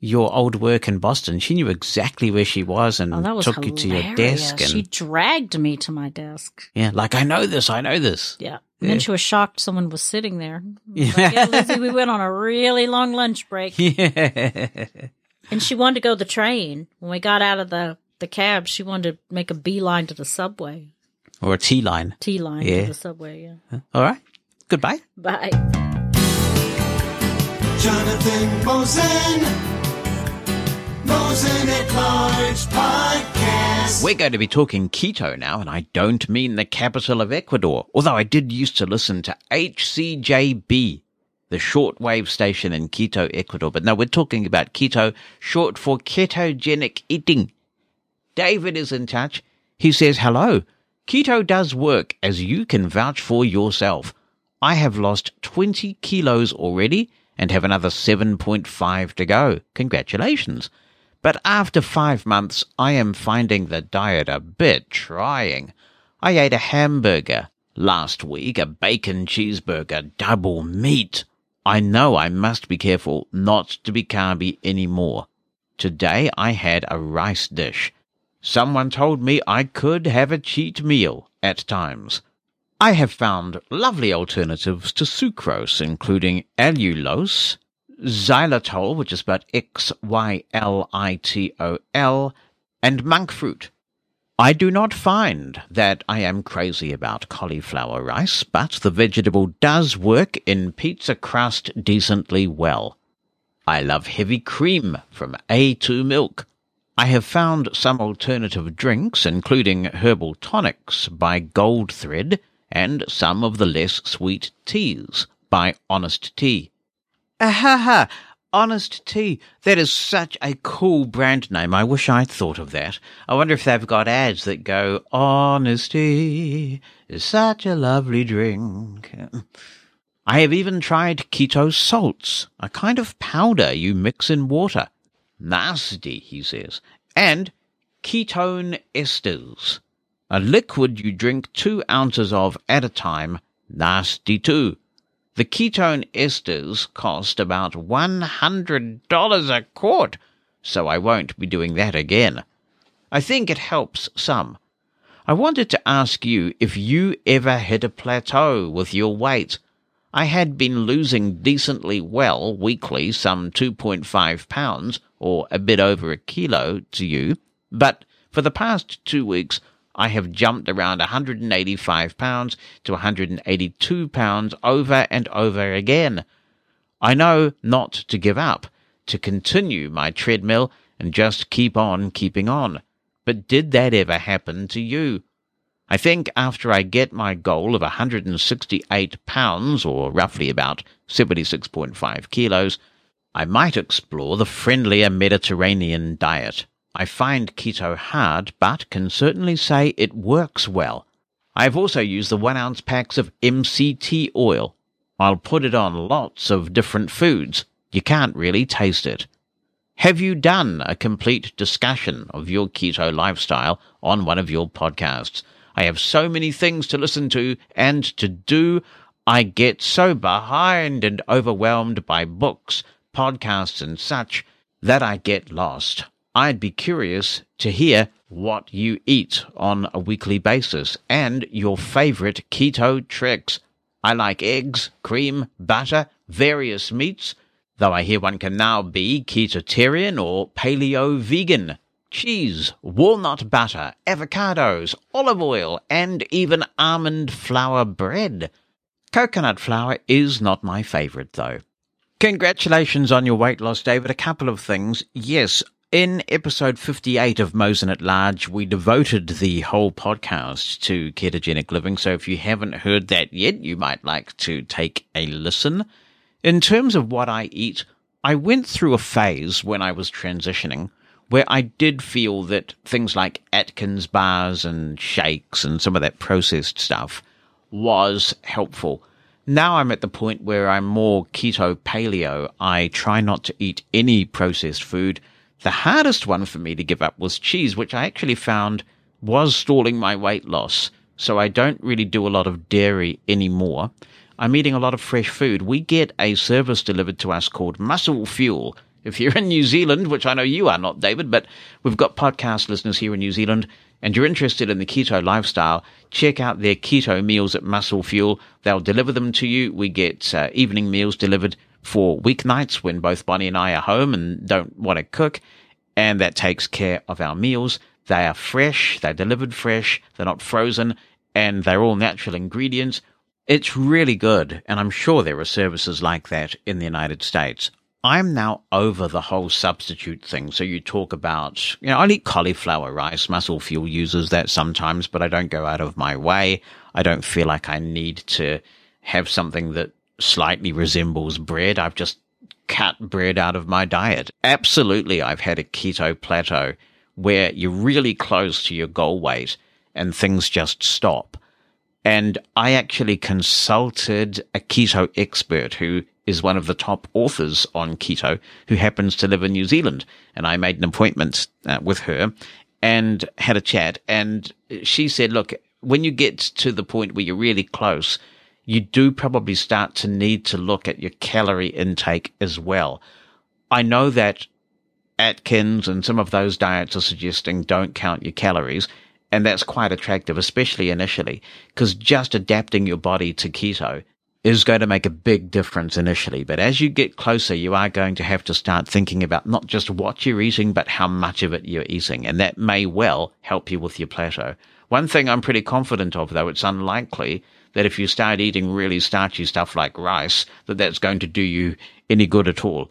[SPEAKER 1] your old work in Boston, she knew exactly where she was and
[SPEAKER 8] Oh, was
[SPEAKER 1] took you to your desk. And
[SPEAKER 8] She dragged me to my desk.
[SPEAKER 1] yeah, like I know this, I know this.
[SPEAKER 8] Yeah. And then she was shocked someone was sitting there.
[SPEAKER 1] Yeah.
[SPEAKER 8] Like, yeah, Lizzie, we went on a really long lunch break.
[SPEAKER 1] Yeah.
[SPEAKER 8] And she wanted to go to the train. When we got out of the, the cab, she wanted to make a beeline to the subway.
[SPEAKER 1] or a T line.
[SPEAKER 8] T line
[SPEAKER 1] Yeah.
[SPEAKER 8] to the subway, yeah.
[SPEAKER 1] All right. Goodbye.
[SPEAKER 8] Bye.
[SPEAKER 2] Jonathan Mosen.
[SPEAKER 1] We're going to be talking keto now, and I don't mean the capital of Ecuador, although I did used to listen to HCJB, the shortwave station in Quito, Ecuador. But no, we're talking about keto, short for ketogenic eating. David is in touch. He says, hello. Keto does work as you can vouch for yourself. I have lost 20 kilos already and have another 7.5 to go. Congratulations. But after five months, I am finding the diet a bit trying. I ate a hamburger last week, a bacon cheeseburger, double meat. I know I must be careful not to be carby anymore. Today I had a rice dish. Someone told me I could have a cheat meal at times. I have found lovely alternatives to sucrose, including allulose, xylitol, which is spelled X-Y-L-I-T-O-L, and monk fruit. I do not find that I am crazy about cauliflower rice, but the vegetable does work in pizza crust decently well. I love heavy cream from A2 milk. I have found some alternative drinks, including herbal tonics by Gold Thread and some of the less sweet teas by Honest Tea. Ahaha! Honest Tea. That is such a cool brand name. I wish I'd thought of that. I wonder if they've got ads that go, Honest Tea is such a lovely drink. I have even tried keto salts, a kind of powder you mix in water. Nasty, he says. And ketone esters, a liquid you drink two ounces of at a time. Nasty too. The ketone esters cost about $100 a quart, so I won't be doing that again. I think it helps some. I wanted to ask you if you ever hit a plateau with your weight. I had been losing decently well weekly, some 2.5 pounds, or a bit over a kilo to you, but for the past two weeks I have jumped around 185 pounds to 182 pounds over and over again. I know not to give up, to continue my treadmill and just keep on keeping on. But did that ever happen to you? I think after I get my goal of 168 pounds, or roughly about 76.5 kilos, I might explore the friendlier Mediterranean diet. I find keto hard, but can certainly say it works well. I have also used the one ounce packs of MCT oil. I'll put it on lots of different foods. You can't really taste it. Have you done a complete discussion of your keto lifestyle on one of your podcasts? I have so many things to listen to and to do. I get so behind and overwhelmed by books, podcasts, and such that I get lost. I'd be curious to hear what you eat on a weekly basis and your favorite keto tricks. I like eggs, cream, butter, various meats, though I hear one can now be ketotarian or paleo vegan. Cheese, walnut butter, avocados, olive oil, and even almond flour bread. Coconut flour is not my favorite, though. Congratulations on your weight loss, David. A couple of things. Yes, in episode 58 of Mosen at Large, we devoted the whole podcast to ketogenic living. So if you haven't heard that yet, you might like to take a listen. In terms of what I eat, I went through a phase when I was transitioning where I did feel that things like Atkins bars and shakes and some of that processed stuff was helpful. Now I'm at the point where I'm more keto paleo. I try not to eat any processed food the hardest one for me to give up was cheese, which I actually found was stalling my weight loss. So I don't really do a lot of dairy anymore. I'm eating a lot of fresh food. We get a service delivered to us called Muscle Fuel. If you're in New Zealand, which I know you are not, David, but we've got podcast listeners here in New Zealand, and you're interested in the keto lifestyle, check out their keto meals at Muscle Fuel. They'll deliver them to you. We get uh, evening meals delivered for weeknights when both Bonnie and I are home and don't want to cook, and that takes care of our meals. They are fresh, they're delivered fresh, they're not frozen, and they're all natural ingredients. It's really good, and I'm sure there are services like that in the United States. I'm now over the whole substitute thing. So you talk about, you know, I eat cauliflower rice. Muscle Fuel uses that sometimes, but I don't go out of my way. I don't feel like I need to have something that slightly resembles bread. I've just cut bread out of my diet. Absolutely, I've had a keto plateau where you're really close to your goal weight and things just stop. And I actually consulted a keto expert who is one of the top authors on keto who happens to live in New Zealand. And I made an appointment uh, with her and had a chat. And she said, look, when you get to the point where you're really close, you do probably start to need to look at your calorie intake as well. I know that Atkins and some of those diets are suggesting don't count your calories. And that's quite attractive, especially initially, because just adapting your body to keto is going to make a big difference initially. But as you get closer, you are going to have to start thinking about not just what you're eating, but how much of it you're eating. And that may well help you with your plateau. One thing I'm pretty confident of, though, it's unlikely that if you start eating really starchy stuff like rice, that that's going to do you any good at all.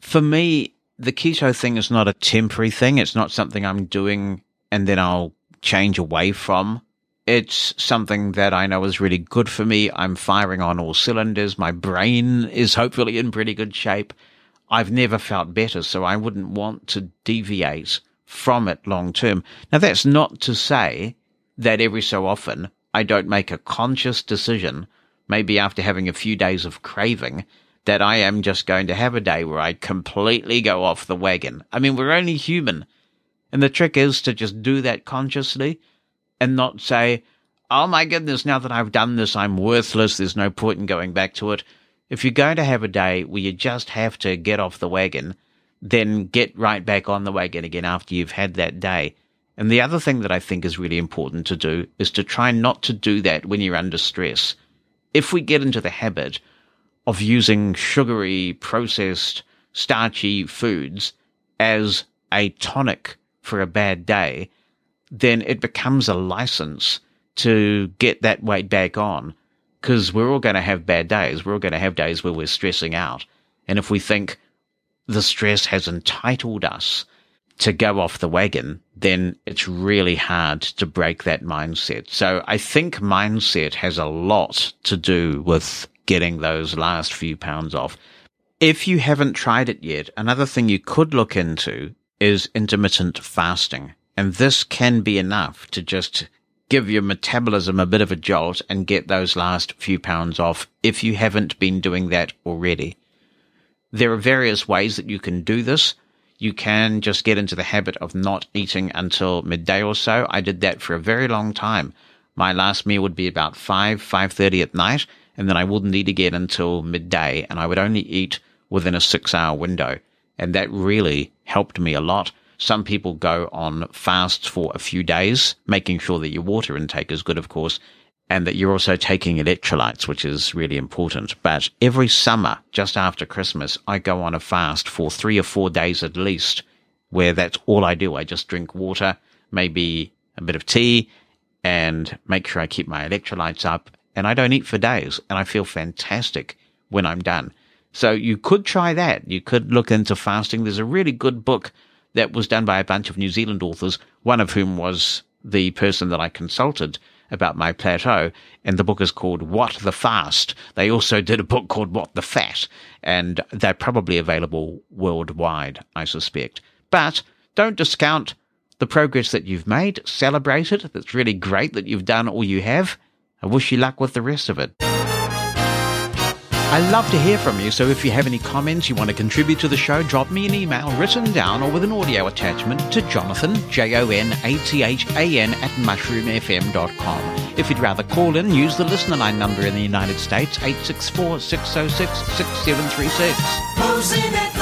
[SPEAKER 1] For me, the keto thing is not a temporary thing. It's not something I'm doing and then I'll change away from. It's something that I know is really good for me. I'm firing on all cylinders. My brain is hopefully in pretty good shape. I've never felt better, so I wouldn't want to deviate from it long term. Now, that's not to say that every so often I don't make a conscious decision, maybe after having a few days of craving, that I am just going to have a day where I completely go off the wagon. I mean, we're only human. And the trick is to just do that consciously and not say, oh my goodness, now that I've done this, I'm worthless. There's no point in going back to it. If you're going to have a day where you just have to get off the wagon, then get right back on the wagon again after you've had that day. And the other thing that I think is really important to do is to try not to do that when you're under stress. If we get into the habit of using sugary, processed, starchy foods as a tonic for a bad day, then it becomes a license to get that weight back on. Because we're all going to have bad days. We're all going to have days where we're stressing out. And if we think the stress has entitled us to go off the wagon, then it's really hard to break that mindset. So I think mindset has a lot to do with getting those last few pounds off. If you haven't tried it yet, another thing you could look into is intermittent fasting. And this can be enough to just give your metabolism a bit of a jolt and get those last few pounds off if you haven't been doing that already. There are various ways that you can do this. You can just get into the habit of not eating until midday or so. I did that for a very long time. My last meal would be about 5, 5.30 at night, and then I wouldn't eat again until midday, and I would only eat within a six hour window. And that really helped me a lot. Some people go on fasts for a few days, making sure that your water intake is good, of course, and that you're also taking electrolytes, which is really important. But every summer, just after Christmas, I go on a fast for three or four days at least, where that's all I do. I just drink water, maybe a bit of tea, and make sure I keep my electrolytes up. And I don't eat for days, and I feel fantastic when I'm done. So you could try that. You could look into fasting. There's a really good book that was done by a bunch of New Zealand authors, one of whom was the person that I consulted about my plateau, and the book is called What the Fast. They also did a book called What the Fat, and they're probably available worldwide, I suspect. But don't discount the progress that you've made. Celebrate it. It's really great that you've done all you have. I wish you luck with the rest of it. I love to hear from you, so if you have any comments you want to contribute to the show, drop me an email written down or with an audio attachment to Jonathan, J-O-N-A-T-H-A-N at mushroomfm.com. If you'd rather call in, use the listener line number in the United States, 864-606-6736.
[SPEAKER 2] Mosen